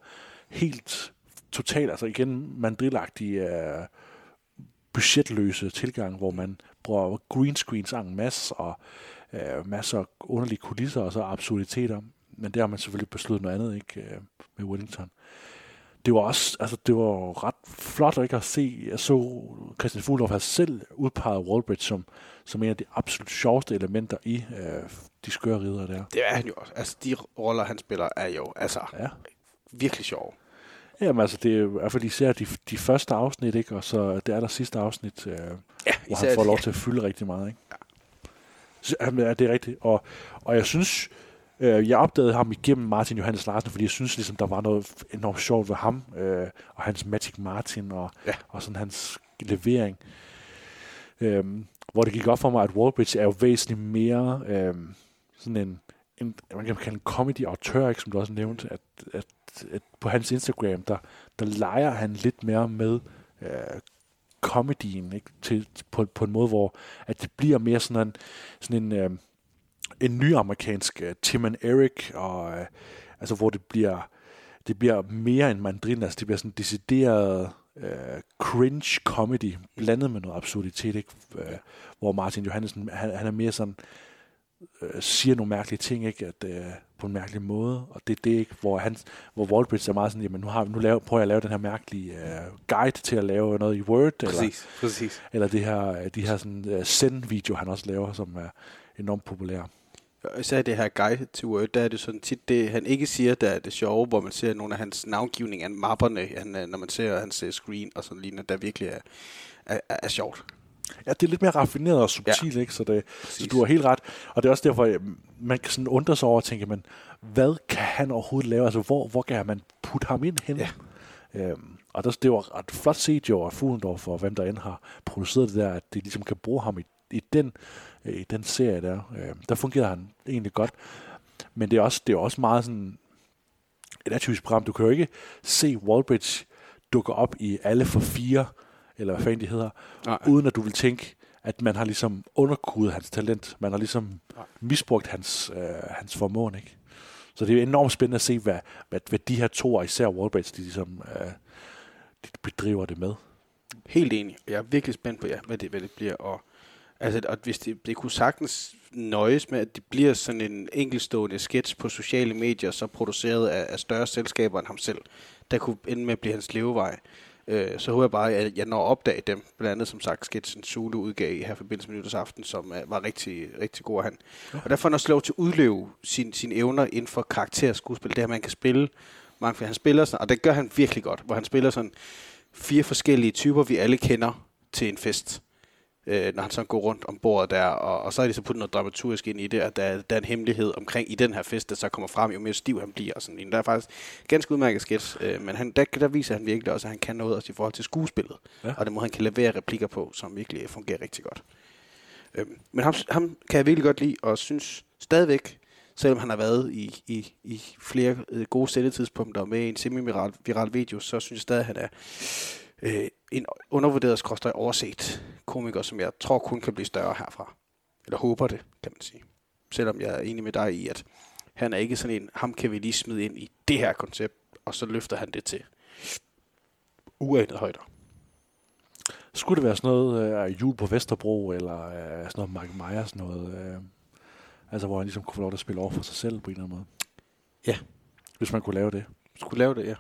helt totalt, altså igen, mandrilagtige, uh, budgetløse tilgang, hvor man bruger green screens en masse, og uh, masser af underlige kulisser, og så absurditeter. Men der har man selvfølgelig besluttet noget andet, ikke, uh, med Wellington det var også, altså det var ret flot ikke at se. Jeg så Christian Fuglendorf havde selv udpeget Wallbridge som, som en af de absolut sjoveste elementer i øh, de skøre ridder der. Det er han jo også. Altså, de roller, han spiller, er jo altså ja. virkelig sjove. Jamen altså, det er i hvert fald især de, de første afsnit, ikke? Og så det er der sidste afsnit, øh, ja, hvor han får det, lov ja. til at fylde rigtig meget, ikke? Ja. Så, jamen, ja, det er rigtigt. Og, og jeg synes, øh, jeg opdagede ham igennem Martin Johannes Larsen, fordi jeg synes ligesom, der var noget enormt sjovt ved ham, øh, og hans Magic Martin, og, ja. og sådan hans levering. Øhm, hvor det gik op for mig, at Wallbridge er jo væsentligt mere øhm, sådan en, en, man kan kalde en comedy-autør, ikke, som du også nævnte, at, at, at på hans Instagram, der, der leger han lidt mere med øh, comedien, ikke, til, på, på en måde, hvor at det bliver mere sådan en, sådan en, øh, en ny amerikansk uh, Tim and Eric, og, uh, altså, hvor det bliver det bliver mere end mandrin, altså det bliver sådan decideret øh, cringe comedy, blandet med noget absurditet, ikke? Øh, hvor Martin Johansen, han, han er mere sådan, øh, siger nogle mærkelige ting, ikke? At, øh, på en mærkelig måde, og det er det ikke, hvor, han, hvor Waldbridge er meget sådan, jamen nu, har, nu laver, prøver jeg at lave den her mærkelige øh, guide til at lave noget i Word, Præcis, eller, præcis. eller det her, de her sådan, uh, send-video, han også laver, som er enormt populær. Især det her guide til Word, der er det sådan tit, det han ikke siger, der er det sjove, hvor man ser nogle af hans navngivning af mapperne, han, øh, når man ser hans øh, screen og sådan lignende, der virkelig er, er, er, sjovt. Ja, det er lidt mere raffineret og subtilt, ja. ikke? Så, det, så du har helt ret. Og det er også derfor, man kan sådan undre sig over og tænke, men hvad kan han overhovedet lave? Altså, hvor, hvor kan man putte ham ind hen? Ja. Øhm, og det, det var ret flot set jo af Fuglendorf for hvem der end har produceret det der, at de ligesom kan bruge ham i, i, den, i den serie der. Øh, der fungerer han egentlig godt. Men det er også, det er også meget sådan et atypisk program. Du kan jo ikke se Wallbridge dukke op i alle for fire, eller hvad fanden de hedder, Nej. uden at du vil tænke, at man har ligesom underkudet hans talent. Man har ligesom Nej. misbrugt hans, øh, hans formåen, ikke? Så det er enormt spændende at se, hvad, hvad, hvad de her to, og især Wallbridge, de ligesom øh, de bedriver det med. Helt enig. Jeg er virkelig spændt på, ja, hvad, det, hvad det bliver. Og, altså, og hvis det, det kunne sagtens nøjes med, at det bliver sådan en enkelstående sketch på sociale medier, så produceret af, af større selskaber end ham selv, der kunne ende med at blive hans levevej. Øh, så håber jeg bare, at jeg når at opdage dem. Blandt andet, som sagt, sketchen Zulu udgav i her forbindelse med nytårsaften, som uh, var rigtig, rigtig god af han. Ja. Og derfor er han også lov til at udleve sin, sine evner inden for karakterskuespil. Det her, man kan spille mange, han spiller sådan, og det gør han virkelig godt, hvor han spiller sådan fire forskellige typer, vi alle kender til en fest øh, når han så går rundt om bordet der, og, og så er de så puttet noget dramaturgisk ind i det, at der, der er en hemmelighed omkring i den her fest, der så kommer frem, jo mere stiv han bliver. Og sådan. Der er faktisk ganske udmærket sketch, øh, men han, der, der viser han virkelig også, at han kan noget også i forhold til skuespillet, ja. og det må han kan levere replikker på, som virkelig fungerer rigtig godt. Øh, men ham, ham kan jeg virkelig godt lide, og synes stadigvæk, selvom han har været i, i, i flere øh, gode sendetidspunkter med en semi-viral viral video, så synes jeg stadig, at han er øh, en undervurderet skråstrej overset komiker, som jeg tror kun kan blive større herfra. Eller håber det, kan man sige. Selvom jeg er enig med dig i, at han er ikke sådan en, ham kan vi lige smide ind i det her koncept, og så løfter han det til uanet højder. Skulle det være sådan noget øh, jul på Vesterbro, eller øh, sådan noget Mark Myers noget, øh, altså hvor han ligesom kunne få lov til at spille over for sig selv på en eller anden måde? Ja. Hvis man kunne lave det. Skulle lave det, ja.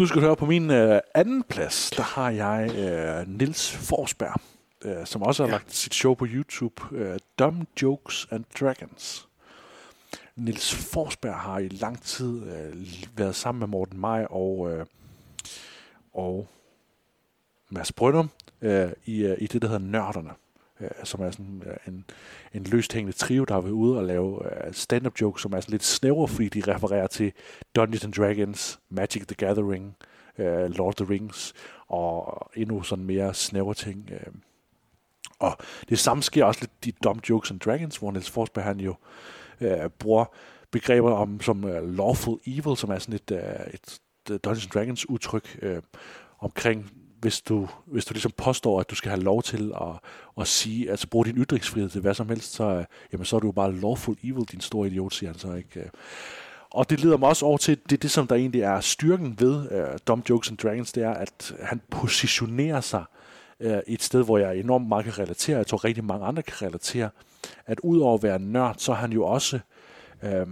Nu skal du høre på min øh, anden plads, der har jeg øh, Nils Forsberg, øh, som også har ja. lagt sit show på YouTube, øh, Dumb Jokes and Dragons. Nils Forsberg har i lang tid øh, været sammen med Morten Maj og, øh, og Mads Brøndum øh, i, øh, i det, der hedder Nørderne Øh, som er sådan øh, en, en løst hængende trio, der har været ude og lave øh, stand-up jokes, som er sådan lidt snævre, fordi de refererer til Dungeons and Dragons, Magic the Gathering, Lord of the Rings, og endnu sådan mere snævre ting. Og det samme sker også lidt i Dumb Jokes and Dragons, hvor Niels Forsberg han jo øh, bruger begreber om som uh, lawful evil, som er sådan et, uh, et Dungeons and Dragons udtryk øh, omkring hvis du, hvis du ligesom påstår, at du skal have lov til at, at sige, altså bruge din ytringsfrihed til hvad som helst, så, øh, jamen, så er du jo bare lawful evil, din store idiot, siger han så ikke. Øh. Og det leder mig også over til, det det, som der egentlig er styrken ved uh, Dumb Jokes and Dragons, det er, at han positionerer sig uh, et sted, hvor jeg enormt meget kan relatere, jeg tror rigtig mange andre kan relatere, at udover at være nørd, så er han jo også uh,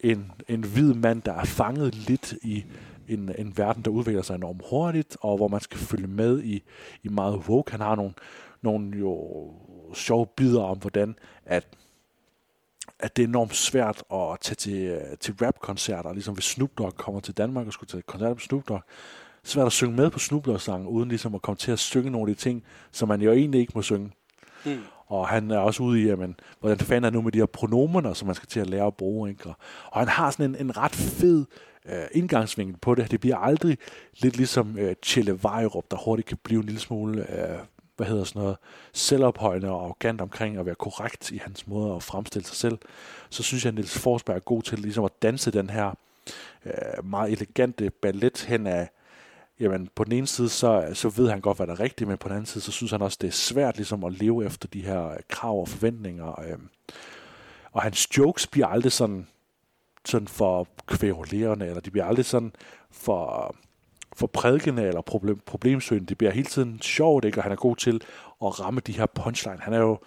en, en hvid mand, der er fanget lidt i en, en verden, der udvikler sig enormt hurtigt, og hvor man skal følge med i, i meget woke. Han har nogle, nogle jo sjove bidder om, hvordan at, at det er enormt svært at tage til, til rap-koncerter, ligesom hvis Snoop Dogg kommer til Danmark og skulle til koncert med Snoop Dogg. Svært at synge med på Snoop Dogg-sangen, uden ligesom at komme til at synge nogle af de ting, som man jo egentlig ikke må synge. Mm. Og han er også ude i, jamen, hvordan fanden er nu med de her pronomener, som man skal til at lære at bruge. Ikke? Og, og han har sådan en, en ret fed øh, indgangsvinkel på det. Det bliver aldrig lidt ligesom øh, Chelle Vejrup, der hurtigt kan blive en lille smule, øh, hvad hedder sådan noget, selvophøjende og arrogant omkring at være korrekt i hans måde at fremstille sig selv. Så synes jeg, at Niels Forsberg er god til ligesom at danse den her øh, meget elegante ballet hen af, jamen på den ene side, så, så ved han godt, hvad der er rigtigt, men på den anden side, så synes han også, det er svært ligesom at leve efter de her krav og forventninger. Øh. Og hans jokes bliver aldrig sådan sådan for kværulerende, eller de bliver aldrig sådan for, for prædikende eller problem, problemsøgende. Det bliver hele tiden sjovt, ikke? og han er god til at ramme de her punchline. Han er jo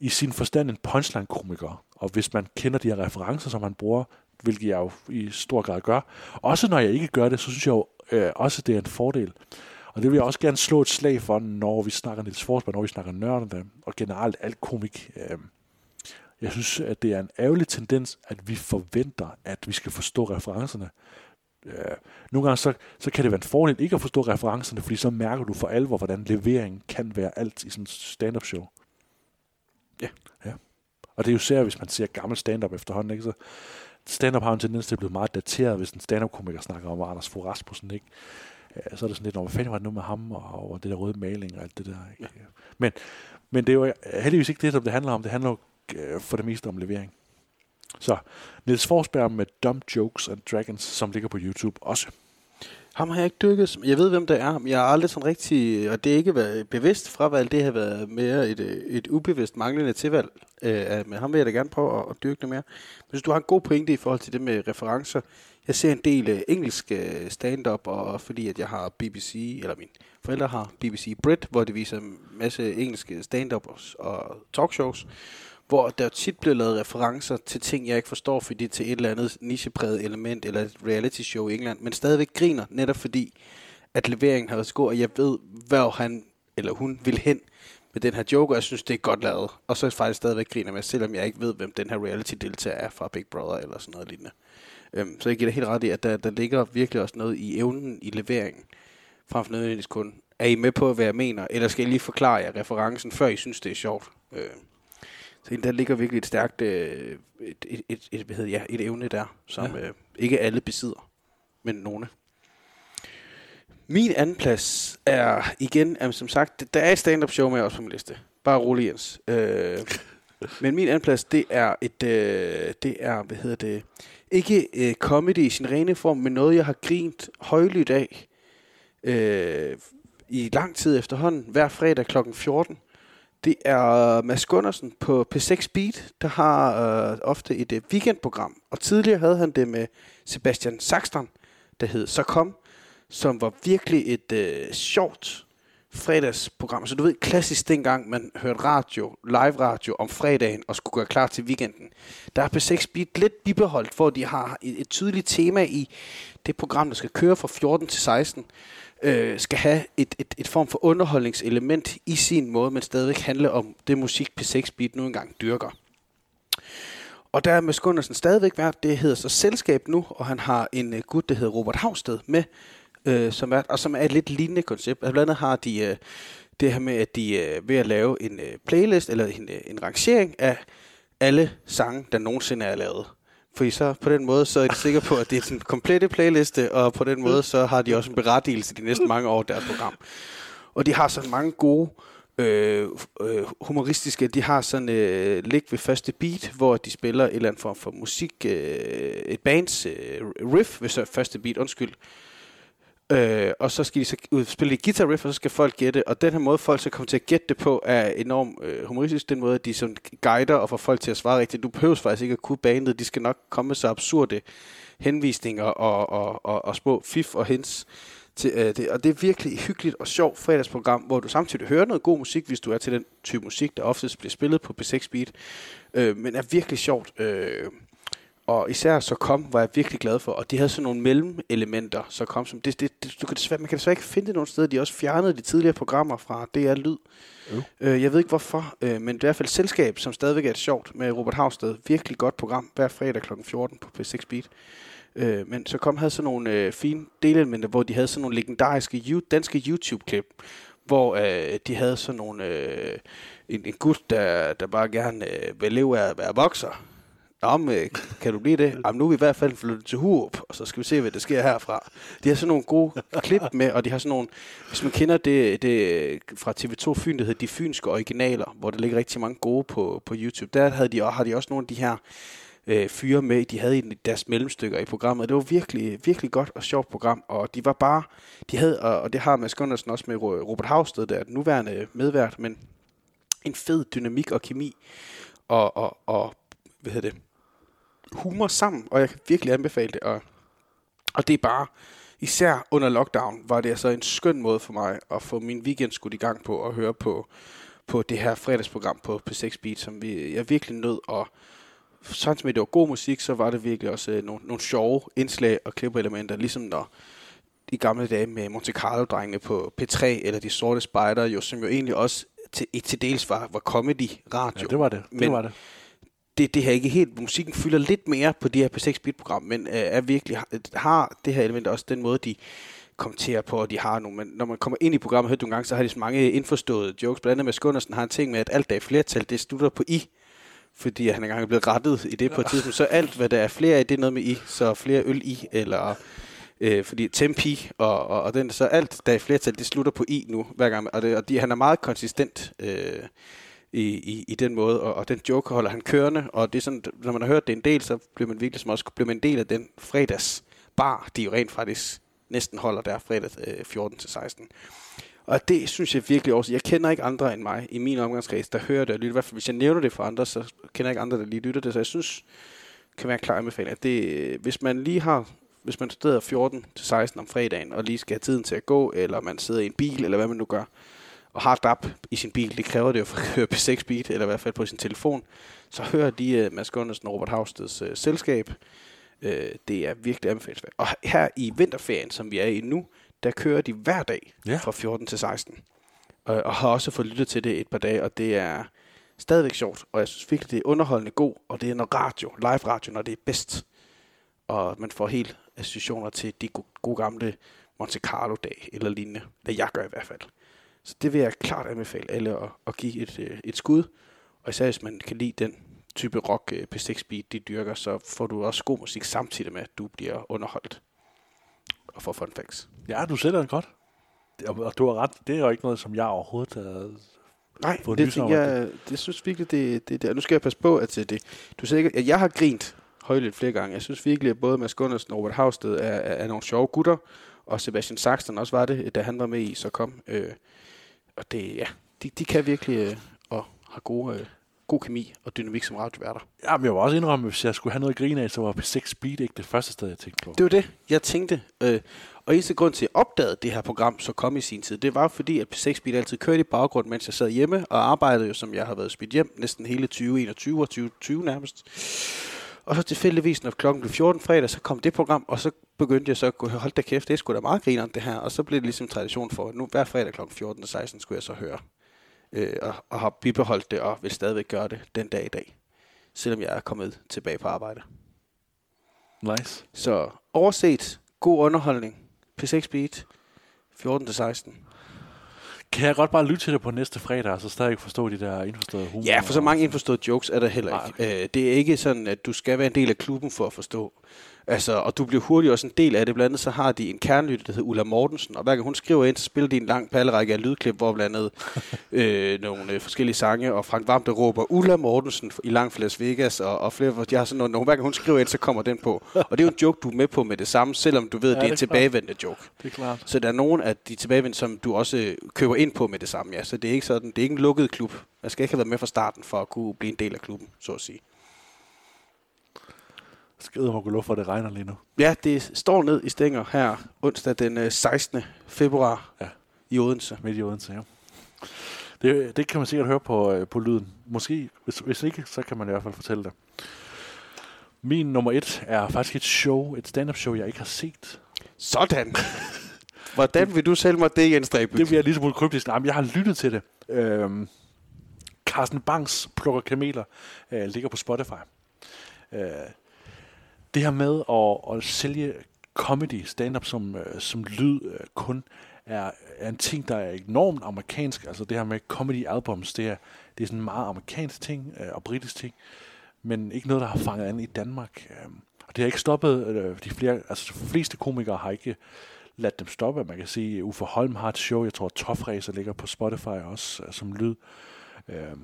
i sin forstand en punchline-komiker, og hvis man kender de her referencer, som han bruger, hvilket jeg jo i stor grad gør, også når jeg ikke gør det, så synes jeg jo øh, også, det er en fordel. Og det vil jeg også gerne slå et slag for, når vi snakker Niels Forsberg, når vi snakker nørderne, og generelt alt komik. Øh, jeg synes, at det er en ærgerlig tendens, at vi forventer, at vi skal forstå referencerne. Øh, nogle gange så, så kan det være en fordel ikke at forstå referencerne, fordi så mærker du for alvor, hvordan leveringen kan være alt i sådan en stand-up show. Ja. ja. Og det er jo særligt, hvis man ser gammel stand-up efterhånden, ikke? Så stand-up har en tendens til at blive meget dateret, hvis en stand-up-komiker snakker om Anders Fogh Rasmussen, ikke? Ja, så er det sådan lidt, hvad fanden var det nu med ham, og, og det der røde maling og alt det der. Ikke? Ja. Men, men det er jo heldigvis ikke det, som det handler om. Det handler jo øh, for det meste om levering. Så Niels Forsberg med Dumb Jokes and Dragons, som ligger på YouTube også. Ham har jeg ikke dykket. Jeg ved, hvem det er, men jeg har aldrig sådan rigtig, og det er ikke været bevidst fravalg, det har været mere et, et ubevidst manglende tilvalg. Øh, men ham vil jeg da gerne prøve at, at dyrke det mere. Men hvis du har en god pointe i forhold til det med referencer, jeg ser en del øh, engelsk øh, stand-up, og fordi at jeg har BBC, eller mine forældre har BBC Brit, hvor de viser en masse engelske stand-ups og talkshows, hvor der tit bliver lavet referencer til ting, jeg ikke forstår, fordi det er til et eller andet nichepræget element eller et reality show i England, men stadigvæk griner, netop fordi, at leveringen har været god, og jeg ved, hvor han eller hun vil hen med den her joke, og jeg synes, det er godt lavet. Og så er jeg faktisk stadigvæk griner med, selvom jeg ikke ved, hvem den her reality-deltager er fra Big Brother eller sådan noget lignende. Øhm, så jeg giver dig helt ret i, at der, der ligger virkelig også noget i evnen i leveringen, frem for nødvendigvis kun. Er I med på, hvad jeg mener, eller skal jeg lige forklare jer referencen, før I synes, det er sjovt? Øh. Så der ligger virkelig et stærkt øh, et, et, et, et, hvad hedder, ja, et evne der, som ja. øh, ikke alle besidder, men nogle. Min anden plads er igen, jamen, som sagt, der er et stand-up show med også på min liste. Bare rolig, Jens. Øh, men min anden plads, det er et, øh, det er, hvad hedder det, ikke øh, comedy i sin rene form, men noget, jeg har grint højlydt af øh, i lang tid efterhånden, hver fredag kl. 14. Det er øh, Mads Gundersen på P6 Beat, der har øh, ofte et øh, weekendprogram. Og tidligere havde han det med Sebastian Saxton, der hed Så Kom, som var virkelig et øh, sjovt fredagsprogram. Så du ved, klassisk dengang man hørte radio, live radio om fredagen og skulle gøre klar til weekenden. Der er P6 Beat lidt bibeholdt, hvor de har et, et tydeligt tema i det program, der skal køre fra 14 til 16 øh, skal have et, et, et form for underholdningselement i sin måde, men stadigvæk handle om det musik P6 Beat nu engang dyrker. Og der er Mads Gunnarsen stadigvæk vært, det hedder så Selskab nu, og han har en uh, gut, der hedder Robert Havsted med, øh, som er, og som er et lidt lignende koncept. Altså blandt andet har de øh, det her med, at de øh, er ved at lave en øh, playlist, eller en, øh, en rangering af alle sange, der nogensinde er lavet. Fordi så på den måde, så er de sikre på, at det er en komplette playliste, og på den måde, så har de også en berettigelse de næste mange år deres program. Og de har så mange gode øh, øh, humoristiske, de har sådan øh, lig ved første beat, hvor de spiller en eller anden form for musik, øh, et bands øh, riff ved første beat, undskyld, Øh, og så skal de så spille et guitar riff, og så skal folk gætte. Og den her måde, folk så kommer til at gætte det på, er enormt øh, humoristisk. Den måde, at de som guider og får folk til at svare rigtigt. Du behøver faktisk ikke at kunne bandet. De skal nok komme med så absurde henvisninger og, og, og, og små fif og hens. Til, øh, det, og det er virkelig et hyggeligt og sjovt fredagsprogram, hvor du samtidig hører noget god musik, hvis du er til den type musik, der oftest bliver spillet på B6 Beat. Øh, men er virkelig sjovt. Øh, og især så kom, var jeg virkelig glad for. Og de havde sådan nogle mellemelementer, så kom som... Det, det, det, du kan desværre, man kan desværre ikke finde det nogen steder. De også fjernede de tidligere programmer fra DR Lyd. Uh. Øh, jeg ved ikke hvorfor, øh, men det er i hvert fald Selskab, som stadigvæk er et sjovt med Robert Havsted. Virkelig godt program hver fredag kl. 14 på P6 Beat. Øh, men så kom havde sådan nogle øh, fine delelementer, hvor de havde sådan nogle legendariske danske YouTube-klip, hvor øh, de havde sådan nogle... Øh, en, en gut, der, der bare gerne øh, vil leve af at være vokser om, øh, kan du blive det? Jamen, nu er vi i hvert fald flyttet til Hurup, og så skal vi se, hvad der sker herfra. De har sådan nogle gode klip med, og de har sådan nogle, hvis man kender det, det fra TV2 Fyn, der hedder De Fynske Originaler, hvor der ligger rigtig mange gode på, på YouTube, der havde de, og har de også nogle af de her øh, fyre med, de havde i deres mellemstykker i programmet. Det var virkelig, virkelig godt og sjovt program, og de var bare, de havde, og det har Mads Gundersen også med Robert Havsted, der er den nuværende medvært, men en fed dynamik og kemi, og, og, og hvad hedder det, humor sammen, og jeg kan virkelig anbefale det. Og, og det er bare, især under lockdown, var det altså en skøn måde for mig at få min weekend skudt i gang på og høre på, på det her fredagsprogram på P6 Beat, som vi, jeg virkelig nød. Og sådan som det var god musik, så var det virkelig også øh, nogle, nogle sjove indslag og klippelementer, ligesom når de gamle dage med Monte Carlo-drengene på P3, eller De Sorte Spejder, jo, som jo egentlig også til, til dels var, var comedy radio. Ja, det var det. det, Men var det. Det, det her ikke helt, musikken fylder lidt mere på de her P6 Beat program, men øh, er virkelig, har, det her element også den måde, de kommenterer på, og de har nogle, men når man kommer ind i programmet, hørte nogle gange, så har de så mange indforståede jokes, blandt andet med Skundersen har en ting med, at alt der er flertal, det slutter på i, fordi han engang er blevet rettet i det på et tidspunkt, så alt, hvad der er flere af, det er noget med i, så flere øl i, eller øh, fordi tempi, og, og, og den, så alt, der er flertal, det slutter på i nu, hver gang, og, det, og de, han er meget konsistent, øh, i, i, i den måde, og, og den joke holder han kørende, og det er sådan, når man har hørt det en del, så bliver man virkelig som også bliver man en del af den fredags bar, de jo rent faktisk næsten holder der fredag øh, 14-16. Og det synes jeg virkelig også, jeg kender ikke andre end mig i min omgangskreds, der hører det og lytter. I hvert fald, hvis jeg nævner det for andre, så kender jeg ikke andre, der lige lytter det. Så jeg synes, kan være en klar anbefaling, at det, øh, hvis man lige har, hvis man studerer 14 til 16 om fredagen, og lige skal have tiden til at gå, eller man sidder i en bil, eller hvad man nu gør, og har DAP i sin bil, det kræver det jo for at køre på 6 beat, eller i hvert fald på sin telefon, så hører de uh, Mads Gunnarsen og Robert Havsteds uh, selskab. Uh, det er virkelig anbefalingsværdigt. Og her i vinterferien, som vi er i nu, der kører de hver dag ja. fra 14 til 16. Og, og har også fået lyttet til det et par dage, og det er stadigvæk sjovt. Og jeg synes virkelig, det er underholdende god, og det er noget radio, live radio, når det er bedst. Og man får helt associationer til de gode, gode gamle Monte Carlo-dag, eller lignende. Det jeg gør i hvert fald. Så det vil jeg klart anbefale alle at, at give et, øh, et skud. Og især hvis man kan lide den type rock øh, P6 Beat, de dyrker, så får du også god musik samtidig med, at du bliver underholdt og får fun facts. Ja, du sætter det godt. Og du har ret, det er jo ikke noget, som jeg overhovedet har Nej, det, det, jeg, det synes virkelig, det, det, det, nu skal jeg passe på, at det, du siger ikke, at jeg har grint højligt flere gange. Jeg synes virkelig, at både Mads Gunnarsen og Robert Havsted er, er, er nogle sjove gutter, og Sebastian Saxton også var det, da han var med i, så kom. Øh, og det, ja, de, de kan virkelig øh, og har gode, øh, god kemi og dynamik som radioværter. Ja, men jeg var også indrømme, hvis jeg skulle have noget at grine af, så var P6 Speed ikke det første sted, jeg tænkte på. Det var det, jeg tænkte. Øh, og eneste grund til, at jeg opdagede det her program, så kom i sin tid, det var fordi, at P6 Speed altid kørte i baggrund, mens jeg sad hjemme og arbejdede jo, som jeg har været spidt hjem, næsten hele 2021 og 2020 nærmest. Og så tilfældigvis, når klokken blev 14 fredag, så kom det program, og så begyndte jeg så at gå, hold da kæft, det er sgu da meget grineren det her. Og så blev det ligesom tradition for, at nu hver fredag klokken 14 og 16 skulle jeg så høre. Øh, og, og har bibeholdt det, og vil stadigvæk gøre det den dag i dag. Selvom jeg er kommet tilbage på arbejde. Nice. Så overset, god underholdning. P6 Beat, 14-16. Kan jeg godt bare lytte til det på næste fredag, og så stadig forstå de der indforståede humor? Ja, for så mange indforståede jokes er der heller ikke. Okay. øh, det er ikke sådan, at du skal være en del af klubben for at forstå. Altså, og du bliver hurtigt også en del af det. Blandt andet så har de en kernelytter, der hedder Ulla Mortensen, og hver gang hun skriver ind, så spiller de en lang pallerække af lydklip, hvor blandt andet øh, nogle øh, forskellige sange, og Frank Vam, der råber Ulla Mortensen i langt Las Vegas, og, og flere, de har sådan noget, når hver gang hun skriver ind, så kommer den på. Og det er jo en joke, du er med på med det samme, selvom du ved, ja, det er en tilbagevendende joke. Det er klart. Så der er nogen af de tilbagevendende, som du også køber ind på med det samme, ja. Så det er ikke sådan, det er ikke en lukket klub. Man skal ikke have været med fra starten for at kunne blive en del af klubben, så at sige. Skider må gå luft for, det regner lige nu. Ja, det står ned i stænger her onsdag den 16. februar ja. i Odense. Midt i Odense, ja. Det, det kan man sikkert høre på, øh, på lyden. Måske, hvis, hvis ikke, så kan man i hvert fald fortælle det. Min nummer et er faktisk et show, et stand-up show, jeg ikke har set. Sådan! Hvordan vil du selv mig det, Jens Dreben? Det bliver lige så meget kryptisk. Nej, men jeg har lyttet til det. Øhm, Carsten Banks plukker kameler øh, ligger på Spotify. Øh, det her med at, at sælge comedy, stand-up som, øh, som lyd øh, kun, er, er en ting, der er enormt amerikansk. Altså det her med comedy albums, det er, det er sådan en meget amerikansk ting øh, og britisk ting, men ikke noget, der har fanget an i Danmark. Øh, og det har ikke stoppet, øh, de, flere, altså, de fleste komikere har ikke ladt dem stoppe. Man kan sige, Uffe Holm har et show, jeg tror Tofræser ligger på Spotify også øh, som lyd. Øh,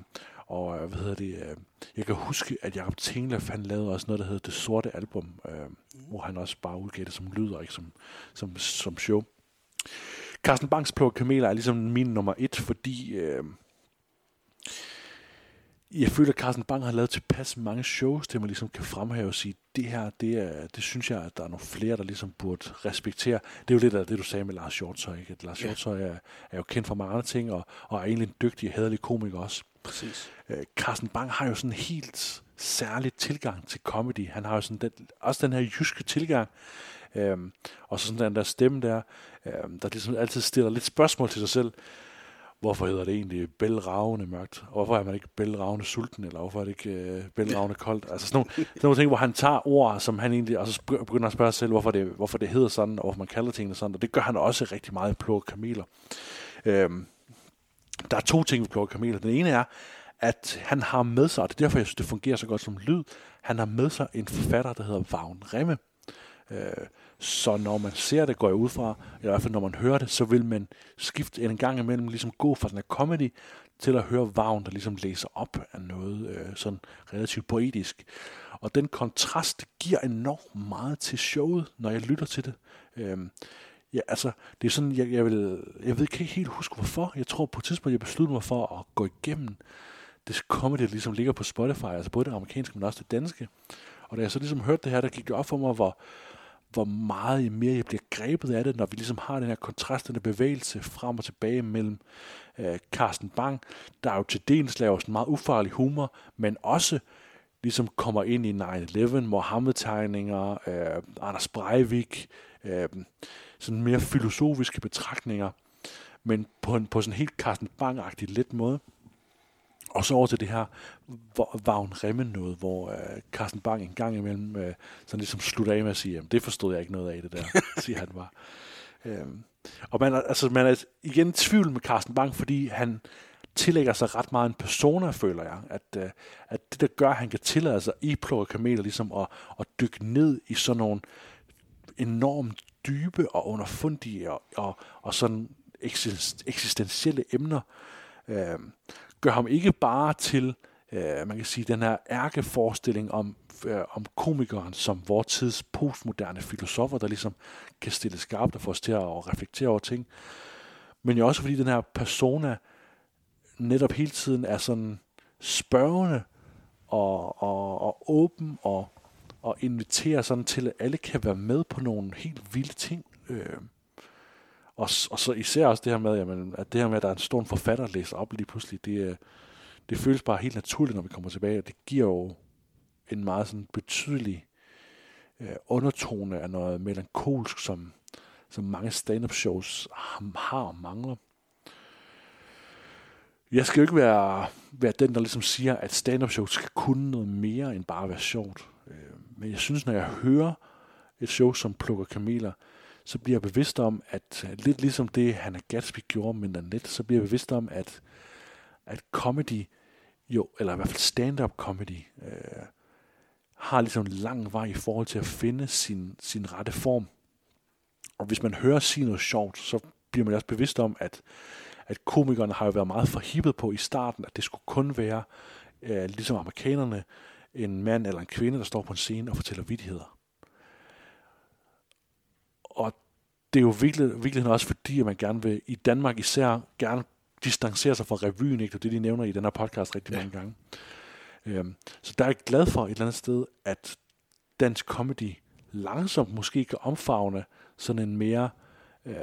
og øh, hvad hedder det? Øh, jeg kan huske, at Jacob Tinglef, han lavede også noget, der hedder Det Sorte Album, øh, mm. hvor han også bare udgav det som lyd og ikke som, som, som show. Carsten Banks på Kameler er ligesom min nummer et, fordi øh, jeg føler, at Carsten Bang har lavet tilpas mange shows, til man ligesom kan fremhæve og sige, det her, det, er, det synes jeg, at der er nogle flere, der ligesom burde respektere. Det er jo lidt af det, du sagde med Lars Hjortøj, ikke? At Lars Ja. Hjortøj er, er jo kendt for mange andre ting, og, og er egentlig en dygtig og hederlig komiker også. Præcis. Øh, Carsten Bang har jo sådan en helt særlig tilgang til comedy. Han har jo sådan den, også den her jyske tilgang, øhm, og så sådan den der stemme der, øhm, der ligesom altid stiller lidt spørgsmål til sig selv. Hvorfor hedder det egentlig bælragende mørkt? Og hvorfor er man ikke bælragende sulten? Eller hvorfor er det ikke øh, bælragende koldt? Altså sådan nogle, sådan nogle ting, hvor han tager ord, som han egentlig, og så begynder at spørge sig selv, hvorfor det, hvorfor det hedder sådan, og hvorfor man kalder tingene sådan. Og det gør han også rigtig meget i Pluk Kameler. Øhm, der er to ting ved Pluk Kameler. Den ene er, at han har med sig, og det er derfor, jeg synes, det fungerer så godt som lyd, han har med sig en forfatter, der hedder Vagn Remme. Øh, så når man ser det, går jeg ud fra, i hvert fald når man hører det, så vil man skifte en gang imellem, ligesom gå fra den her comedy, til at høre Vagn, der ligesom læser op af noget øh, sådan relativt poetisk. Og den kontrast giver enormt meget til showet, når jeg lytter til det. Øhm, ja, altså, det er sådan, jeg, jeg, vil, jeg ved ikke helt huske hvorfor. Jeg tror på et tidspunkt, jeg besluttede mig for at gå igennem det comedy, der ligesom ligger på Spotify, altså både det amerikanske, men også det danske. Og da jeg så ligesom hørte det her, der gik det op for mig, hvor, hvor meget mere jeg bliver grebet af det, når vi ligesom har den her kontrastende bevægelse frem og tilbage mellem øh, Carsten Bang, der jo til dels laver sådan meget ufarlig humor, men også ligesom kommer ind i 9-11, Mohammed-tegninger, øh, Anders Breivik, øh, sådan mere filosofiske betragtninger, men på, en, på sådan en helt Carsten Bang-agtig let måde. Og så over til det her Vagn Remme noget, hvor øh, Carsten Bang en gang imellem øh, sådan ligesom slutter af med at sige, jamen det forstod jeg ikke noget af det der, siger han bare. Øhm, og man er, altså, man er igen i tvivl med Carsten Bang, fordi han tillægger sig ret meget en persona, føler jeg. At, øh, at det, der gør, at han kan tillade sig i plukke kameler, ligesom at, at dykke ned i sådan nogle enormt dybe og underfundige og, og, og sådan eksist- eksistentielle emner, øh, gør ham ikke bare til, øh, man kan sige, den her ærkeforestilling om, øh, om komikeren som vores tids postmoderne filosofer, der ligesom kan stille skarpt og få os til at reflektere over ting. Men jo også fordi den her persona netop hele tiden er sådan spørgende og, og, og åben og, og inviterer sådan til, at alle kan være med på nogle helt vilde ting. Øh, og, og så især også det her med, jamen, at det her med, at der er en stor forfatter, der læser op lige pludselig, det, øh, det føles bare helt naturligt, når vi kommer tilbage, og det giver jo en meget sådan betydelig øh, undertone af noget melankolsk, som, som mange stand-up shows har, har og mangler. Jeg skal jo ikke være, være den, der ligesom siger, at stand-up shows skal kunne noget mere end bare at være sjovt. Øh, men jeg synes, når jeg hører et show som Plukker Kameler, så bliver jeg bevidst om, at lidt ligesom det, han Gatsby gjorde med Nanette, så bliver jeg bevidst om, at, at comedy, jo, eller i hvert fald stand-up comedy, øh, har ligesom en lang vej i forhold til at finde sin, sin rette form. Og hvis man hører sige noget sjovt, så bliver man også bevidst om, at, at komikerne har jo været meget forhippet på i starten, at det skulle kun være, øh, ligesom amerikanerne, en mand eller en kvinde, der står på en scene og fortæller vittigheder. Og det er jo virkelig, virkelig også fordi, at man gerne vil, i Danmark især, gerne distancere sig fra revyen, ikke? Det er det, de nævner i den her podcast rigtig ja. mange gange. Øhm, så der er jeg glad for et eller andet sted, at dansk comedy langsomt måske kan omfavne sådan en mere øh,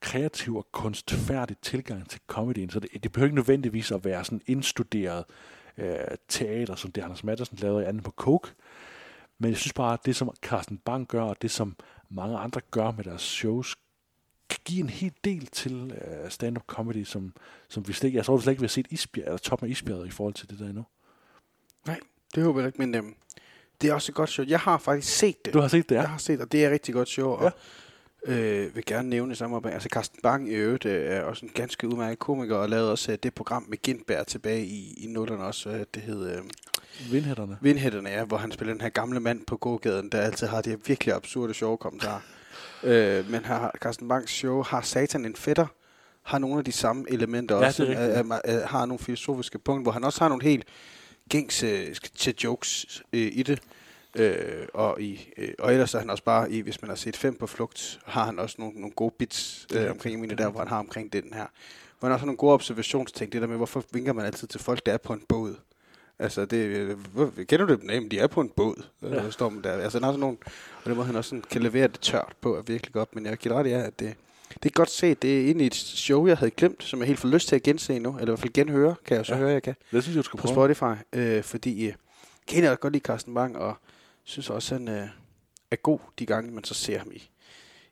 kreativ og kunstfærdig tilgang til comedyen. Så det, det behøver ikke nødvendigvis at være sådan indstuderet øh, teater, som det Anders Madsen lavede i anden på Coke. Men jeg synes bare, at det som Carsten Bang gør, og det som mange andre gør med deres shows, kan give en hel del til øh, stand-up comedy, som, som vi slet ikke, jeg tror slet ikke, vi har set isbjerg, eller toppen af isbjerget i forhold til det der endnu. Nej, det håber jeg ikke, men øhm, det er også et godt show. Jeg har faktisk set det. Du har set det, ja? Jeg har set det, og det er et rigtig godt show, og øh, vil gerne nævne i samarbejde. Altså, Carsten Bang i øvrigt øh, er også en ganske udmærket komiker, og lavede også øh, det program med Gindberg tilbage i, i nullerne også. Øh, det hed... Øh, Vindhætterne. Vindhætterne, ja, hvor han spiller den her gamle mand på gågaden, der altid har de her virkelig absurde sjove kommentarer. øh, men her, Carsten Bangs show har Satan en fætter, har nogle af de samme elementer Ja, også, er rigtigt, øh, øh, øh, har nogle filosofiske punkter, hvor han også har nogle helt gængs øh, til jokes øh, i det. Øh, og, i, øh, og ellers er han også bare, i, hvis man har set fem på flugt, har han også nogle, nogle gode bits øh, omkring mine der, hvor han har omkring den her. Hvor han også har nogle gode observationsting, det der med, hvorfor vinker man altid til folk, der er på en båd. Altså, det, hvor- kender du dem? Nej, men de er på en båd. Ja. Der står man der. Altså, han har sådan nogle, og den måde, han også sådan kan levere det tørt på, er virkelig godt. Men jeg giver ret i, at det, det er godt set. Det er i et show, jeg havde glemt, som jeg helt får lyst til at gense nu. Eller i hvert fald genhøre, kan jeg så Ja. høre, jeg kan. Det synes jeg, du skal På prøve. Spotify. Øh, fordi øh, kan jeg godt lide Carsten Bang, og synes også, han øh, er god de gange, man så ser ham i,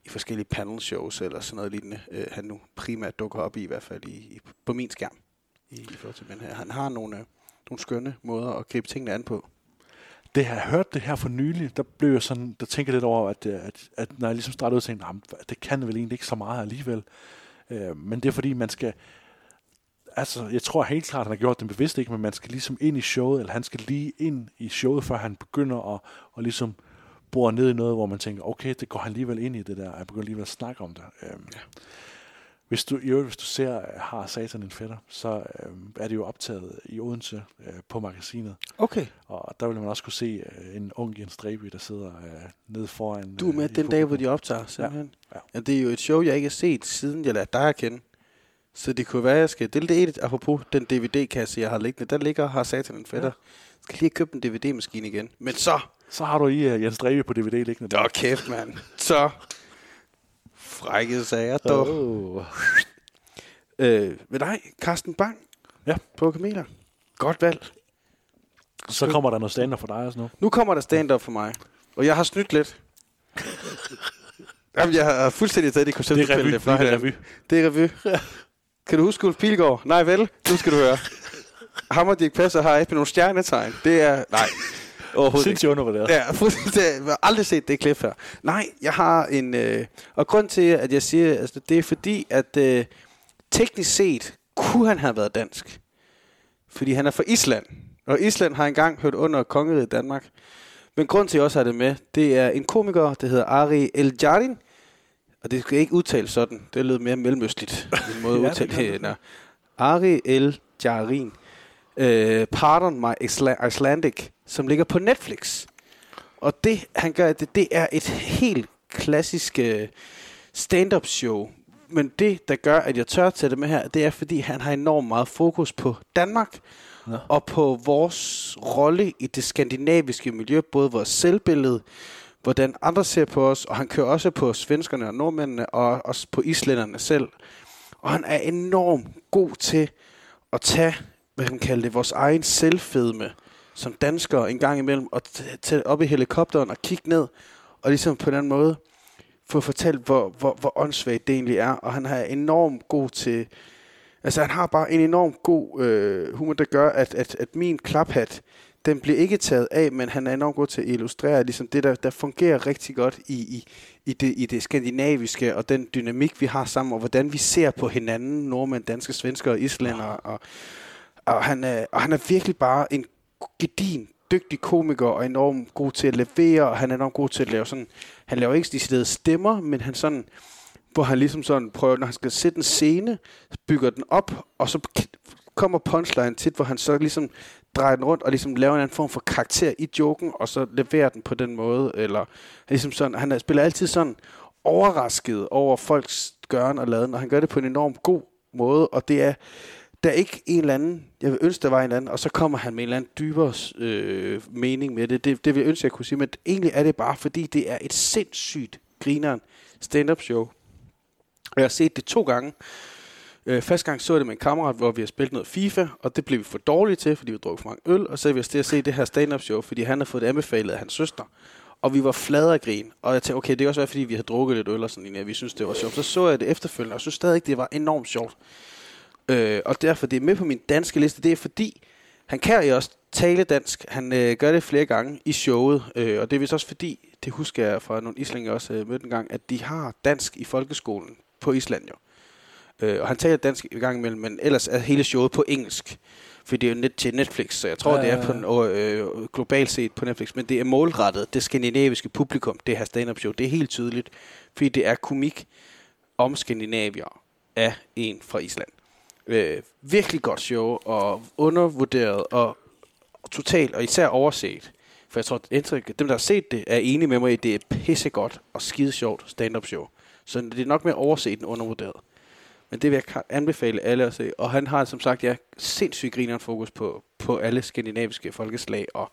i forskellige panel shows eller sådan noget lignende. Øh, han nu primært dukker op i, i hvert fald i, i, på min skærm. I, i forhold til, men øh, han har nogle, øh, nogle skønne måder at gribe tingene an på. Det har jeg hørt det her for nylig, der blev jeg sådan, der tænker lidt over, at, øh, at, at når jeg ligesom startede ud og tænkte, det kan vel egentlig ikke så meget alligevel. Øh, men det er fordi, man skal, altså jeg tror helt klart, at han har gjort det bevidst ikke, men man skal ligesom ind i showet, eller han skal lige ind i showet, før han begynder at, at ligesom bore ned i noget, hvor man tænker, okay, det går han alligevel ind i det der, og jeg begynder alligevel at snakke om det. Øhm, ja. Hvis du, øvrigt, hvis du ser øh, Har Satan en fætter, så øh, er det jo optaget i Odense øh, på magasinet. Okay. Og der vil man også kunne se øh, en ung Jens Dreby, der sidder øh, nede foran. Du er med øh, den dag, hvor de optager, simpelthen. Ja. ja. Det er jo et show, jeg ikke har set, siden jeg lærte dig at kende. Så det kunne være, at jeg skal... Det det et, apropos den DVD-kasse, jeg har liggende. Der ligger har satan en fætter. Jeg skal lige købe en DVD-maskine igen. Men så... Så har du i uh, Jens Dreby på DVD liggende. Åh, kæft, mand. Så... Frække sager, dog. Oh. Øh, ved dig, Carsten Bang. Ja. På Kameler. Godt valg. Så kommer der noget stand for dig og sådan noget. Nu kommer der stand-up for mig. Og jeg har snydt lidt. Jamen, jeg har fuldstændig taget det koncept. Det er revy. spillede Det er revy. Det er revy. Kan du huske Ulf Pilgaard? Nej vel? Nu skal du høre. Ham og Dirk Passer har ikke nogle stjernetegn. Det er... Nej. Overhovedet Sindssygt undervurderet. Ja. Jeg har aldrig set det klip før. Nej, jeg har en... Øh, og grund til, at jeg siger, altså, det er fordi, at øh, teknisk set kunne han have været dansk. Fordi han er fra Island. Og Island har engang hørt under kongeriget Danmark. Men grund til, at jeg også har det med, det er en komiker, der hedder Ari El Jardin. Og det skal ikke udtales sådan. Det lød mere mellemøstligt. En måde at udtale det. Ari El Jardin. Uh, Pardon My Isla- Icelandic, som ligger på Netflix. Og det, han gør, det, det er et helt klassisk uh, stand-up show. Men det, der gør, at jeg tør tage det med her, det er, fordi han har enormt meget fokus på Danmark, Nå. og på vores rolle i det skandinaviske miljø, både vores selvbillede, hvordan andre ser på os, og han kører også på svenskerne og nordmændene, og også på islænderne selv. Og han er enormt god til at tage, hvad kan man kalde det, vores egen selvfedme som danskere en gang imellem, og tage op i helikopteren og kigge ned, og ligesom på den måde få fortalt, hvor, hvor, hvor åndssvagt det egentlig er. Og han er enormt god til... Altså, han har bare en enormt god øh, humor, der gør, at, at, at min klaphat, den bliver ikke taget af, men han er enormt god til at illustrere ligesom det, der, der fungerer rigtig godt i, i, i, det, i det skandinaviske, og den dynamik, vi har sammen, og hvordan vi ser på hinanden, nordmænd, danske, svensker og islænder, Og, og, han øh, og han er virkelig bare en gedin, dygtig komiker, og enormt god til at levere, og han er enormt god til at lave sådan, han laver ikke de stemmer, men han sådan, hvor han ligesom sådan prøver, når han skal sætte en scene, bygger den op, og så kommer punchline tit, hvor han så ligesom drejer den rundt, og ligesom laver en anden form for karakter i joken, og så leverer den på den måde, eller ligesom sådan, han spiller altid sådan overrasket over folks gøren og laden, og han gør det på en enormt god måde, og det er, der er ikke en eller anden, jeg vil ønske, der var en eller anden, og så kommer han med en eller anden dybere øh, mening med det. det. Det vil jeg ønske, jeg kunne sige, men egentlig er det bare, fordi det er et sindssygt grineren stand-up show. Og jeg har set det to gange. Øh, første gang så jeg det med en kammerat, hvor vi har spillet noget FIFA, og det blev vi for dårlige til, fordi vi druk for mange øl, og så er vi til at se det her stand-up show, fordi han har fået det anbefalet af hans søster. Og vi var flade af grin. Og jeg tænkte, okay, det kan også være, fordi vi havde drukket lidt øl og sådan, at vi synes, det var sjovt. Så så jeg det efterfølgende, og synes stadig, det var enormt sjovt. Øh, og derfor, det er med på min danske liste, det er fordi, han kan jo også tale dansk. Han øh, gør det flere gange i showet, øh, og det er vist også fordi, det husker jeg fra nogle islænger også øh, mødte en gang, at de har dansk i folkeskolen på Island jo. Øh, og han taler dansk i gang imellem, men ellers er hele showet på engelsk. For det er jo net til Netflix, så jeg tror, Ja, ja, det ja, er på en, øh, globalt set på Netflix. Men det er målrettet det skandinaviske publikum, det her stand-up show. Det er helt tydeligt, fordi det er komik om skandinavier af en fra Island. Øh, virkelig godt show, og undervurderet, og totalt, og især overset. For jeg tror, at indtryk, dem, der har set det, er enige med mig i, at det er pissegodt og skide sjovt stand-up show. Så det er nok mere overset end undervurderet. Men det vil jeg anbefale alle at se. Og han har som sagt, ja, sindssygt grineren fokus på, på alle skandinaviske folkeslag, og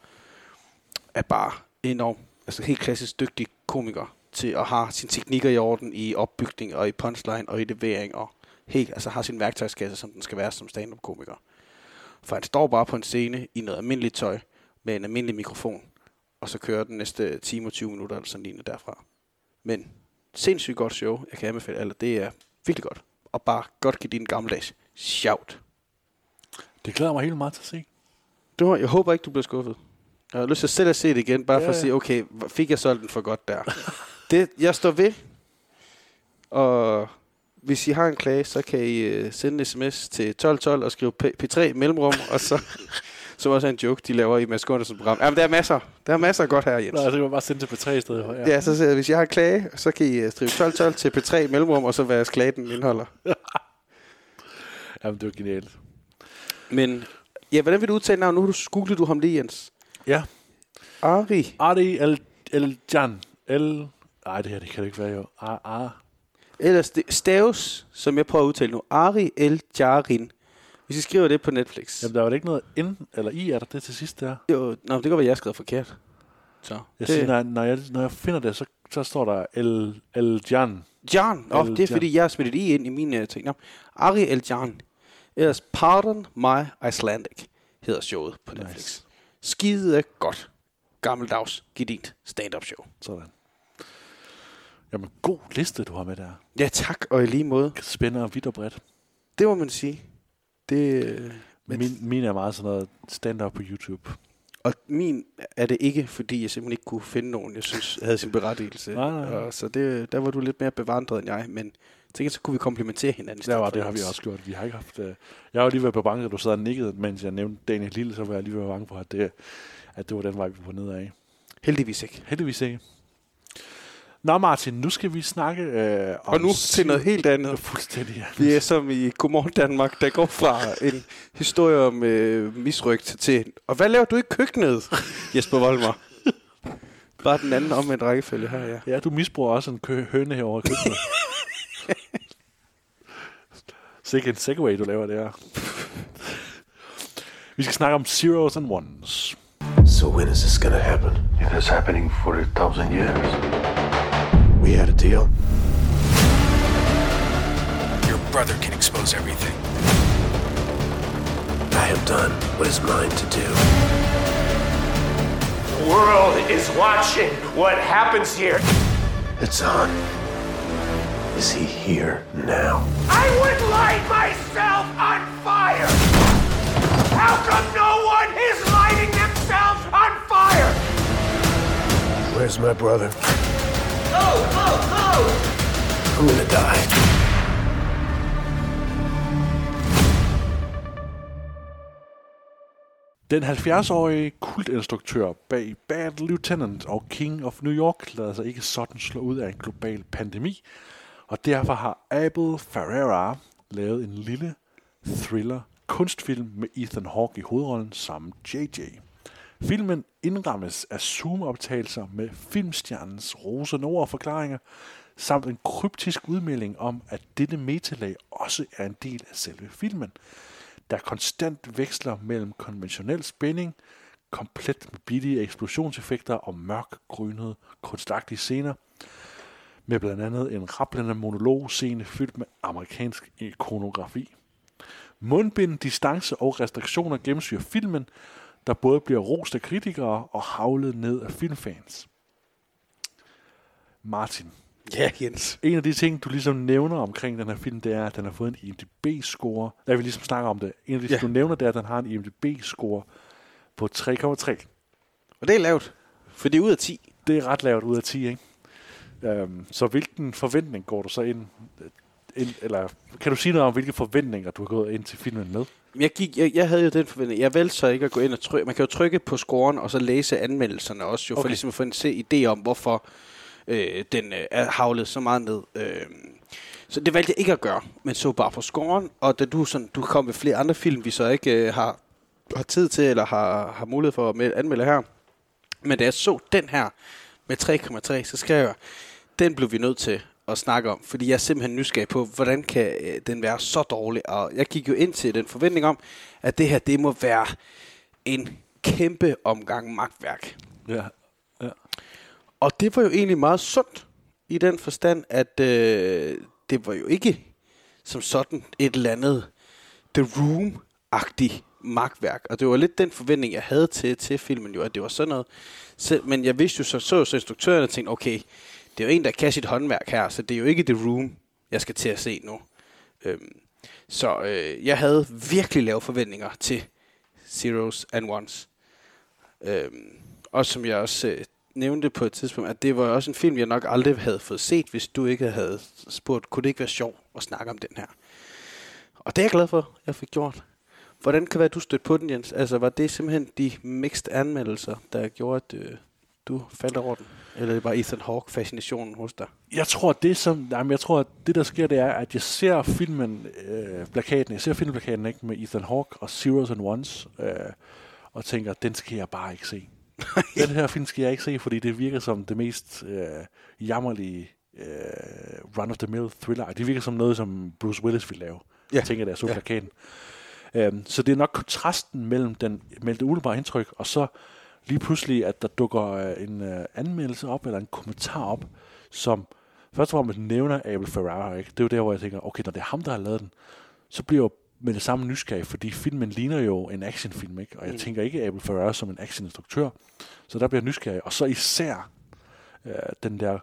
er bare enormt, altså helt klassisk dygtig komiker til at have sine teknikker i orden i opbygning og i punchline og i levering, og helt, altså har sin værktøjskasse, som den skal være som stand-up komiker. For han står bare på en scene i noget almindeligt tøj med en almindelig mikrofon, og så kører den næste time og 20 minutter eller sådan lignende derfra. Men sindssygt godt show. Jeg kan anbefale alle. Det er virkelig godt. Og bare godt give din gammeldags shout. Det glæder mig helt meget til at se. Det var, jeg håber ikke, du bliver skuffet. Jeg har lyst til selv at se det igen, bare Ja, for at ja. sige, okay, hvor fik jeg solgt den for godt der? det, jeg står ved. Og hvis I har en klage, så kan I uh, sende en sms til 1212 og skrive P- P3 mellemrum, og så, som også er en joke, de laver i Mads Gundersens program. Jamen, der er masser. Der er masser godt her, Jens. Nå, det kan man bare sende til P3 i stedet. Ja, ja så jeg, hvis jeg har en klage, så kan I uh, skrive 1212 til P3 mellemrum, og så hvad klagen den indeholder. Jamen, det var genialt. Men, ja, hvordan vil du udtale navn? Nu har du googlet du ham lige, Jens. Ja. Ari. Ari El, El Jan. El... Nej, det her det kan det ikke være jo. Ar, ar. Ellers det staves, som jeg prøver at udtale nu, Ari El Jarin. Hvis I skriver det på Netflix. Jamen, der var da ikke noget N eller I, er der det til sidst der? Jo, nå, det kan være, jeg har skrevet forkert. Så. Jeg det, siger, når, når, jeg, når jeg finder det, så, så står der El, El Jan. Jan. Åh, El det er Jan. fordi, jeg har smidt det i ind i mine uh, ting. Nå. Ari El Jan. Ellers Pardon My Icelandic hedder showet på Netflix. Nice. Skide godt. Gammeldags, gedint stand-up show. Sådan. Jamen, god liste, du har med der. Ja, tak, og i lige måde. Spændende og vidt og bredt. Det må man sige. Det, øh, men, Min, min er meget sådan noget stand-up på YouTube. og min er det ikke, fordi jeg simpelthen ikke kunne finde nogen, jeg synes havde sin berettigelse. Nej, nej. Og så det, der var du lidt mere bevandret end jeg, men tænker, så kunne vi komplementere hinanden. Ja, var, det har vi også gjort. Vi har ikke haft... Øh, jeg har jo lige været på banken, du sad og nikkede, mens jeg nævnte Daniel Lille, så var jeg lige ved bange for, at det, at det var den vej, vi var nedad. Heldigvis ikke. Heldigvis ikke. Nå Martin, nu skal vi snakke øh, om... Og nu til noget helt andet. Fuldstændig. Vi er som i Godmorgen Danmark, der går fra en historie om øh, misrygt til... Og hvad laver du i køkkenet, Jesper Voldmar? Bare den anden om en rækkefølge her, ja. Ja, du misbruger også en kø- høne herovre i køkkenet. Sikke en segway, du laver der. Vi skal snakke om zeros and ones. So when is this gonna happen? It has happening for a thousand years. We had a deal. Your brother can expose everything. I have done what is mine to do. The world is watching what happens here. It's on. Is he here now? I would light myself on fire! How come no one is lighting themselves on fire? Where's my brother? Oh, oh, oh! I'm gonna die. Den 70-årige kultinstruktør bag Bad Lieutenant og King of New York lader sig ikke sådan slå ud af en global pandemi, og derfor har Abel Ferrara lavet en lille thriller kunstfilm med Ethan Hawke i hovedrollen sammen JJ. Filmen indrammes af zoomoptagelser med filmstjernens rosende ord og forklaringer, samt en kryptisk udmelding om, at dette metalag også er en del af selve filmen, der konstant veksler mellem konventionel spænding, komplet med billige eksplosionseffekter og mørk, grynede, kunstagtige scener, med blandt andet en rablende monologscene fyldt med amerikansk ikonografi. Mundbind, distance og restriktioner gennemsyrer filmen, der både bliver rost af kritikere og havlet ned af filmfans. Martin. Ja, Jens. En af de ting, du ligesom nævner omkring den her film, det er, at den har fået en IMDb-score. Der vi ligesom snakker om det. En af de ting, Ja. du nævner, det er, at den har en IMDb-score på 3,3. Og det er lavt. For det er ud af 10. Det er ret lavt ud af 10, ikke? Um, så hvilken forventning går du så ind, ind, eller kan du sige noget om, hvilke forventninger du har gået ind til filmen med? Jeg, gik, jeg, jeg havde jo den forventning. Jeg valgte så ikke at gå ind og trykke. Man kan jo trykke på scoren, og så læse anmeldelserne også, jo, okay. for ligesom at få en se idé om, hvorfor øh, den øh, er havlet så meget ned. Øh, så det valgte jeg ikke at gøre, men så bare på scoren, og da du, sådan, du kom med flere andre film, vi så ikke øh, har, har tid til, eller har, har mulighed for at mel- anmelde her. Men da jeg så den her med 3,3, så skrev jeg, den blev vi nødt til at snakke om, fordi jeg er simpelthen nysgerrig på, hvordan kan øh, den være så dårlig, og jeg gik jo ind til den forventning om, at det her, det må være en kæmpe omgang magtværk. Ja. ja. Og det var jo egentlig meget sundt, i den forstand, at øh, det var jo ikke som sådan et eller andet The Room-agtigt magtværk. Og det var lidt den forventning, jeg havde til, til filmen jo, at det var sådan noget. Så, men jeg vidste jo så, så, så instruktøren og tænkte, okay, det er jo en, der kan sit håndværk her, så det er jo ikke The Room, jeg skal til at se nu. Øhm, så øh, jeg havde virkelig lave forventninger til Zeros and Ones. Øhm, og som jeg også øh, nævnte på et tidspunkt, at det var også en film, jeg nok aldrig havde fået set, hvis du ikke havde spurgt, kunne det ikke være sjovt at snakke om den her? Og det er jeg glad for, jeg fik gjort. Hvordan kan være, at du stødte på den, Jens? Altså, var det simpelthen de mixed anmeldelser, der gjorde, at øh, du faldt over den? Eller det var Ethan Hawke-fascinationen hos dig? Jeg tror, det som, jamen, jeg tror, at det der sker, det er, at jeg ser filmen, øh, plakaten, jeg ser filmplakaten ikke, med Ethan Hawke og Zeros and Ones, øh, og tænker, den skal jeg bare ikke se. den her film skal jeg ikke se, fordi det virker som det mest øh, jammerlige øh, run-of-the-mill thriller. Det virker som noget, som Bruce Willis ville lave. Ja. Jeg tænker, da jeg så ja. plakaten. Øhm, så det er nok kontrasten mellem, den, mellem det umiddelbare indtryk, og så lige pludselig, at der dukker øh, en øh, anmeldelse op, eller en kommentar op, som først og fremmest nævner Abel Ferrara. Ikke? Det er jo der, hvor jeg tænker, okay, når det er ham, der har lavet den, så bliver jeg med det samme nysgerrig, fordi filmen ligner jo en actionfilm, ikke? og jeg mm. tænker ikke Abel Ferrara som en actioninstruktør, så der bliver jeg nysgerrig. Og så især øh, den der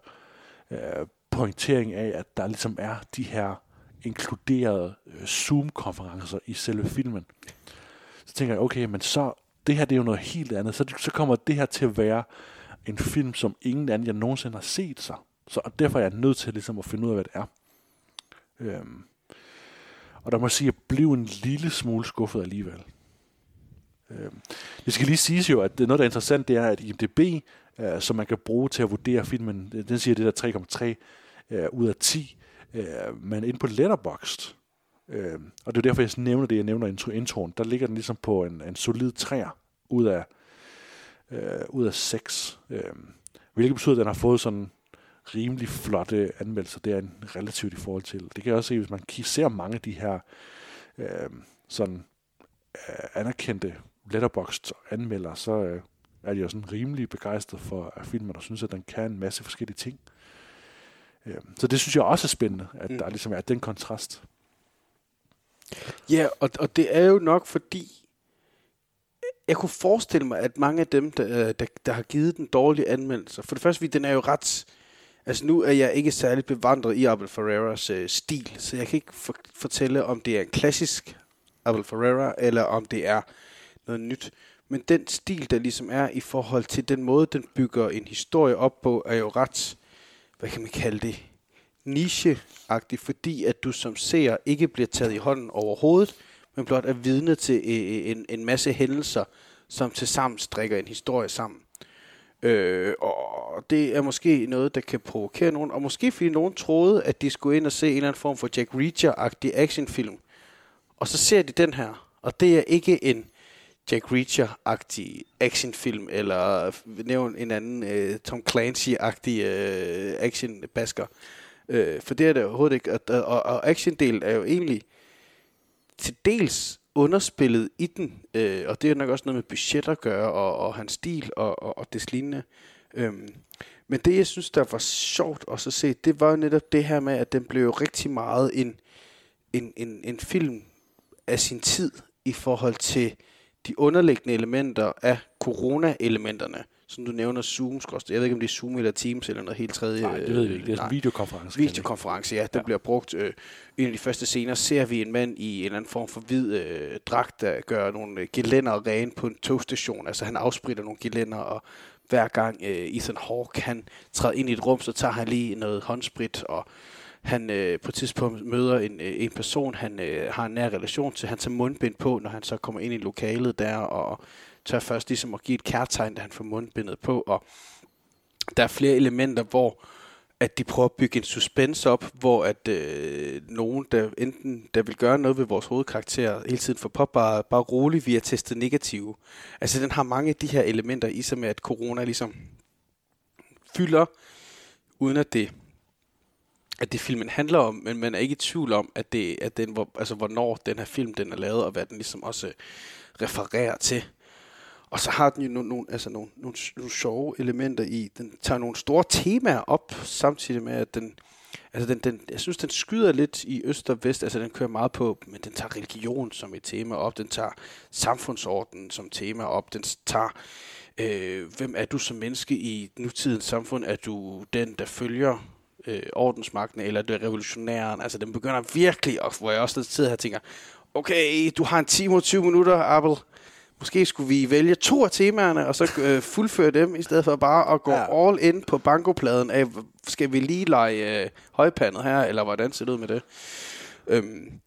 øh, pointering af, at der ligesom er de her inkluderede øh, Zoom-konferencer i selve filmen. Så tænker jeg, okay, men så, det her det er jo noget helt andet. Så, så kommer det her til at være en film, som ingen anden jeg nogensinde har set sig. Så og derfor er jeg nødt til ligesom at finde ud af, hvad det er. Øhm, og der må jeg sige, at jeg blev en lille smule skuffet alligevel. Øhm, det skal lige siges jo, at det, noget, der er interessant, det er, at IMDB, øh, som man kan bruge til at vurdere filmen, den siger det der 3,3 øh, ud af 10, øh, men inde på Letterboxd, øh, og det er derfor, jeg nævner det, jeg nævner intro, introen, der ligger den ligesom på en, en solid 3 ud af, øh, ud af 6. Øh, hvilket betyder, at den har fået sådan rimelig flotte anmeldelser. Det er en relativt i forhold til. Det kan jeg også se, hvis man ser mange af de her øh, sådan øh, anerkendte letterboxd anmelder, så øh, er de jo sådan rimelig begejstret for at filmen, og synes, at den kan en masse forskellige ting. Øh, så det synes jeg også er spændende, at mm. der ligesom er den kontrast. Ja, og, og det er jo nok fordi, jeg kunne forestille mig, at mange af dem, der, øh, der, der har givet den dårlige anmeldelse, for det første, den er jo ret... Altså nu er jeg ikke særligt bevandret i Abel Ferreras øh, stil, så jeg kan ikke for, fortælle, om det er en klassisk Abel Ferrera, eller om det er noget nyt. Men den stil, der ligesom er i forhold til den måde, den bygger en historie op på, er jo ret hvad kan man kalde det, niche fordi at du som ser ikke bliver taget i hånden overhovedet, men blot er vidne til øh, øh, en, en masse hændelser, som til sammen strikker en historie sammen. Øh, og det er måske noget, der kan provokere nogen, og måske fordi nogen troede, at de skulle ind og se en eller anden form for Jack Reacher-agtig actionfilm. Og så ser de den her, og det er ikke en Jack Reacher-agtig actionfilm, eller nævn en anden uh, Tom Clancy-agtig uh, action-basker. Øh, for det er det overhovedet ikke. Og, og, og actiondelen er jo egentlig til dels underspillet i den, øh, og det er nok også noget med budget at gøre, og, og hans stil, og, og, og det lignende. Øhm, men det, jeg synes, der var sjovt også at se, det var jo netop det her med, at den blev rigtig meget en, en, en, en film af sin tid i forhold til de underliggende elementer af corona-elementerne, som du nævner Zoom, jeg ved ikke, om det er Zoom eller Teams eller noget helt tredje. Nej, det ved vi ikke. Det er en videokonference. Videokonference, ja. Der ja. bliver brugt. Øh, en af de første scener ser vi en mand i en eller anden form for hvid øh, dragt, der gør nogle øh, gelænder rene på en togstation. Altså han afspritter nogle gelænder, og hver gang øh, Ethan Hawke han træder ind i et rum, så tager han lige noget håndsprit og han øh, på et tidspunkt møder en, øh, en person, han øh, har en nær relation til. Han tager mundbind på, når han så kommer ind i lokalet der, og tør først ligesom at give et kærtegn, da han får mundbindet på. Og der er flere elementer, hvor at de prøver at bygge en suspense op, hvor at øh, nogen, der enten der vil gøre noget ved vores hovedkarakter, hele tiden får pop, bare, bare roligt, vi er testet negative. Altså den har mange af de her elementer i sig med, at corona ligesom fylder, uden at det at det filmen handler om, men man er ikke i tvivl om, at det at den, hvor, altså, hvornår den her film den er lavet, og hvad den ligesom også refererer til. Og så har den jo nogle, nogle, altså nogle, nogle, nogle sjove elementer i. Den tager nogle store temaer op, samtidig med, at den, altså den, den, jeg synes, den skyder lidt i øst og vest. Altså den kører meget på, men den tager religion som et tema op. Den tager samfundsordenen som tema op. Den tager, øh, hvem er du som menneske i nutidens samfund? Er du den, der følger øh, ordensmagten, eller det revolutionæren? Altså den begynder virkelig, og hvor jeg også sidder her tænker, okay, du har en time og 20 minutter, Apple Måske skulle vi vælge to af temaerne, og så øh, fuldføre dem, i stedet for bare at gå ja. all in på bankopladen af, skal vi lige lege øh, højpandet her, eller hvordan ser det ud med det? Øhm,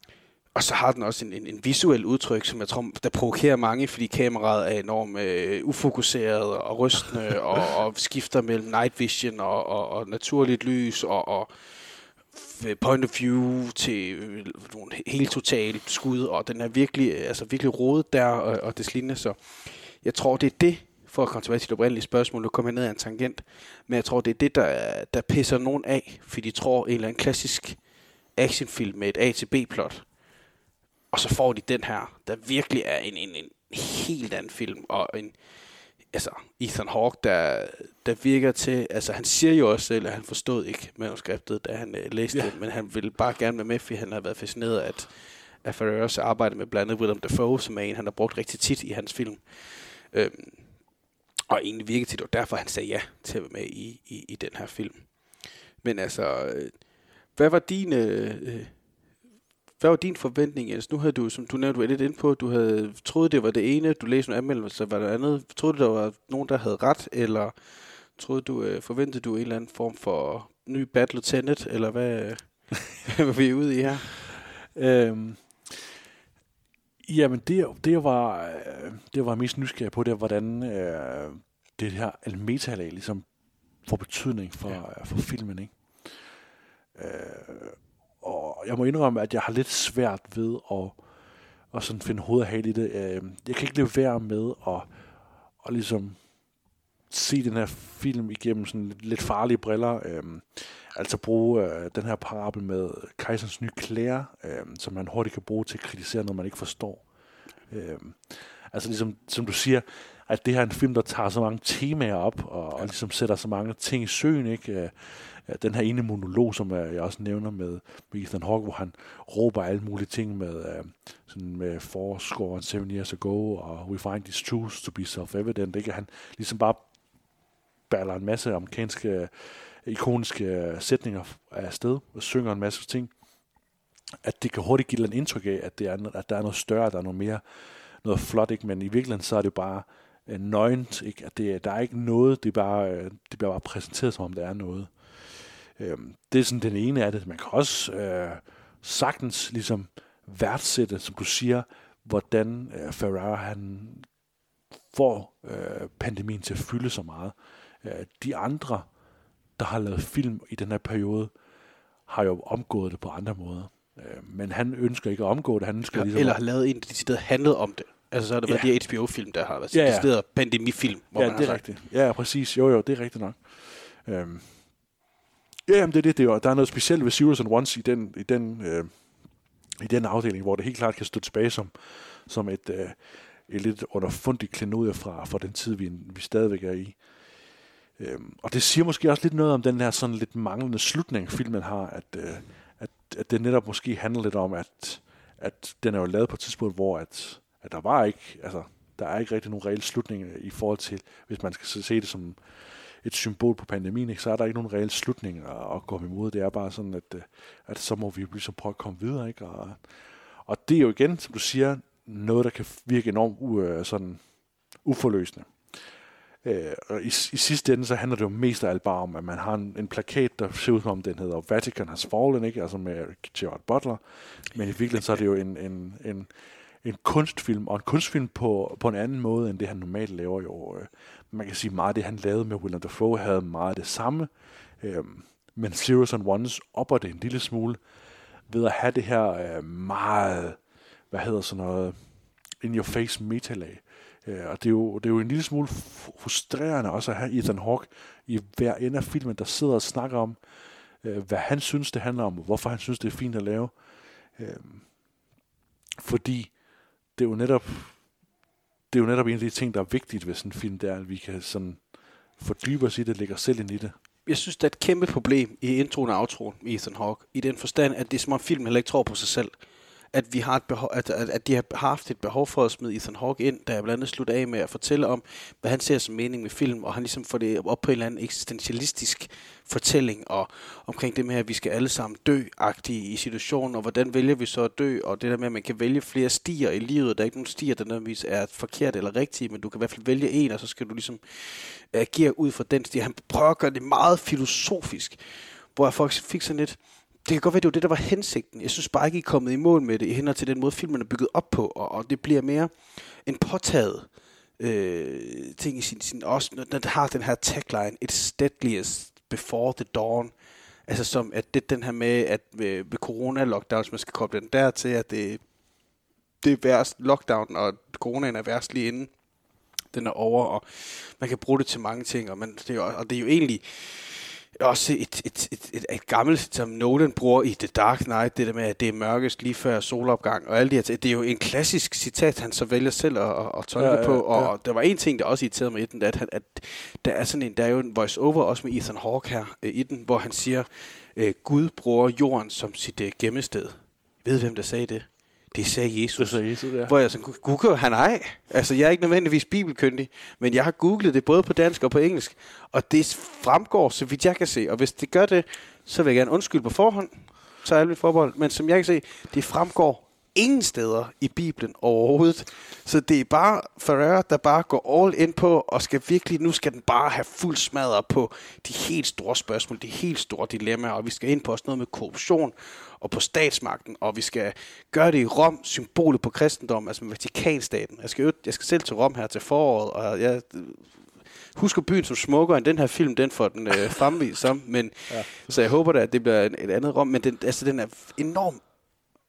og så har den også en, en, en visuel udtryk, som jeg tror, der provokerer mange, fordi kameraet er enormt øh, ufokuseret og rystende, og, og skifter mellem night vision og, og, og naturligt lys, og, og Øh, point of view til øh, nogle helt totalt skud, og den er virkelig, øh, altså virkelig rodet der, og, og det lignende, så jeg tror, det er det, for at komme tilbage til det oprindelige spørgsmål, nu kommer jeg ned ad en tangent, men jeg tror, det er det, der, der pisser nogen af, fordi de tror, en eller anden klassisk actionfilm med et A til B-plot, og så får de den her, der virkelig er en, en, en helt anden film, og en, altså, Ethan Hawke, der, der virker til, altså han siger jo også selv, at han forstod ikke manuskriptet, da han uh, læste ja. det, men han ville bare gerne være med, fordi han har været fascineret af, at, at Ferreras arbejde med blandt andet Willem Dafoe, som er en, han har brugt rigtig tit i hans film. Øhm, og egentlig virkede til, det var derfor, han sagde ja til at være med i, i, i den her film. Men altså, øh, hvad var din... Øh, hvad var din forventning, Jens? Nu havde du, som du nævnte, du lidt ind på, du havde troet, det var det ene, du læste en anmeldelse, var det andet. Troede du, der var nogen, der havde ret, eller troede du, øh, forventede du en eller anden form for ny Battle Tenet, eller hvad, hvad var vi ude i her? Øhm, jamen, det, det, var, det var mest nysgerrig på, det var, hvordan øh, det her metalag ligesom får betydning for, ja. for filmen, ikke? Øh, og jeg må indrømme, at jeg har lidt svært ved at, at sådan finde hoved og hale i det. Øh, jeg kan ikke leve være med at, at ligesom se den her film igennem sådan lidt farlige briller. Øh, altså bruge øh, den her parabel med kejserens nye klæder, øh, som man hurtigt kan bruge til at kritisere når man ikke forstår. Øh, altså ligesom, som du siger, at det her er en film, der tager så mange temaer op, og, og ligesom sætter så mange ting i søen, ikke? Øh, den her ene monolog, som jeg også nævner med, med Ethan Hawke, hvor han råber alle mulige ting med, uh, sådan med Fourscore and Seven Years Ago, og We Find These Truths to be Self-Evident, ikke? Han ligesom bare baller en masse amerikanske ikoniske sætninger af sted, og synger en masse ting, at det kan hurtigt give et indtryk af, at, det er, at der er noget større, der er noget mere, noget flot, ikke? men i virkeligheden så er det bare uh, nøgent, ikke? at det, der er ikke noget, det, bare, uh, det bliver bare præsenteret, som om der er noget. Øh, det er sådan den ene af det. Man kan også øh, sagtens ligesom værdsætte, som du siger, hvordan øh, Ferrara han får øh, pandemien til at fylde så meget. Øh, de andre, der har lavet film i den her periode, har jo omgået det på andre måder. Øh, men han ønsker ikke at omgå det. Han ønsker ja, ligesom eller har lavet en, der decideret handlet om det. Altså så har det været ja. de HBO-film, der har været ja, ja. pandemifilm. Hvor ja, man det er rigtigt. Ja, præcis. Jo, jo, det er rigtigt nok. Øhm, Ja, jamen det er det. det er, der er noget specielt ved Zeros and Ones i den, i den, øh, i den afdeling, hvor det helt klart kan stå tilbage som, som et, øh, et lidt underfundigt klenodie fra, fra den tid, vi, vi stadigvæk er i. Øhm, og det siger måske også lidt noget om den her sådan lidt manglende slutning, filmen har, at, øh, at, at det netop måske handler lidt om, at, at den er jo lavet på et tidspunkt, hvor at, at der var ikke, altså, der er ikke rigtig nogen reel slutning i forhold til, hvis man skal se det som et symbol på pandemien, ikke? så er der ikke nogen reel slutning at, at gå imod. Det er bare sådan, at, øh, at så må vi ligesom prøve at komme videre. Ikke? Og, og det er jo igen, som du siger, noget, der kan virke enormt u, øh, sådan uforløsende. Øh, og i, i sidste ende, så handler det jo mest af alt bare om, at man har en, en plakat, der ser ud som om den hedder Vatican has fallen, ikke? altså med Gerard Butler. Men i virkeligheden, så er det jo en, en, en, en kunstfilm, og en kunstfilm på, på en anden måde, end det han normalt laver jo. Øh. Man kan sige, meget af det, han lavede med Willem Dafoe, havde meget det samme. Øh, men Zeros and Ones opper det en lille smule ved at have det her øh, meget, hvad hedder sådan noget, in your face metalag. Øh, og det er, jo, det er jo en lille smule frustrerende også at have Ethan Hawke i hver ende af filmen, der sidder og snakker om, øh, hvad han synes, det handler om, og hvorfor han synes, det er fint at lave. Øh, fordi det er jo netop det er jo netop en af de ting, der er vigtigt ved sådan en film, det er, at vi kan sådan fordybe os i det, lægge os selv ind i det. Jeg synes, det er et kæmpe problem i introen og outroen med Ethan Hawke. I den forstand, at det er som om filmen heller ikke tror på sig selv. At, vi har et behov, at, at, at de har haft et behov for at smide Ethan Hawke ind, der er blandt andet slutter af med at fortælle om, hvad han ser som mening med film, og han ligesom får det op på en eller anden eksistentialistisk fortælling, og omkring det med, at vi skal alle sammen dø-agtige i situationen, og hvordan vælger vi så at dø, og det der med, at man kan vælge flere stier i livet, der er ikke nogen stier, der nødvendigvis er forkert eller rigtig, men du kan i hvert fald vælge en, og så skal du ligesom agere ud fra den sti. Han prøver at gøre det meget filosofisk, hvor jeg faktisk fik sådan lidt, det kan godt være, det var det, der var hensigten. Jeg synes bare ikke, I er kommet i mål med det i henhold til den måde, filmen er bygget op på, og, og det bliver mere en påtaget øh, ting i sin, sin også, når det har den her tagline, it's deadliest before the dawn, altså som at det den her med, at med, med corona-lockdowns, man skal koble den der til, at det, det er værst lockdown, og coronaen er værst lige inden den er over, og man kan bruge det til mange ting, og, man, det, er, og det er jo egentlig også et, et, et, et, et gammelt, som Nolan bruger i The Dark Knight, det der med, at det er mørkest lige før solopgang, og alle de her ting. Det er jo en klassisk citat, han så vælger selv at, at, at tolke Ja, ja, på, og, ja. der var en ting, der også irriterede mig i den, at, han, at der er sådan en, der er jo en voice-over også med Ethan Hawke her øh, i den, hvor han siger, øh, Gud bruger jorden som sit øh, gemmested. Ved hvem der sagde det? Det sagde Jesus. Det sagde Jesus, ja. Hvor jeg sådan, Google han ej. Altså, jeg er ikke nødvendigvis bibelkyndig, men jeg har googlet det både på dansk og på engelsk, og det fremgår, så vidt jeg kan se. Og hvis det gør det, så vil jeg gerne undskylde på forhånd, så er mit forbehold. Men som jeg kan se, det fremgår ingen steder i Bibelen overhovedet. Så det er bare Ferrer, der bare går all in på, og skal virkelig, nu skal den bare have fuld smadret på de helt store spørgsmål, de helt store dilemmaer, og vi skal ind på også noget med korruption, og på statsmagten, og vi skal gøre det i Rom, symbolet på kristendom, altså med Vatikanstaten. Jeg skal, jeg skal selv til Rom her til foråret, og jeg husker byen som smukkere end den her film, den får den øh, fremvist som, men, ja. så jeg håber da, at det bliver et, et andet Rom, men den, altså, den er enorm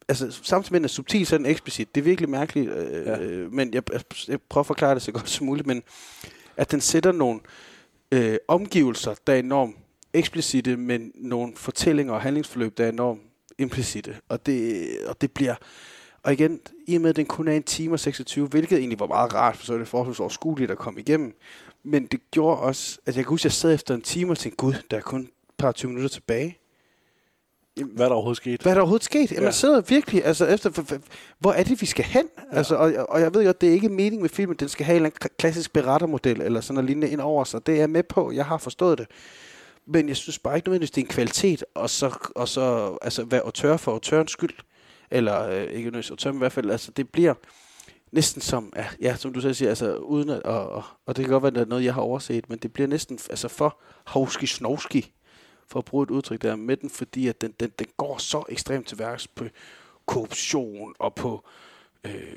altså samtidig med, at den er subtil, så er den eksplicit. Det er virkelig mærkeligt, øh, ja. men jeg, jeg, jeg prøver at forklare det så godt som muligt, men at den sætter nogle øh, omgivelser, der er enormt eksplicite, men nogle fortællinger og handlingsforløb, der er enormt implicite. Og det, og det bliver... Og igen, i og med, at den kun er en time og 26, hvilket egentlig var meget rart, for så er det forholdsvis overskueligt at komme igennem. Men det gjorde også, at jeg kan huske, at jeg sad efter en time og tænkte, gud, der er kun et par 20 minutter tilbage. Hvad er der overhovedet sket? Hvad er der overhovedet sket? Ja. Ja. Man sidder virkelig, altså efter, for- for- hvor er det, vi skal hen? Ja. Altså, og, og jeg ved godt, det er ikke meningen med filmen, den skal have en klassisk berettermodel, eller sådan noget lignende ind over sig. Det er jeg med på, jeg har forstået det. Men jeg synes bare ikke nødvendigvis, det er en kvalitet, og så, og så altså, være autør for autørens skyld. Eller øh, ikke nødvendigvis autør, men i hvert fald, altså, det bliver næsten som, ja, ja som du selv siger, altså, uden at, og, og, og det kan godt være, at det er noget, jeg har overset, men det bliver næsten altså, for hovski snovski for at bruge et udtryk der med den, fordi at den, den, den går så ekstremt til værks på korruption og på, øh,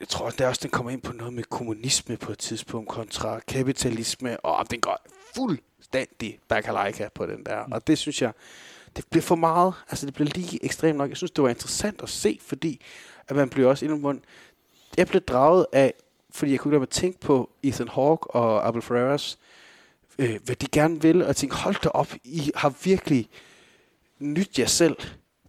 jeg tror der også, den kommer ind på noget med kommunisme på et tidspunkt kontra kapitalisme, og ah, den går fuld fuldstændig bakalajka på den der, og det synes jeg, det bliver for meget, altså det bliver lige ekstremt nok. Jeg synes, det var interessant at se, fordi at man bliver også endnu mund. Jeg blev draget af, fordi jeg kunne lade mig tænke på Ethan Hawke og Abel Ferreras, øh, hvad de gerne vil, og jeg tænkte, hold da op, I har virkelig nyt jer selv,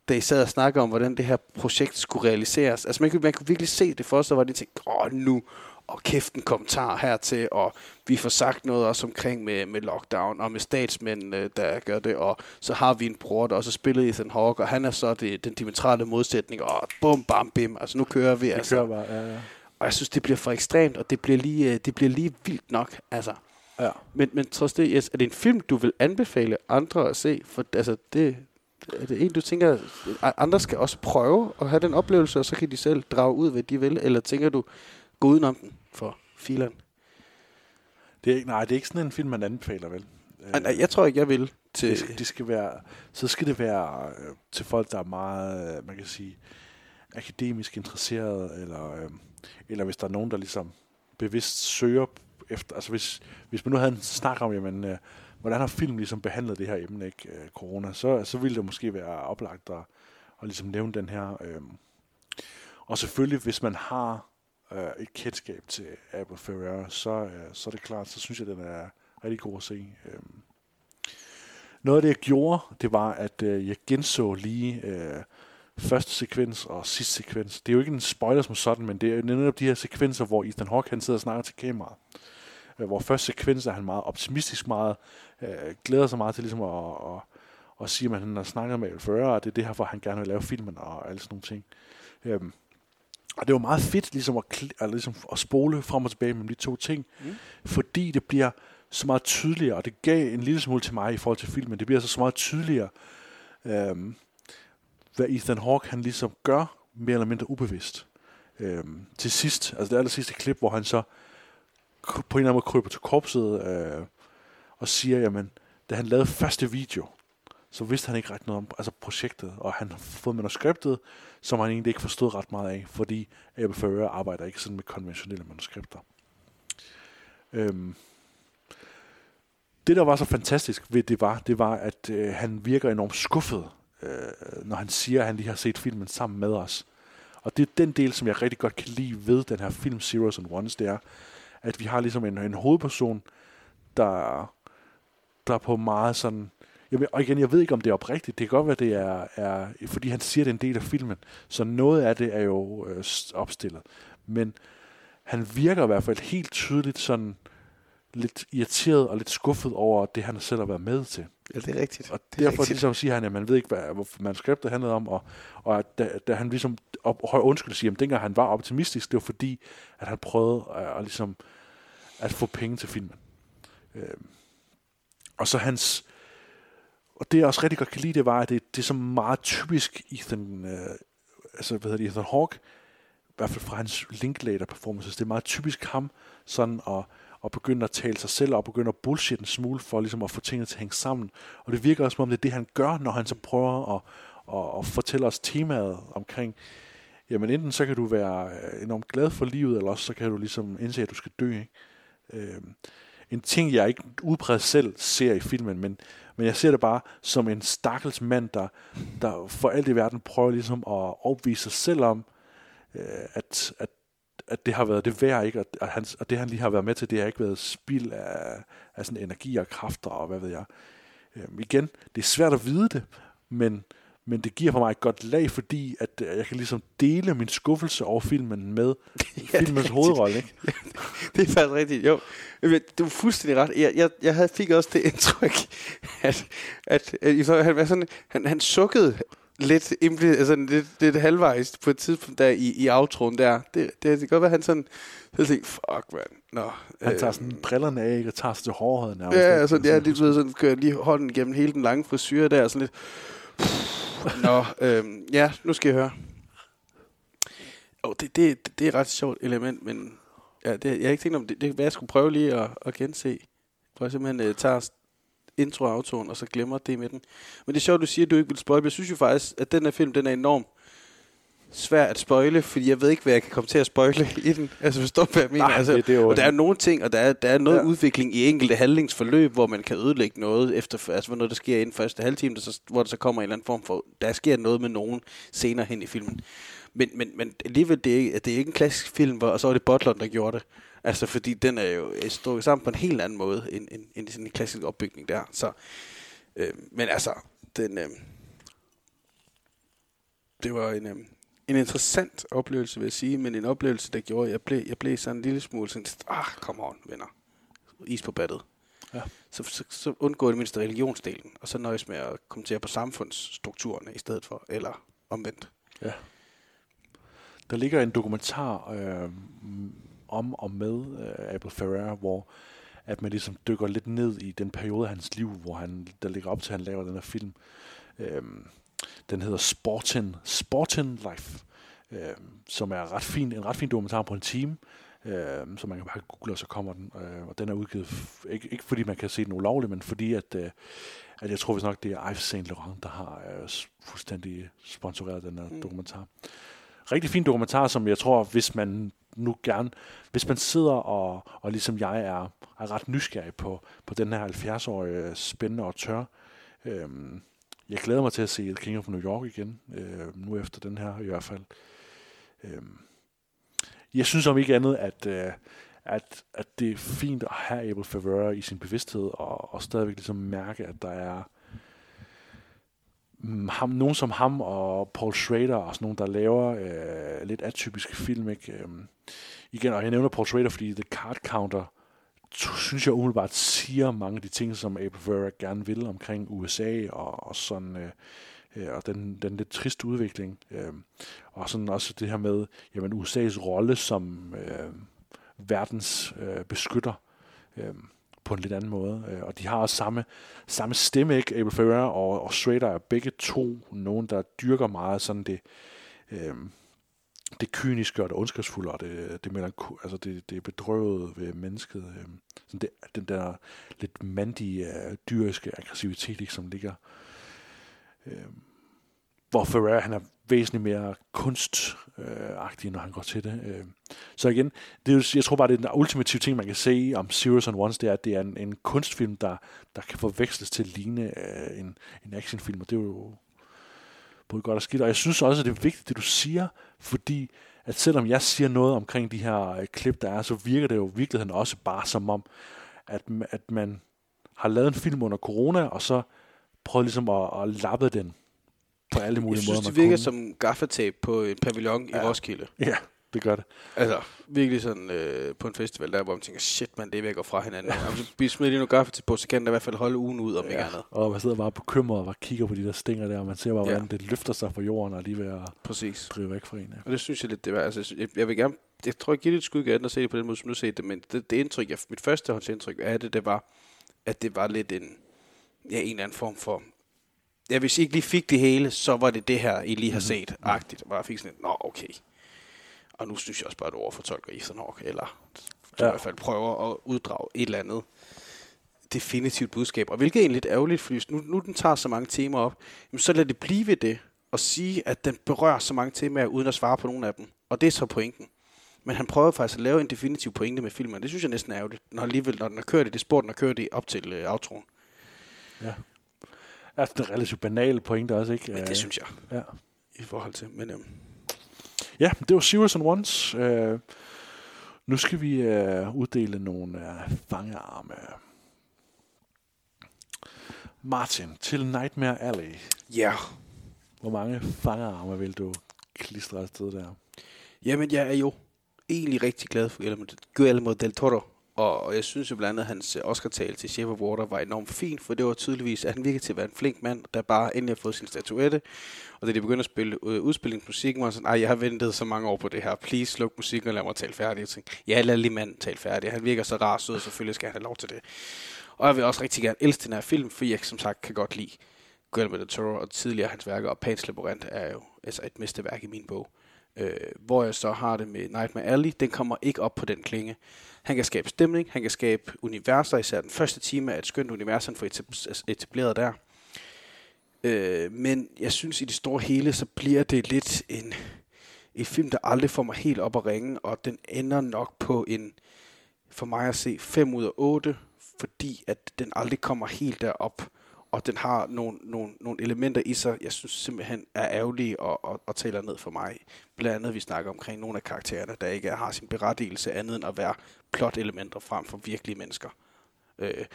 da I sad og snakkede om, hvordan det her projekt skulle realiseres. Altså man kunne, man kunne virkelig se det for sig, hvor de tænkte, åh nu, og kæft en kommentar hertil, og vi får sagt noget også omkring med, med lockdown, og med statsmændene, der gør det, og så har vi en bror, der også spiller Ethan Hawke, og han er så det, den diametrale modsætning, og bum, bam, bim, altså nu kører vi. Altså. kører bare, ja, ja. Og jeg synes, det bliver for ekstremt, og det bliver lige, øh, det bliver lige vildt nok. Altså. Ja. Men, men trods det, yes, er det en film, du vil anbefale andre at se? For altså, det, er det en, du tænker, at andre skal også prøve at have den oplevelse, og så kan de selv drage ud, hvad de vil? Eller tænker du, gå udenom den for fileren? Det er, ikke- nej, det er ikke sådan en film, man anbefaler, vel? Nej, nej, jeg tror ikke, jeg vil. Til... Det skal, det skal være, så skal det være øh, til folk, der er meget, øh, man kan sige, akademisk interesseret, eller, øh, eller hvis der er nogen, der ligesom bevidst søger efter, altså hvis, hvis man nu havde en snak om, jamen, øh, hvordan har film ligesom behandlet det her emne, ikke, øh, corona, så, så ville det måske være oplagt at, at ligesom nævne den her. Øh. Og selvfølgelig, hvis man har øh, et kendskab til Apple Ferreira, så, øh, så er det klart, så synes jeg, den er rigtig god at se. Øh. noget af det, jeg gjorde, det var, at øh, jeg genså lige øh, første sekvens og sidste sekvens. Det er jo ikke en spoiler som sådan, men det er netop de her sekvenser, hvor Ethan Hawke han sidder og snakker til kameraet. Øh, hvor første sekvens er han meget optimistisk, meget øh, glæder sig meget til ligesom at, at, at sige, at han har snakket med før, og det er det her, hvor han gerne vil lave filmen og alle sådan nogle ting. Øhm, og det var meget fedt ligesom at, at, ligesom at spole frem og tilbage mellem de to ting, mm. fordi det bliver så meget tydeligere, og det gav en lille smule til mig i forhold til filmen. Det bliver så, så meget tydeligere, øhm, hvad Ethan Hawke han ligesom gør, mere eller mindre ubevidst. Øhm, til sidst, altså det aller sidste klip, hvor han så på en eller anden måde kryber til korpset øh, og siger, jamen, da han lavede første video, så vidste han ikke ret noget om altså projektet, og han har fået manuskriptet, som han egentlig ikke forstod ret meget af, fordi Abel Ferrer arbejder ikke sådan med konventionelle manuskripter. Øhm, det, der var så fantastisk ved det var, det var, at øh, han virker enormt skuffet, øh, når han siger, at han lige har set filmen sammen med os. Og det er den del, som jeg rigtig godt kan lide ved den her film Zeros and Ones, det er, at vi har ligesom en, en hovedperson, der, der på meget sådan... Jamen, og igen, jeg ved ikke, om det er oprigtigt. Det kan godt være, det er, er fordi han siger, det er en del af filmen. Så noget af det er jo øh, opstillet. Men han virker i hvert fald helt tydeligt sådan lidt irriteret og lidt skuffet over det, han selv har været med til. Ja, det er rigtigt. Og det er derfor rigtigt. ligesom siger han, at man ved ikke, hvad, hvor manuskriptet handlede om, og, og at da, da han ligesom op, høj undskyld siger, at dengang han var optimistisk, det var fordi, at han prøvede at, at ligesom at få penge til filmen. Øh, og så hans, og det jeg også rigtig godt kan lide, det var, at det, det er så meget typisk Ethan, øh, altså hvad hedder det, Ethan Hawke, i hvert fald fra hans Linklater performances, det er meget typisk ham, sådan at, at begynde at tale sig selv op, og begynde at bullshit en smule, for ligesom at få tingene til at hænge sammen. Og det virker også, som om det er det, han gør, når han så prøver at, at, at fortælle os temaet omkring, jamen enten så kan du være øh, enormt glad for livet, eller også så kan du ligesom indse, at du skal dø, ikke? Øh, en ting, jeg ikke udpræget selv ser i filmen, men, men jeg ser det bare som en stakkels mand, der, der for alt i verden prøver ligesom at opvise sig selv om, øh, at, at, at det har været det værd, ikke? At, han, at det, han lige har været med til, det har ikke været spild af, af sådan energi og kræfter, og hvad ved jeg. Øh, igen, det er svært at vide det, men, men det giver for mig et godt lag, fordi at øh, jeg kan ligesom dele min skuffelse over filmen med ja, filmens hovedrolle. Ikke? det er faktisk rigtigt, jo. Du er fuldstændig ret. Jeg, jeg, jeg havde, fik også det indtryk, at, at, at, at han, var sådan, han, han sukkede lidt, impli- altså lidt, lidt halvvejs på et tidspunkt der i, i outroen der. Det, det, det kan godt være, at han sådan, så tænkte, fuck man, nå. Han tager sådan brillerne af, ikke, og tager sig til hårheden. Ja, ikke? altså, det er lidt sådan, sådan kører lige hånden gennem hele den lange frisyr der, sådan lidt, Nå, øh, ja, nu skal jeg høre. Oh, det, det, det, er et ret sjovt element, men ja, det, jeg har ikke tænkt om det. Det kan være, jeg skulle prøve lige at, at gense. Hvor jeg simpelthen uh, tager intro og og så glemmer det med den. Men det er sjovt, du siger, at du ikke vil spoil. Jeg synes jo faktisk, at den her film, den er enorm svær at spoile, fordi jeg ved ikke, hvad jeg kan komme til at spoile i den. Altså, forstår du, hvad jeg mener? Nej, altså, det- det er og der er nogle ting, og der er, der er noget Ja. udvikling i enkelte handlingsforløb, hvor man kan ødelægge noget, efter, altså noget, der sker inden første halvtime, der så, hvor der så kommer en eller anden form for, der sker noget med nogen senere hen i filmen. Men, men, men alligevel, det er, ikke- det er ikke en klassisk film, hvor, og så er det Butleren, der gjorde det. Altså, fordi den er jo strukket sammen på en helt anden måde, end, end, end sådan en klassisk opbygning der. Så, øh, men altså, den, øh, det var en, øh, en interessant oplevelse, vil jeg sige, men en oplevelse, der gjorde, at jeg blev, jeg blev sådan en lille smule sådan, ah, come on, venner. Is på battet. Ja. Så, så, så undgår det mindste religionsdelen, og så nøjes med at kommentere på samfundsstrukturerne i stedet for, eller omvendt. Ja. Der ligger en dokumentar øh, om og med øh, Abel Ferrara, hvor at man ligesom dykker lidt ned i den periode af hans liv, hvor han, der ligger op til, at han laver den her film. Øh, den hedder Sportin, Sportin Life, øh, som er ret fin, en ret fin dokumentar på en time, øh, så man kan bare google, og så kommer den. Øh, og den er udgivet, ikke, ikke fordi man kan se den ulovligt, men fordi at, øh, at jeg tror vist nok, det er Yves Saint Laurent, der har øh, fuldstændig sponsoreret den her mm. dokumentar. Rigtig fin dokumentar, som jeg tror, hvis man nu gerne, hvis man sidder og, og ligesom jeg er, er ret nysgerrig på, på den her 70-årige spændende og tør, øhm, jeg glæder mig til at se King of New York igen, øh, nu efter den her i hvert fald. Øh, jeg synes om ikke andet, at, øh, at, at det er fint at have Abel Ferrara i sin bevidsthed, og, og stadigvæk ligesom mærke, at der er, mm, ham, nogen som ham og Paul Schrader og sådan nogen, der laver øh, lidt atypiske film. Ikke? Øhm, igen, og jeg nævner Paul Schrader, fordi The Card Counter synes jeg umiddelbart siger mange af de ting, som Abel Vera gerne vil omkring USA og, og sådan... Øh, øh, og den, den lidt triste udvikling. Øh, og sådan også det her med jamen, USA's rolle som øh, verdens øh, beskytter øh, på en lidt anden måde. Øh, og de har også samme, samme stemme, ikke? Abel Ferreira og, og Schrader er begge to nogen, der dyrker meget sådan det, øh, det kyniske og det ondskabsfulde og det, det, melanko, altså det, det bedrøvede ved mennesket. Øh, sådan det, den der lidt mandige, øh, dyriske aggressivitet, ikke, som ligger øh, hvor Ferrer han er væsentligt mere kunstagtig, når han går til det. Øh. Så igen, det er jeg tror bare, det er den ultimative ting, man kan se om Zeros and Ones, det er, at det er en, en kunstfilm, der, der kan forveksles til at ligne øh, en, en actionfilm, og det er jo både godt og skidt. Og jeg synes også, at det er vigtigt, det du siger, fordi at selvom jeg siger noget omkring de her øh, klip, der er, så virker det jo i virkeligheden også bare som om, at, at man har lavet en film under corona, og så prøvet ligesom at, at lappe den på alle mulige jeg synes, måder. det virker kunne. som gaffatape på en pavillon ja. i Roskilde. Ja, det gør det. Altså, virkelig sådan øh, på en festival, der hvor man tænker, shit man, det er at gå fra hinanden. Ja. Altså, vi smider lige noget gaffatape på, så kan den i hvert fald holde ugen ud, om ja. ikke andet. Og man sidder bare bekymret og bare kigger på de der stinger der, og man ser bare, hvordan ja. det løfter sig fra jorden, og lige ved at Præcis. drive væk fra en. Ja. Og det synes jeg lidt, det var. Altså, jeg, jeg vil gerne, jeg tror, jeg giver det et skud igen at se det på den måde, som du ser det, men det, det indtryk, jeg, mit første indtryk af det, det var, at det var lidt en, ja, en eller anden form for ja, hvis I ikke lige fik det hele, så var det det her, I lige har mhm. set, agtigt. Og jeg fik sådan nå, okay. Og nu synes jeg også bare, at du overfortolker Ethan Hawke, eller du ja. i hvert fald prøver at uddrage et eller andet definitivt budskab. Og hvilket er lidt ærgerligt, fordi nu, nu den tager så mange temaer op, jamen så lad det blive ved det, og sige, at den berører så mange temaer, uden at svare på nogen af dem. Og det er så pointen. Men han prøver faktisk at lave en definitiv pointe med filmen. Det synes jeg næsten er ærgerligt, når, alligevel, når den har kørt i det spor, den har kørt i op til uh, outroen. Ja. Altså, det er relativt banale pointe også, ikke? Men det uh, synes jeg. Ja. I forhold til, men... Um... Ja, det var Zeros and Ones. Uh, nu skal vi uh, uddele nogle uh, fangearme. Martin, til Nightmare Alley. Ja. Yeah. Hvor mange fangearme vil du klistre afsted der? Jamen, jeg er jo egentlig rigtig glad for Guillermo del Toro. Og jeg synes jo blandt andet, at hans øh, Oscar-tale til Shape of Water var enormt fint, for det var tydeligvis, at han virkede til at være en flink mand, der bare endelig har fået sin statuette. Og da de begyndte at spille øh, udspillingsmusikken, var sådan, ej, jeg har ventet så mange år på det her. Please, sluk musikken og lad mig tale færdig. Jeg tænkte, ja, lad lige manden tale færdig. Han virker så rar sød, og selvfølgelig skal han have lov til det. Og jeg vil også rigtig gerne elske den her film, for jeg som sagt kan godt lide Guillermo del Toro og tidligere hans værker, og Pan's Labyrinth er jo altså et mesterværk i min bog. Øh, hvor jeg så har det med Nightmare Alley, den kommer ikke op på den klinge. Han kan skabe stemning, han kan skabe universer, især den første time er et skønt univers, han får altså etableret der. Øh, men jeg synes i det store hele, så bliver det lidt en, et film, der aldrig får mig helt op at ringe, og den ender nok på en, for mig at se, 5 ud af 8, fordi at den aldrig kommer helt derop og den har nogle, nogle, nogle elementer i sig, jeg synes simpelthen er ærgerlige og, og, og taler ned for mig. Blandt andet, vi snakker omkring nogle af karaktererne, der ikke har sin berettigelse andet end at være plot-elementer frem for virkelige mennesker. Øh,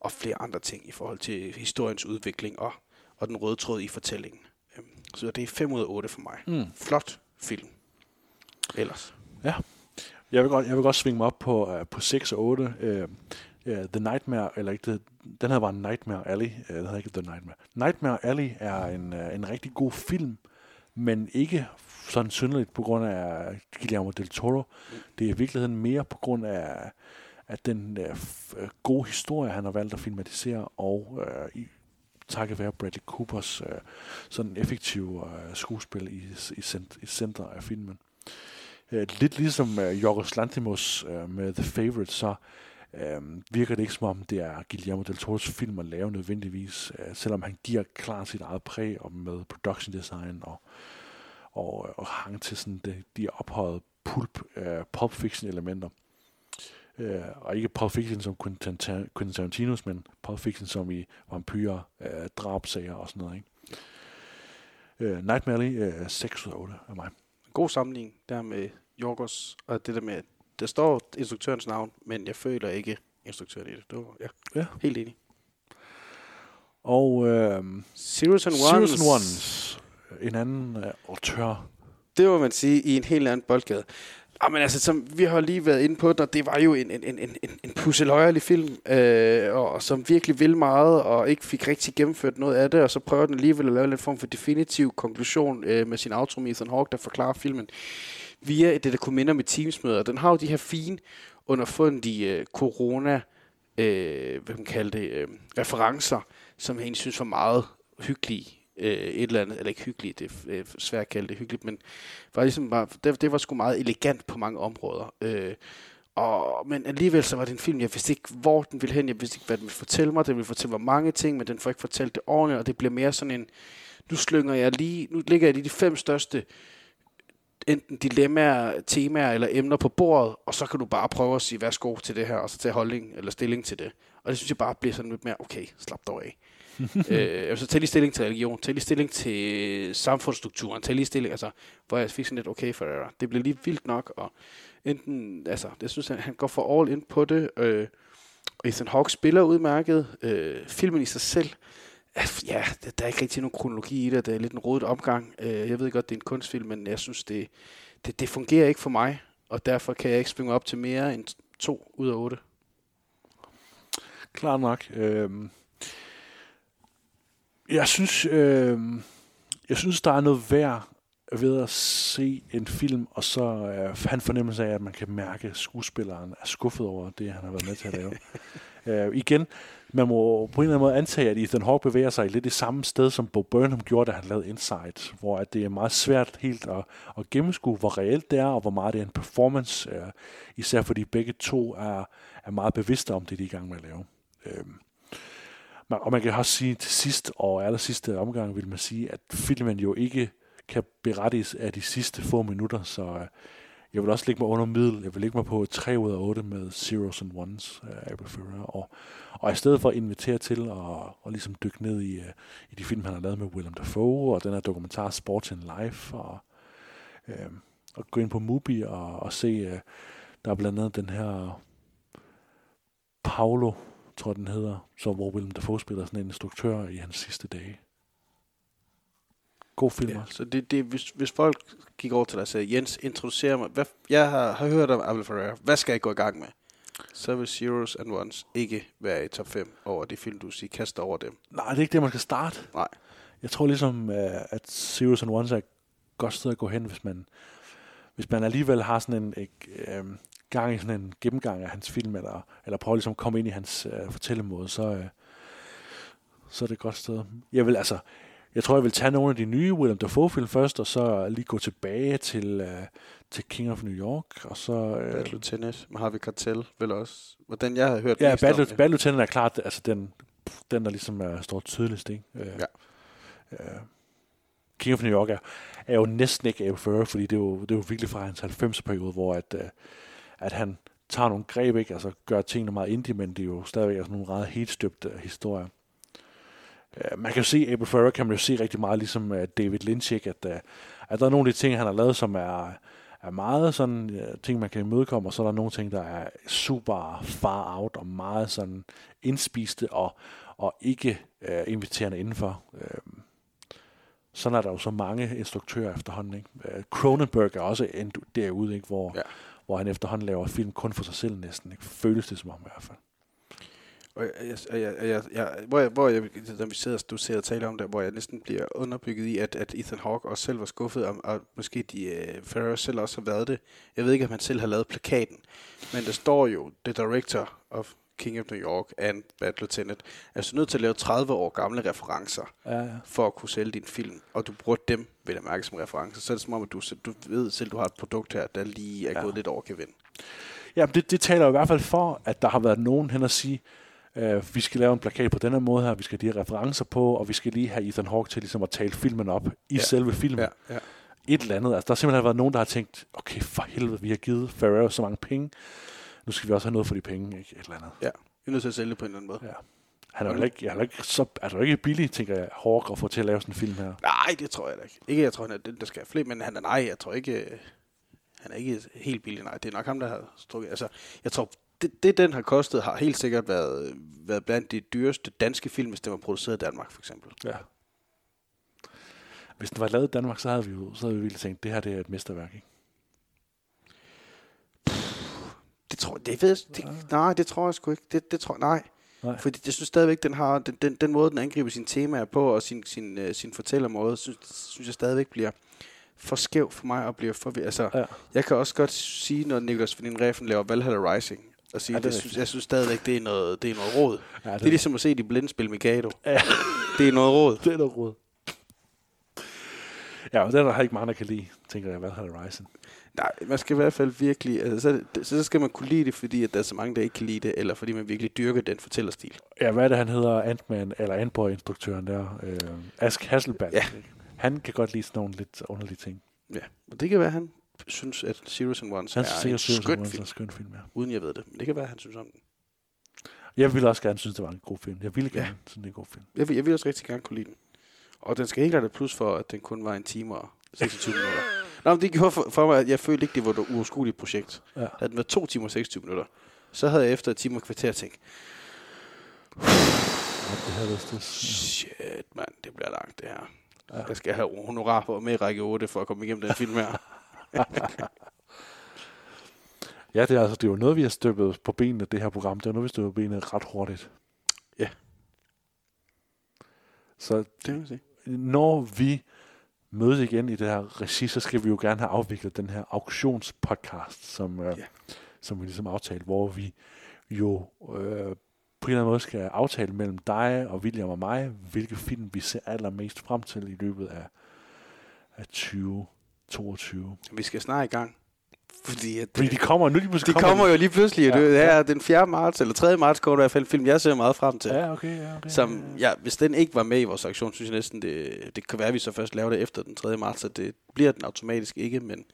og flere andre ting i forhold til historiens udvikling og, og den røde tråd i fortællingen. Øh, så det er 5 ud af 8 for mig. Mm. Flot film. Ellers. Ja. Jeg vil godt, jeg vil godt svinge mig op på, uh, på 6 og 8. Uh, uh, The Nightmare, eller ikke, den her var Nightmare Alley, uh, den hedder ikke The Nightmare. Nightmare Alley er en, uh, en rigtig god film, men ikke sådan synderligt på grund af Guillermo del Toro. Det er i virkeligheden mere på grund af, at den uh, gode historie, han har valgt at filmatisere, og uh, i, takket være Bradley Coopers uh, sådan effektiv uh, skuespil i, i, cent, i center af filmen. Uh, lidt ligesom uh, Yorgos Lanthimos uh, med The Favorite, så øh, virker det ikke som om, det er Guillermo del Toro's film at lave nødvendigvis, øh, selvom han giver klart sit eget præg og med production design og, og, og hang til sådan de, de ophøjede pulp, øh, pulp fiction elementer. Øh, og ikke Pulp Fiction som Quentin, Quentin Tarantinos, men Pulp Fiction som i vampyrer, øh, drabsager og sådan noget. Ikke? Øh, Nightmare Alley, øh, 6 ud af 8 af mig. God sammenligning der med Jorgos, og det der med, der står instruktørens navn, men jeg føler ikke instruktøren i det. det var, ja, ja. helt enig. Og øh, Zeros and Zeros Ones. and Ones. En anden øh, autør. Det må man sige i en helt anden boldgade. Ah, men altså, som vi har lige været inde på, der, det var jo en, en, en, en, en, en pusseløjerlig film, øh, og som virkelig vil meget, og ikke fik rigtig gennemført noget af det, og så prøver den alligevel at lave lidt form for definitiv konklusion øh, med sin outro med Ethan Hawke, der forklarer filmen via det, der kunne minde om et teamsmøde. Og den har jo de her fine, underfundige øh, corona, øh, hvad man kalder det, øh, referencer, som jeg egentlig synes var meget hyggelige øh, et eller andet, eller ikke hyggeligt, det er øh, svært at kalde det hyggeligt, men var ligesom bare, det, det var sgu meget elegant på mange områder. Øh, og, men alligevel så var det en film, jeg vidste ikke, hvor den ville hen, jeg vidste ikke, hvad den ville fortælle mig, den ville fortælle mig mange ting, men den får ikke fortalt det ordentligt, og det bliver mere sådan en, nu slynger jeg lige, nu ligger jeg lige de fem største enten dilemmaer, temaer eller emner på bordet, og så kan du bare prøve at sige, værsgo til det her, og så tage holdning eller stilling til det. Og det synes jeg bare bliver sådan lidt mere, okay, slap dog af. øh, altså, tag lige stilling til religion, tag lige stilling til samfundsstrukturen, tag lige stilling, altså, hvor jeg fik sådan lidt, okay, for det bliver lige vildt nok, og enten, altså, det synes jeg, han går for all in på det, øh, og Ethan Hawke spiller udmærket, øh, filmen i sig selv, ja, der, er ikke rigtig nogen kronologi i det, det er lidt en rodet omgang, øh, jeg ved godt, det er en kunstfilm, men jeg synes, det, det, det fungerer ikke for mig, og derfor kan jeg ikke springe op til mere end to ud af otte. Klart nok. Øh, jeg synes, øh, jeg synes, der er noget værd ved at se en film, og så øh, have en fornemmelse af, at man kan mærke, at skuespilleren er skuffet over det, han har været med til at lave. øh, igen, man må på en eller anden måde antage, at Ethan Hawke bevæger sig lidt i samme sted, som Bo Burnham gjorde, da han lavede Inside, hvor at det er meget svært helt at, at gennemskue, hvor reelt det er, og hvor meget det er en performance, øh, især fordi begge to er, er meget bevidste om det, de er i gang med at lave. Øh, og man kan også sige til sidst, og aller sidste omgang, vil man sige, at filmen jo ikke kan berettiges af de sidste få minutter, så øh, jeg vil også ligge mig under middel. Jeg vil ligge mig på 3 ud af 8 med Zeros and Ones øh, af Abel Ferrer. Og, og i stedet for at invitere til at og ligesom dykke ned i, øh, i de film, han har lavet med Willem Dafoe, og den her dokumentar Sports in Life, og, øh, og gå ind på Mubi og, og se, øh, der er blandt andet den her Paolo, tror jeg den hedder, så hvor Willem Dafoe spiller sådan en instruktør i hans sidste dage. God film Ja, også. så det, det, hvis, hvis folk gik over til dig og sagde, Jens, introducer mig. Hvad, jeg har, har hørt om Abel Ferrara. Hvad skal jeg gå i gang med? Så vil Zeros and Ones ikke være i top 5 over de film, du siger, kaster over dem. Nej, det er ikke det, man skal starte. Nej. Jeg tror ligesom, uh, at Zeros and Ones er et godt sted at gå hen, hvis man, hvis man alligevel har sådan en uh, gang i sådan en gennemgang af hans film, eller, eller prøver ligesom at komme ind i hans uh, fortællemåde, så, uh, så er det et godt sted. Jeg vil altså, jeg tror, jeg vil tage nogle af de nye Willem Dafoe-film først, og så lige gå tilbage til, uh, til King of New York, og så... Uh, Bad Lieutenant Harvey Keitel, vel også. Hvordan jeg har hørt Ja, mest Bad, om det. Bad Lieutenant er klart, altså den, den der ligesom er, står tydeligst, ikke? Uh, ja. Uh, King of New York er, er jo næsten ikke Abel Ferrara, fordi det er, jo, det er jo virkelig fra hans 90'er-periode, hvor at, uh, at han tager nogle greb, ikke? Altså gør tingene meget indie, men det er jo stadigvæk altså nogle ret helt støbte historier. Uh, man kan jo se, Abel Ferrara kan man jo se rigtig meget, ligesom uh, David Lynch, ikke? At, uh, at der er nogle af de ting, han har lavet, som er, er meget sådan ting, man kan imødekomme, og så er der nogle ting, der er super far out, og meget sådan indspiste, og, og ikke uh, inviterende indenfor. Uh, sådan er der jo så mange instruktører efterhånden. Ikke? Cronenberg er også endt derude, ikke? Hvor, ja. hvor han efterhånden laver film kun for sig selv næsten. Ikke? Føles det som om i hvert fald. Og jeg, jeg, jeg, jeg, jeg, hvor jeg, hvor jeg, da vi sidder, du sidder og taler om det, hvor jeg næsten bliver underbygget i, at, at Ethan Hawke også selv var skuffet, og, og måske de, uh, Ferrer selv også har været det. Jeg ved ikke, om han selv har lavet plakaten, men der står jo, The Director of King of New York and Bad Lieutenant, er så nødt til at lave 30 år gamle referencer, ja, ja. for at kunne sælge din film, og du bruger dem, vil jeg mærke, som referencer, så er det som om, at du, du ved selv, du har et produkt her, der lige er ja. gået lidt over gevind. Ja, det, det taler i hvert fald for, at der har været nogen hen at sige, øh, vi skal lave en plakat på den her måde her, vi skal have de her referencer på, og vi skal lige have Ethan Hawke til ligesom at tale filmen op i Ja. selve filmen. Ja, ja. Et eller andet. Altså, der har simpelthen været nogen, der har tænkt, okay, for helvede, vi har givet Ferrero så mange penge, nu skal vi også have noget for de penge, ikke? Et eller andet. Ja, vi er nødt til at sælge det på en eller anden måde. Ja. Han er jo ikke, jeg er ikke, så, er du ikke billig, tænker jeg, Hawke at få til at lave sådan en film her. Nej, det tror jeg da ikke. Ikke, jeg tror, han er den, der skal have flere, men han er nej, jeg tror ikke, øh, han er ikke helt billig, nej. Det er nok ham, der har strukket. Altså, jeg tror, det, det, den har kostet, har helt sikkert været, været blandt de dyreste danske film, hvis den var produceret i Danmark, for eksempel. Ja. Hvis den var lavet i Danmark, så havde vi jo så havde vi virkelig tænkt, det her det er et mesterværk, ikke? Det tror det ved jeg, det, nej, det tror jeg sgu ikke. Det, det tror nej. Nej. Fordi jeg synes stadigvæk, den har den, den, den måde, den angriber sine temaer på, og sin, sin, uh, sin fortællermåde, synes, synes jeg stadigvæk bliver for skæv for mig, og bliver for... Altså, ja. jeg kan også godt sige, når Niklas Vindin Reffen laver Valhalla Rising, og sige, Ja, det det, synes, jeg synes stadigvæk, det er noget, det er noget råd. Ja, det- det, er ligesom at se de blinde spille Mikado. Ja. Det er noget råd. Det er noget råd. Ja, og er der ikke mange, der kan lide, tænker jeg, hvad har Ryzen. Nej, man skal i hvert fald virkelig... Altså, så, så skal man kunne lide det, fordi at der er så mange, der ikke kan lide det, eller fordi man virkelig dyrker den fortællerstil. Ja, hvad er det, han hedder? Ant-Man, eller Antboy-instruktøren der. Øh, Ask Hasselbalg. Ja. Han kan godt lide sådan nogle lidt underlige ting. Ja, og det kan være, han synes, at Zeros and Ones Han er en Zeros skøn Ones film. er en skøn film, ja. Uden jeg ved det. Men det kan være, han synes om den. Jeg ville også gerne synes, det var en god film. Jeg ville gerne Ja. synes, det er en god film. Jeg vil, jeg vil også rigtig gerne kunne lide den. Og den skal helt klart have plus for, at den kun var en time og 26 minutter. Nå, men det gjorde for, for mig, at jeg følte ikke, det var et uoverskueligt projekt. Ja. Havde den været to timer og 26 minutter, så havde jeg efter et time og kvarter tænkt, det her, det, shit, mand, det bliver langt, det her. Ja. Jeg skal have honorar på med i række 8 for at komme igennem den film her. ja, det er, altså, det er jo noget, vi har støbet på benene, det her program. Det er noget, vi støbet på benene ret hurtigt. Ja. Så det vil sige. når vi mødes igen i det her regi, så skal vi jo gerne have afviklet den her auktionspodcast, som, øh, Ja. som vi ligesom aftalte, hvor vi jo øh, på en eller anden måde skal aftale mellem dig og William og mig, hvilke film vi ser allermest frem til i løbet af, af 2022. Vi skal snart i gang. Fordi, at, Fordi de kommer nu, de måske de kommer jo lige pludselig. Ja, Ja, det ja. er den 4. marts, eller 3. marts, går der i hvert fald film, jeg ser meget frem til. Ja, okay, ja, okay. Som, ja, hvis den ikke var med i vores aktion, synes jeg næsten, det, det kan være, at vi så først laver det efter den 3. marts, så det bliver den automatisk ikke, men...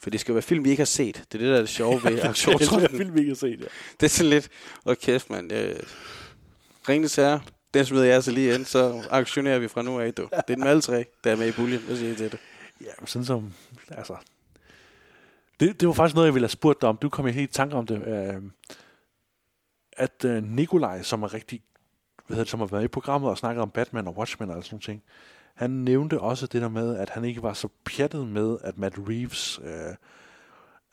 For det skal jo være film, vi ikke har set. Det er det, der er det sjove ved jeg tror, aktionen. jeg film, vi ikke har set, ja. Det er sådan lidt, åh kæft, mand. Øh, Ringnes her, den smider jeg så lige ind, så aktionerer vi fra nu af, du. Det er den alle tre, der er med i puljen, det siger jeg til det. Ja, sådan som, altså... Det, det var faktisk noget, jeg ville have spurgt dig om. Du kom i helt i tanke om det. Øh, at øh, Nikolaj, som er rigtig, hvad hedder det, som har været i programmet og snakket om Batman og Watchmen og sådan nogle ting, han nævnte også det der med, at han ikke var så pjattet med, at Matt Reeves øh,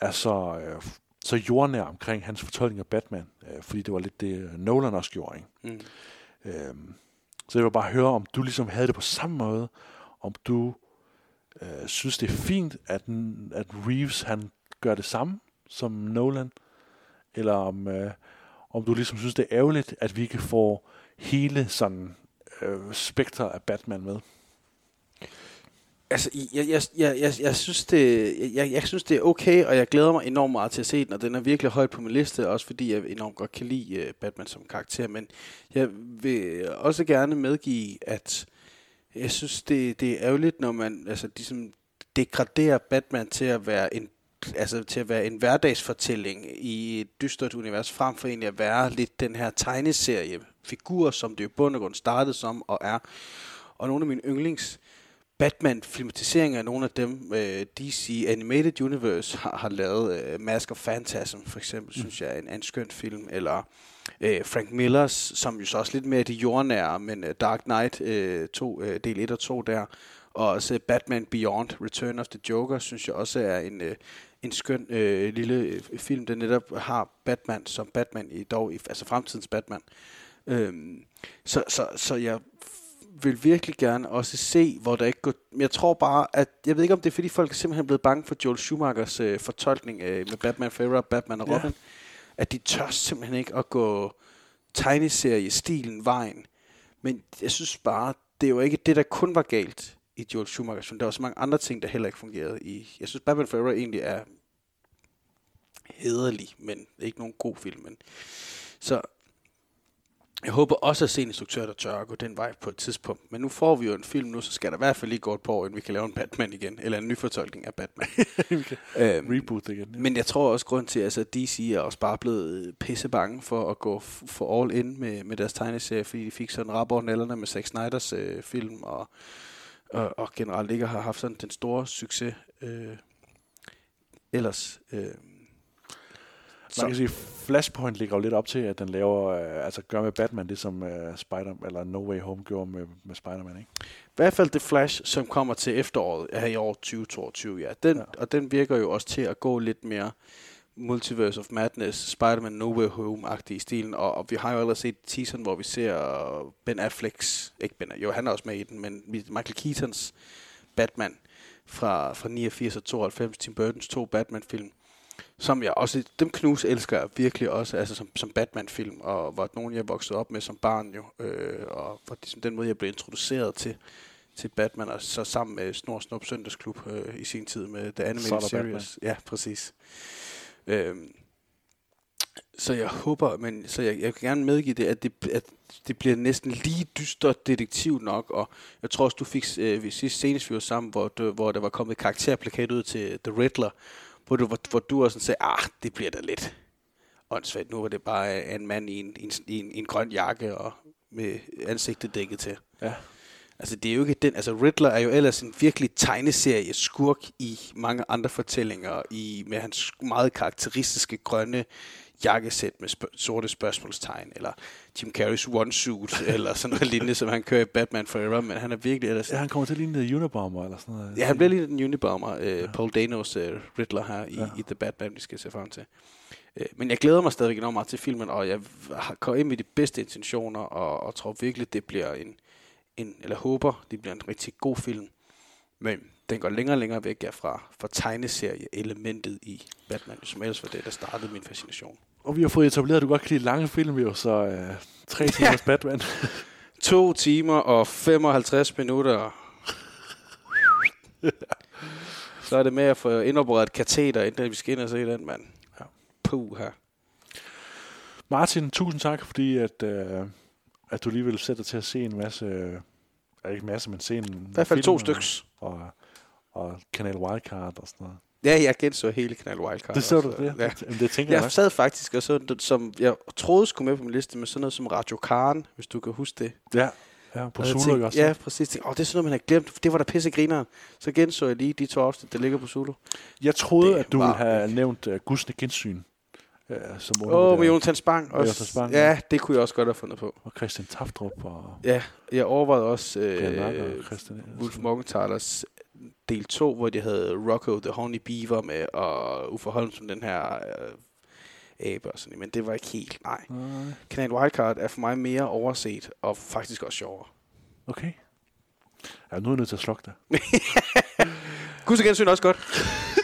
er så, øh, så jordnær omkring hans fortolkning af Batman, øh, fordi det var lidt det, øh, Nolan også gjorde, ikke? Mm. Øhm, så jeg vil bare høre, om du ligesom havde det på samme måde, om du øh, synes, det er fint, at, at Reeves han gør det samme som Nolan, eller om, øh, om du ligesom synes, det er ærgerligt, at vi ikke får hele sådan øh, spektret af Batman med. Altså, jeg, jeg, jeg, jeg, jeg, synes det, jeg, jeg synes, det er okay, og jeg glæder mig enormt meget til at se den, og den er virkelig højt på min liste, også fordi jeg enormt godt kan lide øh, Batman som karakter, men jeg vil også gerne medgive, at jeg synes, det, det er ærgerligt, når man altså, ligesom degraderer Batman til at være en altså til at være en hverdagsfortælling i et dystert univers, frem for egentlig at være lidt den her tegneserie-figur, som det jo bund og grund startede som og er. Og nogle af mine yndlings Batman-filmatiseringer af nogle af dem, øh, DC Animated Universe har, har lavet. Øh, Mask of Phantasm for eksempel, mm. synes jeg er en, en skøn film. Eller øh, Frank Millers, som jo så også lidt mere det jordnære, men øh, Dark Knight øh, to, øh, del 1 og 2 der. Og også Batman Beyond, Return of the Joker, synes jeg også er en, øh, en skøn øh, lille øh, film, der netop har Batman som Batman, i dog i, altså fremtidens Batman. Øhm, så, så, så jeg vil virkelig gerne også se, hvor der ikke går... Jeg tror bare, at... Jeg ved ikke, om det er, fordi folk er simpelthen blevet bange for Joel Schumachers øh, fortolkning øh, med Batman Forever, Batman og Ja. At de tør simpelthen ikke at gå tegneserie-stilen vejen. Men jeg synes bare, det er jo ikke det, der kun var galt i Joel Schumacher. Der var så mange andre ting, der heller ikke fungerede i... Jeg synes, Batman Forever egentlig er hederlig, men ikke nogen god film. Men... Så jeg håber også at se en instruktør, der tør at gå den vej på et tidspunkt. Men nu får vi jo en film nu, så skal der i hvert fald lige gå et par år, inden vi kan lave en Batman igen. Eller en ny fortolkning af Batman. øhm, Reboot igen. Ja. men jeg tror også grund til, altså DC er også bare blevet pisse bange for at gå for all in med, med deres tegneserie, fordi de fik sådan rap over nælderne med Zack Snyders øh, film, og, og, og generelt ikke har haft sådan den store succes øh, ellers. Øh, Man kan sige, Flashpoint ligger jo lidt op til, at den laver, øh, altså gør med Batman det, som øh, Spider, eller No Way Home gjorde med, med Spider-Man, ikke? I hvert fald The Flash, som kommer til efteråret her i år 2022, ja. Den, ja. Og den virker jo også til at gå lidt mere Multiverse of Madness, Spider-Man No Way Home-agtig i stilen, og, og vi har jo allerede set teaseren, hvor vi ser Ben Afflecks, ikke Ben, jo han er også med i den, men Michael Keatons Batman fra, fra 89 og 92, Tim Burtons to Batman-film, som jeg også, dem knus elsker jeg virkelig også, altså som, som Batman-film, og var nogen, jeg voksede op med som barn jo, øh, og var ligesom den måde, jeg blev introduceret til, til Batman, og så sammen med Snor Snup Søndagsklub øh, i sin tid med The Animated Series. Batman. Ja, præcis. Øh, så jeg håber, men så jeg, jeg kan gerne medgive det, at det, at det bliver næsten lige dystert detektiv nok, og jeg tror også, du fik øh, vi sidste senest vi var sammen, hvor, du, hvor der var kommet karakterplakat ud til The Riddler, hvor du, hvor, hvor du også sagde, ah, det bliver da lidt åndssvagt. Nu var det bare en mand i en, i en, i en grøn jakke og med ansigtet dækket til. Ja. Altså, det er jo ikke den... Altså, Riddler er jo ellers en virkelig tegneserie skurk i mange andre fortællinger, i, med hans meget karakteristiske grønne jakkesæt med sp- sorte spørgsmålstegn, eller Jim Carreys one suit, eller sådan noget lignende, som han kører i Batman Forever, men han er virkelig ellers... Ja, han kommer til at ligne en Unibomber, eller sådan noget. Ja, han bliver lige en Unibomber, øh, ja. Paul Danos øh, Riddler her i, ja. i The Batman, vi skal se frem til. Øh, men jeg glæder mig stadigvæk enormt meget til filmen, og jeg kommet ind med de bedste intentioner, og, og tror virkelig, det bliver en, en, eller håber, det bliver en rigtig god film. Men den går længere og længere væk fra, fra tegneserie-elementet i Batman, som ellers var det, der startede min fascination. Og vi har fået etableret, at du godt kan lide lange film, jo, så øh, tre timers ja. Batman. to timer og 55 minutter. så er det med at få indopereret kateter, inden vi skal ind og se den, mand. Ja. Puh her. Martin, tusind tak, fordi at, øh, at du lige vil sætte dig til at se en masse, øh, ikke en masse, men se en I hvert fald to styks. Og, og Kanal Wildcard og sådan noget. Ja, jeg genså hele Kanal Wildcard. Det så du, det? Ja. Jamen, det tænker jeg Jeg sad faktisk og så, som jeg troede skulle med på min liste, med sådan noget som Radio Karen, hvis du kan huske det. Ja, ja på Zulu også. Ja, præcis. Tænkte, oh, det er sådan noget, man har glemt. Det var der pisse griner. Så genså jeg lige de to afsnit, der ligger på Zulu. Jeg troede, det at du ville have nævnt uh, Gusne Gensyn. Ja, som Åh, oh, med Jonathan Spang. Også. Spang ja, ja, det kunne jeg også godt have fundet på. Og Christian Taftrup. Og ja, jeg overvejede også øh, Wolf Morgenthalers del 2, hvor de havde Rocco the Honey Beaver med, og Uffe Holm som den her øh, abe og sådan Men det var ikke helt, nej. nej. Kanal Wildcard er for mig mere overset, og faktisk også sjovere. Okay. Ja, nu er jeg nødt til at slukke dig. Gud så gensyn også godt.